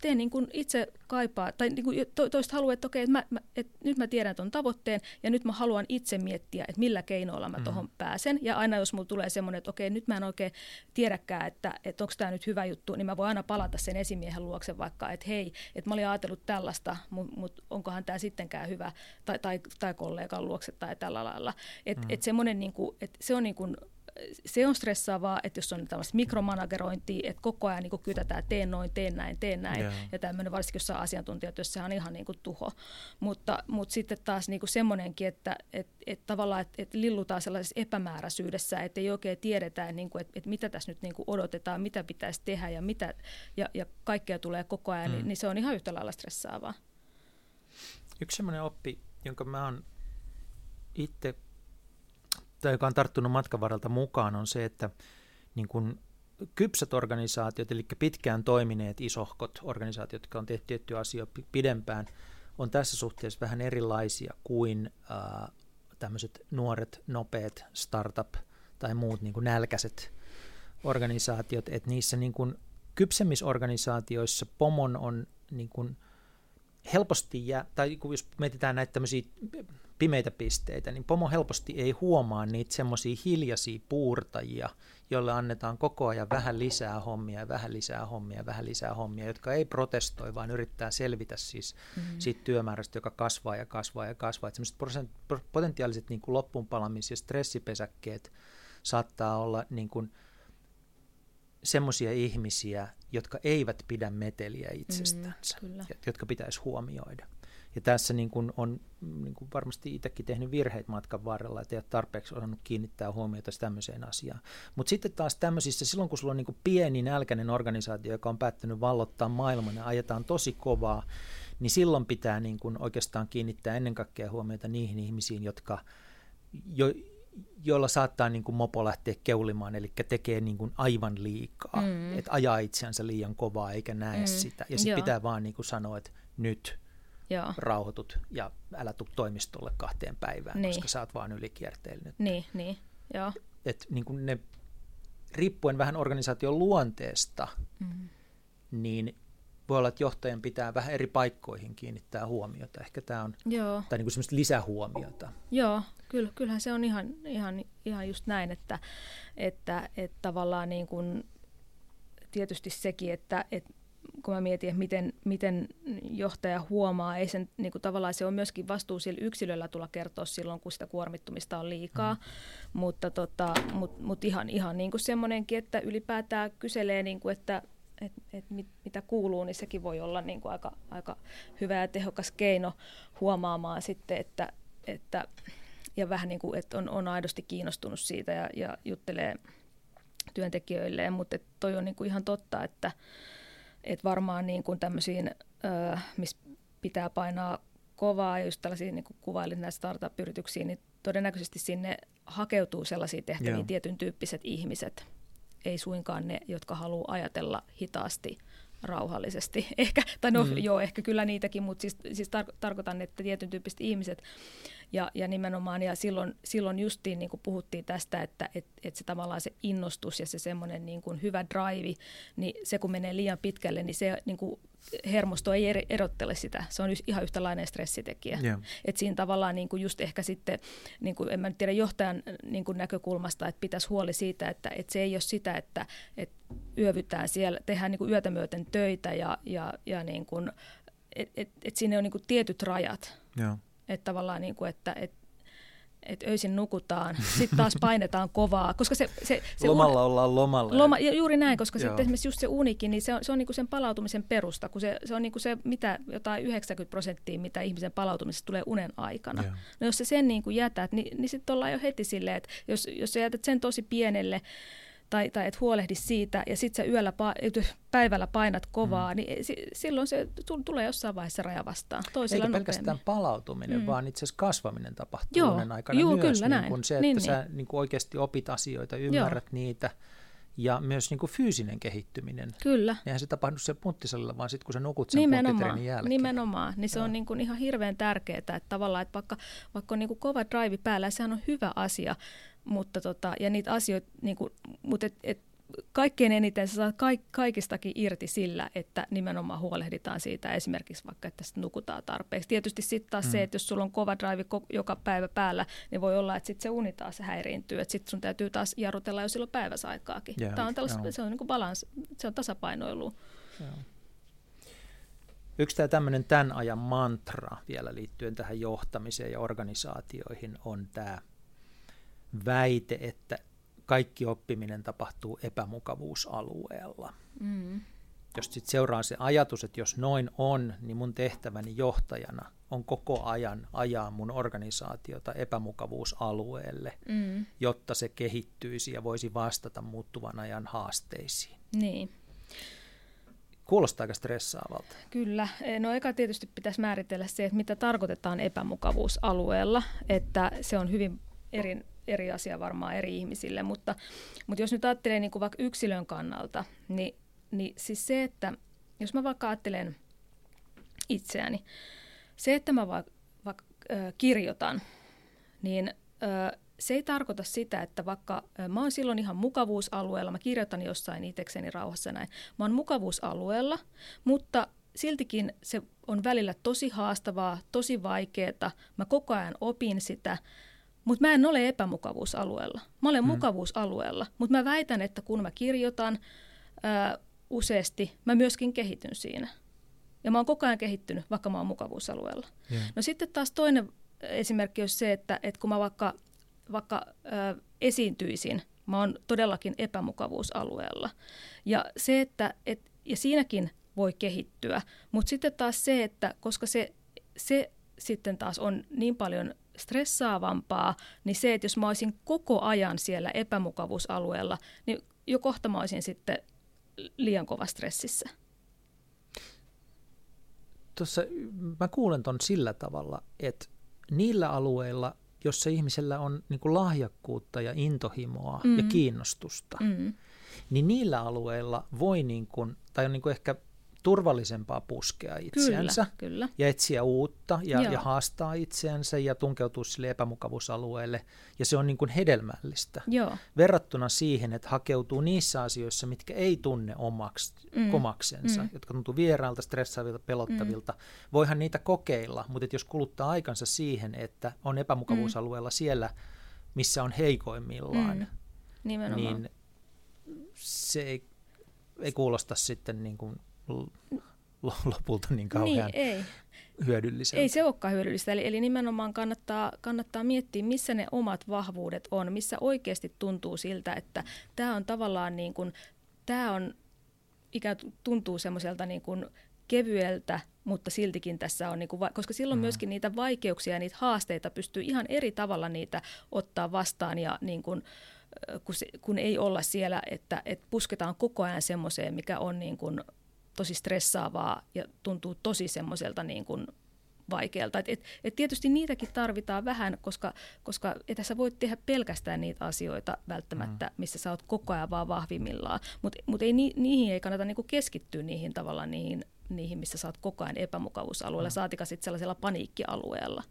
S2: tee niin kuin itse kaipaa, tai niin kuin to, toista haluaa, että okei, että, mä, mä, että nyt mä tiedän tuon tavoitteen, ja nyt mä haluan itse miettiä, että millä keinoilla mä mm. tuohon pääsen. Ja aina jos mulla tulee semmoinen, että okei, nyt mä en oikein tiedäkään, että, että onko tämä nyt hyvä juttu, niin mä voin aina palata sen esimiehen luokse vaikka, että hei, että mä olin ajatellut tällaista, mutta mut onkohan tämä sittenkään hyvä, tai, tai, tai kollegan luokse tai tällä lailla. Että mm. et semmoinen, niin kuin, että se on niin kuin, se on stressaavaa, että jos on tällaista mikromanagerointia, että koko ajan niin kytätään, teen noin, teen näin, teen näin, yeah. ja tämmöinen varsinkin jossain asiantuntijatyössä on ihan niin kuin tuho. Mutta, mutta sitten taas niin kuin semmoinenkin, että et, et tavallaan et, et lillutaan sellaisessa epämääräisyydessä, että ei oikein tiedetä, niin kuin, että, että mitä tässä nyt niin kuin odotetaan, mitä pitäisi tehdä ja, mitä, ja, ja kaikkea tulee koko ajan, niin, mm. niin, niin se on ihan yhtä lailla stressaavaa.
S1: Yksi semmoinen oppi, jonka mä oon itse tai joka on tarttunut matkan varrelta mukaan, on se, että niin kuin kypsät organisaatiot, eli pitkään toimineet isohkot organisaatiot, jotka on tehty tiettyjä asioita pidempään, on tässä suhteessa vähän erilaisia kuin äh, tämmöiset nuoret, nopeat startup tai muut niin kuin nälkäiset organisaatiot, että niissä niin kuin kypsemmisorganisaatioissa pomon on niin kuin helposti, jää, tai jos mietitään näitä tämmöisiä pimeitä pisteitä, niin pomo helposti ei huomaa niitä semmoisia hiljaisia puurtajia, joille annetaan koko ajan vähän lisää hommia ja vähän lisää hommia ja vähän lisää hommia, jotka ei protestoi, vaan yrittää selvitä siis mm-hmm. siitä työmäärästä, joka kasvaa ja kasvaa ja kasvaa. Että semmoiset potentiaaliset niin kuin loppuunpalamis- ja stressipesäkkeet saattaa olla niin kuin semmoisia ihmisiä, jotka eivät pidä meteliä itsestänsä, mm, jotka pitäisi huomioida. Ja tässä niin kuin on niin kuin varmasti itsekin tehnyt virheitä matkan varrella, että ei ole tarpeeksi osannut kiinnittää huomiota tämmöiseen asiaan. Mutta sitten taas tämmöisissä, silloin kun sulla on niin kuin pieni nälkäinen organisaatio, joka on päättänyt vallottaa maailman ja ajetaan tosi kovaa, niin silloin pitää niin kuin oikeastaan kiinnittää ennen kaikkea huomiota niihin ihmisiin, jotka, jo, joilla saattaa niin kuin mopo lähteä keulimaan, eli tekee niin kuin aivan liikaa, mm. että ajaa itseänsä liian kovaa eikä näe mm. sitä. Ja sitten pitää vaan niin kuin sanoa, että nyt Joo. rauhoitut ja älä tule toimistolle kahteen päivään, niin. koska sä oot vaan ylikierteillä nyt.
S2: Niin, niin, joo.
S1: Et niin kuin ne, riippuen vähän organisaation luonteesta, mm. niin voi olla, että johtajan pitää vähän eri paikkoihin kiinnittää huomiota. Ehkä tämä on, Joo. tai niin kuin semmoista lisähuomiota.
S2: Joo, kyllä, kyllähän se on ihan, ihan, ihan just näin, että, että, että tavallaan niin kuin, tietysti sekin, että, että kun mä mietin, että miten, miten johtaja huomaa, ei sen, niin kuin tavallaan se on myöskin vastuu sillä yksilöllä tulla kertoa silloin, kun sitä kuormittumista on liikaa, mm. mutta tota, mut, mut ihan, ihan niin kuin semmoinenkin, että ylipäätään kyselee, niin kuin, että et, et mit, mitä kuuluu, niin sekin voi olla niin kuin aika, aika hyvä ja tehokas keino huomaamaan sitten, että, että ja vähän niin kuin, että on, on aidosti kiinnostunut siitä ja, ja juttelee työntekijöilleen, mutta toi on niin kuin ihan totta, että, et varmaan niin kuin tämmöisiin, missä pitää painaa kovaa, just tällaisiin niin kuin kuvailit näitä startup-yrityksiin, niin todennäköisesti sinne hakeutuu sellaisia tehtäviä yeah. tietyn tyyppiset ihmiset, ei suinkaan ne, jotka haluaa ajatella hitaasti, rauhallisesti. Ehkä, tai no mm. joo, ehkä kyllä niitäkin, mutta siis, siis tar- tarkoitan, että tietyn tyyppiset ihmiset, ja, ja nimenomaan, ja silloin, silloin justiin niin kuin puhuttiin tästä, että et, et se tavallaan se innostus ja se semmoinen niin kuin hyvä drive, niin se kun menee liian pitkälle, niin se niin kuin hermosto ei erottele sitä. Se on ihan yhtälainen stressitekijä. Yeah. Et siinä tavallaan niin kuin just ehkä sitten, niin kuin, en mä tiedä johtajan niin kuin näkökulmasta, että pitäisi huoli siitä, että, että se ei ole sitä, että, että yövytään siellä, tehdään niin kuin yötä myöten töitä ja, ja, ja niin kuin, et, et, et siinä on niin kuin tietyt rajat. Yeah. Että tavallaan, niin kuin, että, että että öisin nukutaan, sitten taas painetaan kovaa. Koska se, se, se
S1: lomalla un... ollaan lomalla.
S2: Loma, ja juuri näin, koska sitten esimerkiksi just se unikin, niin se on, se on niinku sen palautumisen perusta, kun se, se on niinku se mitä, jotain 90 prosenttia, mitä ihmisen palautumisesta tulee unen aikana. Joo. No jos se sen niinku jätät, niin, niin sitten ollaan jo heti silleen, että jos, jos sä jätät sen tosi pienelle, tai, tai et huolehdi siitä ja sitten sä yöllä päivällä painat kovaa, mm. niin si, silloin se tulee jossain vaiheessa raja vastaan.
S1: Toisilla Eikä pelkästään nopeammin. palautuminen, mm. vaan itse asiassa kasvaminen tapahtuu Joo, unen aikana juu, myös. Kyllä, niin kun se, että niin, sä niin. Niin oikeasti opit asioita, ymmärrät Joo. niitä ja myös niin kuin fyysinen kehittyminen.
S2: Kyllä.
S1: Eihän se tapahdu siellä punttisalilla, vaan sitten kun sä nukut sen nimenomaan, jälkeen.
S2: Nimenomaan, niin se on niin kuin ihan hirveän tärkeää, että tavallaan, että vaikka, vaikka on niin kuin kova drive päällä, sehän on hyvä asia, mutta tota, ja niitä asioita, niin kuin, mutta et, et, kaikkein eniten sä saat kaik, kaikistakin irti sillä, että nimenomaan huolehditaan siitä esimerkiksi vaikka, että sit nukutaan tarpeeksi. Tietysti sitten taas mm. se, että jos sulla on kova drive joka päivä päällä, niin voi olla, että sitten se uni taas häiriintyy, että sitten sun täytyy taas jarrutella jo silloin päiväsaikaakin. Yeah, Tämä on se on niin balans, se on tasapainoilu. Yeah.
S1: Yksi tämä tämmöinen tämän ajan mantra vielä liittyen tähän johtamiseen ja organisaatioihin on tämä väite, että kaikki oppiminen tapahtuu epämukavuusalueella. Mm. Jos sitten seuraa se ajatus, että jos noin on, niin mun tehtäväni johtajana on koko ajan ajaa mun organisaatiota epämukavuusalueelle, mm. jotta se kehittyisi ja voisi vastata muuttuvan ajan haasteisiin.
S2: Niin.
S1: Kuulostaa aika stressaavalta.
S2: Kyllä. No eka tietysti pitäisi määritellä se, että mitä tarkoitetaan epämukavuusalueella, että se on hyvin eri, eri asia varmaan eri ihmisille, mutta, mutta jos nyt ajattelee niin kuin vaikka yksilön kannalta, niin, niin siis se, että jos mä vaikka ajattelen itseäni, se, että mä vaikka, vaikka äh, kirjoitan, niin äh, se ei tarkoita sitä, että vaikka mä oon silloin ihan mukavuusalueella, mä kirjoitan jossain itsekseni rauhassa näin, mä oon mukavuusalueella, mutta siltikin se on välillä tosi haastavaa, tosi vaikeaa, mä koko ajan opin sitä, mutta mä en ole epämukavuusalueella. Mä olen mm. mukavuusalueella, mutta mä väitän, että kun mä kirjoitan ää, useasti, mä myöskin kehityn siinä. Ja mä oon koko ajan kehittynyt, vaikka mä oon mukavuusalueella. Yeah. No sitten taas toinen esimerkki on se, että, että kun mä vaikka vaikka ö, esiintyisin, mä oon todellakin epämukavuusalueella. Ja, se, että, et, ja siinäkin voi kehittyä, mutta sitten taas se, että koska se, se sitten taas on niin paljon stressaavampaa, niin se, että jos mä olisin koko ajan siellä epämukavuusalueella, niin jo kohta mä olisin sitten liian kova stressissä.
S1: Tuossa mä kuulen ton sillä tavalla, että niillä alueilla, jossa ihmisellä on niin kuin lahjakkuutta ja intohimoa mm. ja kiinnostusta, mm. niin niillä alueilla voi, niin kuin, tai on niin kuin ehkä turvallisempaa puskea itseänsä
S2: kyllä, kyllä.
S1: ja etsiä uutta ja, ja haastaa itseänsä ja tunkeutua sille epämukavuusalueelle. Ja se on niin kuin hedelmällistä
S2: Joo.
S1: verrattuna siihen, että hakeutuu niissä asioissa, mitkä ei tunne omaks, mm. omaksensa, mm. jotka tuntuu vierailta, stressaavilta, pelottavilta. Mm. Voihan niitä kokeilla, mutta jos kuluttaa aikansa siihen, että on epämukavuusalueella mm. siellä, missä on heikoimmillaan, mm. niin se ei, ei kuulosta sitten niin kuin lopulta niin kauhean niin, ei. hyödylliseltä.
S2: Ei se olekaan hyödyllistä. Eli, eli nimenomaan kannattaa, kannattaa miettiä, missä ne omat vahvuudet on, missä oikeasti tuntuu siltä, että tämä on tavallaan niin kuin, tämä on ikään tuntuu semmoiselta niin kuin kevyeltä, mutta siltikin tässä on, niin kuin, koska silloin mm. myöskin niitä vaikeuksia ja niitä haasteita pystyy ihan eri tavalla niitä ottaa vastaan ja niin kuin, kun, se, kun ei olla siellä, että, että pusketaan koko ajan semmoiseen, mikä on niin kuin tosi stressaavaa ja tuntuu tosi semmoiselta niin kuin vaikealta. Et, et, et tietysti niitäkin tarvitaan vähän, koska, koska et sä voit tehdä pelkästään niitä asioita välttämättä, mm. missä sä oot koko ajan vaan vahvimmillaan. Mutta mut ei, ni, niihin ei kannata niinku keskittyä niihin tavalla niihin, niihin, missä sä oot koko ajan epämukavuusalueella, mm. saatika sitten sellaisella paniikkialueella.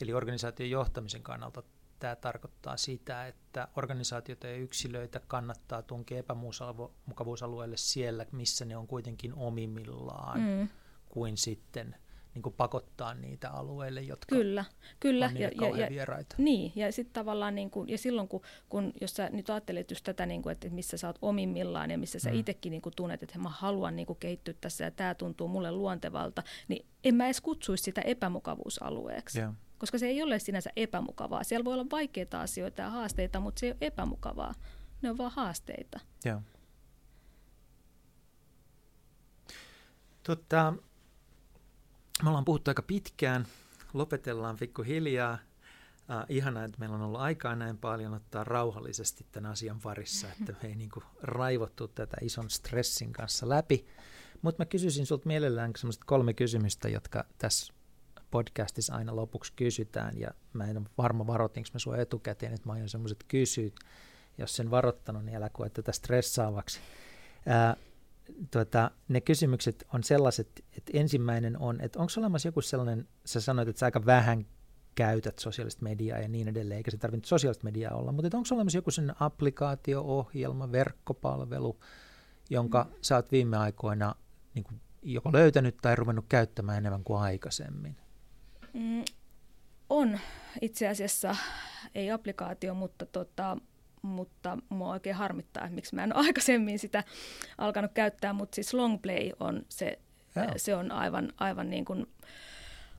S1: Eli organisaation johtamisen kannalta Tämä tarkoittaa sitä, että organisaatioita ja yksilöitä kannattaa tunkea epämukavuusalueelle siellä, missä ne on kuitenkin omimillaan, mm. kuin sitten niin kuin pakottaa niitä alueille, jotka
S2: kyllä, kyllä.
S1: on ja, ja, ja, vieraita.
S2: Niin, ja sitten tavallaan, niin kuin, ja silloin kun, kun, jos sä nyt ajattelet just tätä, niin kuin, että missä sä oot omimmillaan ja missä sä mm. itsekin niin kuin tunnet, että mä haluan niin kuin kehittyä tässä ja tämä tuntuu mulle luontevalta, niin en mä edes kutsuisi sitä epämukavuusalueeksi. Yeah koska se ei ole sinänsä epämukavaa. Siellä voi olla vaikeita asioita ja haasteita, mutta se ei ole epämukavaa. Ne on vaan haasteita.
S1: Joo. Totta, me ollaan puhuttu aika pitkään. Lopetellaan pikkuhiljaa. Uh, ihanaa, että meillä on ollut aikaa näin paljon ottaa rauhallisesti tämän asian parissa, että me ei niin kuin, raivottu tätä ison stressin kanssa läpi. Mutta mä kysyisin sinulta mielellään kolme kysymystä, jotka tässä podcastissa aina lopuksi kysytään, ja mä en ole varma varoitinko mä sua etukäteen, että mä aion semmoiset kysyä. Jos sen varoittanut, niin älä koe tätä stressaavaksi. Ää, tuota, ne kysymykset on sellaiset, että ensimmäinen on, että onko olemassa joku sellainen, sä sanoit, että sä aika vähän käytät sosiaalista mediaa ja niin edelleen, eikä se tarvitse sosiaalista mediaa olla, mutta onko olemassa joku sen applikaatio-ohjelma, verkkopalvelu, jonka mm. sä oot viime aikoina niin kuin joko löytänyt tai ruvennut käyttämään enemmän kuin aikaisemmin?
S2: Mm, on itse asiassa, ei applikaatio, mutta, tota, mutta mua oikein harmittaa, että miksi mä en ole aikaisemmin sitä alkanut käyttää, mutta siis Longplay on se, se on aivan, aivan niin kuin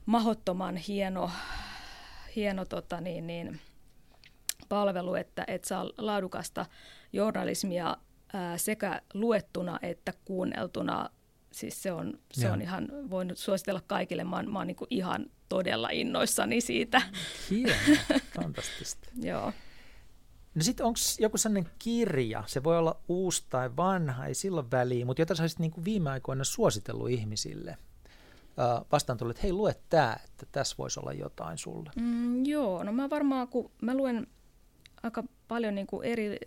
S2: mahottoman hieno, hieno tota niin, niin, palvelu, että, että saa laadukasta journalismia ää, sekä luettuna että kuunneltuna. Siis se on, se on ihan, voin suositella kaikille, mä oon, mä oon niin ihan todella innoissani siitä.
S1: Hienoa, fantastista.
S2: Joo.
S1: No sitten onko joku sellainen kirja, se voi olla uusi tai vanha, ei silloin väliä, mutta jota sä olisit niin viime aikoina suositellut ihmisille – vastaan tuli, että hei lue tämä, että tässä voisi olla jotain sulle?
S2: Mm, joo, no mä varmaan, kun mä luen aika paljon niin kuin eri,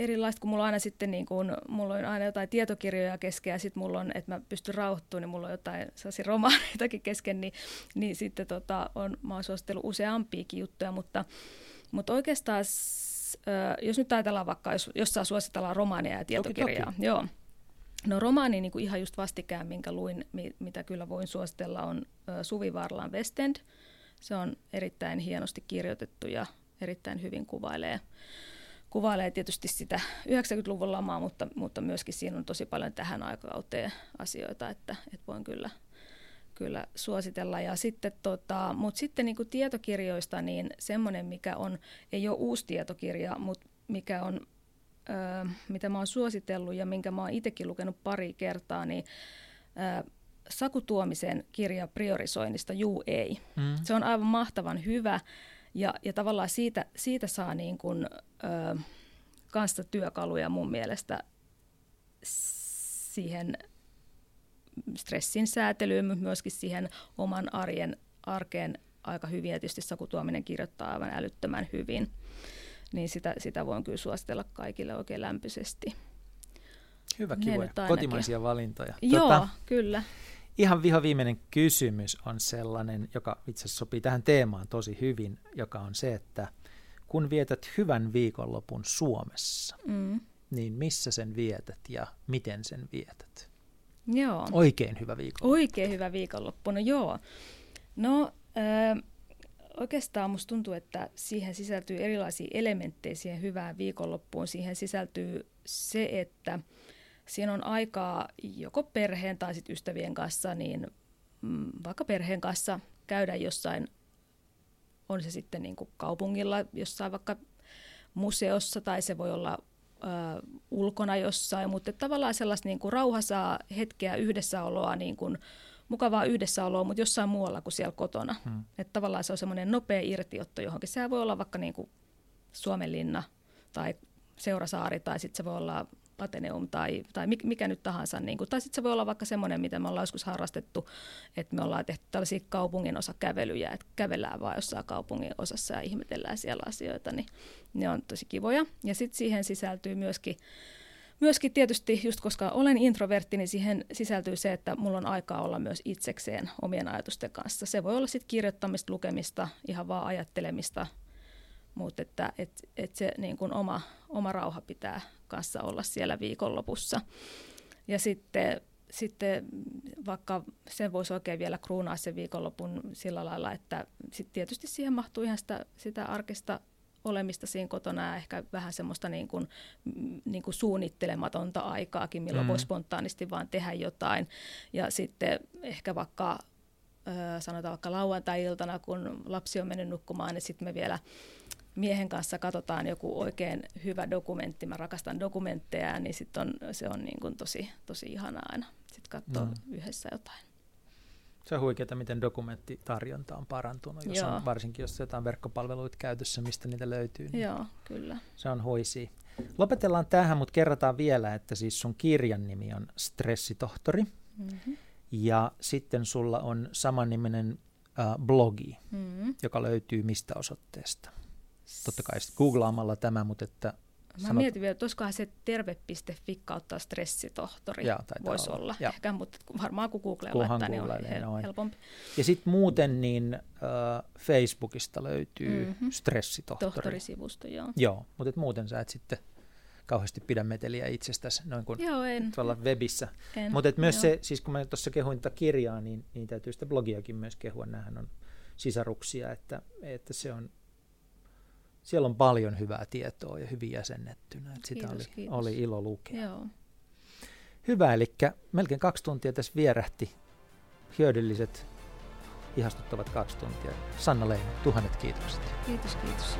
S2: erilaista, kun mulla on aina sitten niin kuin, mulla on aina jotain tietokirjoja kesken ja sitten mulla on, että mä pystyn rauhoittumaan, niin mulla on jotain sellaisia romaaneitakin kesken, niin, niin sitten tota, on, mä oon suositellut useampiakin juttuja, mutta, mutta oikeastaan jos nyt ajatellaan vaikka, jos, jos saa suositella romaaneja ja tietokirjaa, toki, toki. joo, No romaani niin kuin ihan just vastikään, minkä luin, mitä kyllä voin suositella, on Suvi Varlan West End. Se on erittäin hienosti kirjoitettu ja erittäin hyvin kuvailee, kuvailee tietysti sitä 90-luvun lamaa, mutta, mutta myöskin siinä on tosi paljon tähän aikakauteen asioita, että, että voin kyllä, kyllä suositella. Ja sitten, tota, mutta sitten niin kuin tietokirjoista, niin semmoinen, mikä on, ei ole uusi tietokirja, mutta mikä on mitä mä oon suositellut ja minkä mä oon itsekin lukenut pari kertaa, niin ö, Saku Tuomisen kirja priorisoinnista Juu ei. Mm. Se on aivan mahtavan hyvä ja, ja tavallaan siitä, siitä saa niin kuin, ö, kanssa työkaluja mun mielestä siihen stressin säätelyyn, mutta myöskin siihen oman arjen arkeen aika hyvin. Ja tietysti Saku Tuominen kirjoittaa aivan älyttömän hyvin niin sitä, sitä voin kyllä suositella kaikille oikein lämpöisesti.
S1: Hyvä, kivoja. Kotimaisia valintoja.
S2: Joo, tota, kyllä.
S1: Ihan viho viimeinen kysymys on sellainen, joka itse asiassa sopii tähän teemaan tosi hyvin, joka on se, että kun vietät hyvän viikonlopun Suomessa, mm. niin missä sen vietät ja miten sen vietät?
S2: Joo.
S1: Oikein hyvä viikonloppu.
S2: Oikein hyvä viikonloppu, no joo. No, äh, oikeastaan musta tuntuu, että siihen sisältyy erilaisia elementtejä siihen hyvään viikonloppuun. Siihen sisältyy se, että siinä on aikaa joko perheen tai sit ystävien kanssa, niin mm, vaikka perheen kanssa käydä jossain, on se sitten niin kuin kaupungilla, jossain vaikka museossa tai se voi olla ö, ulkona jossain, mutta tavallaan sellaista niin kuin rauhasaa hetkeä yhdessäoloa niin kuin, mukavaa yhdessäoloa, mutta jossain muualla kuin siellä kotona. Hmm. Että tavallaan se on semmoinen nopea irtiotto johonkin. Se voi olla vaikka niin kuin Suomenlinna tai Seurasaari tai sitten se voi olla Ateneum tai, tai mikä nyt tahansa. Niin kuin, tai sitten se voi olla vaikka semmoinen, mitä me ollaan joskus harrastettu, että me ollaan tehty tällaisia kaupungin osakävelyjä, että kävellään vaan jossain kaupungin osassa ja ihmetellään siellä asioita, niin ne on tosi kivoja. Ja sitten siihen sisältyy myöskin myöskin tietysti, just koska olen introvertti, niin siihen sisältyy se, että mulla on aikaa olla myös itsekseen omien ajatusten kanssa. Se voi olla sitten kirjoittamista, lukemista, ihan vaan ajattelemista, mutta että et, et se niin kuin oma, oma rauha pitää kanssa olla siellä viikonlopussa. Ja sitten, sitten vaikka sen voisi oikein vielä kruunaa sen viikonlopun sillä lailla, että sit tietysti siihen mahtuu ihan sitä, sitä arkista olemista siinä kotona ja ehkä vähän semmoista niin kuin, niin kuin suunnittelematonta aikaakin, milloin mm. voi spontaanisti vaan tehdä jotain. Ja sitten ehkä vaikka sanotaan vaikka lauantai-iltana, kun lapsi on mennyt nukkumaan, niin sitten me vielä miehen kanssa katsotaan joku oikein hyvä dokumentti. Mä rakastan dokumentteja, niin sit on, se on niin kuin tosi, tosi ihanaa aina sitten katsoa mm. yhdessä jotain.
S1: Se on huikeaa, miten dokumenttitarjonta on parantunut, jos on, varsinkin jos jotain verkkopalveluita käytössä, mistä niitä löytyy.
S2: Niin Joo, kyllä.
S1: Se on hoisi. Lopetellaan tähän, mutta kerrotaan vielä, että siis sun kirjan nimi on Stressitohtori. Mm-hmm. Ja sitten sulla on samanniminen äh, blogi, mm-hmm. joka löytyy mistä osoitteesta. Totta kai googlaamalla tämä, mutta että
S2: Mä Sanot... mietin vielä, että olisikohan se terve.fi kautta stressitohtori Jaa, voisi olla. olla. Ja. Ehkä, mutta varmaan kun Google laittaa, niin on hel- noin. helpompi.
S1: Ja sitten muuten niin äh, Facebookista löytyy mm-hmm. stressitohtori.
S2: Tohtorisivusto, joo.
S1: Joo, mutta muuten sä et sitten kauheasti pidä meteliä itsestäsi noin kuin
S2: Joo, en.
S1: tuolla webissä. Mutta myös joo. se, siis kun mä tuossa kehuin tätä kirjaa, niin, niin täytyy sitä blogiakin myös kehua. Nämähän on sisaruksia, että, että se on siellä on paljon hyvää tietoa ja hyvin jäsennettynä. Että sitä kiitos, oli, kiitos. oli ilo lukea.
S2: Joo.
S1: Hyvä, eli melkein kaksi tuntia tässä vierähti. Hyödylliset, ihastuttavat kaksi tuntia. Sanna Leino, tuhannet kiitokset.
S2: Kiitos, kiitos.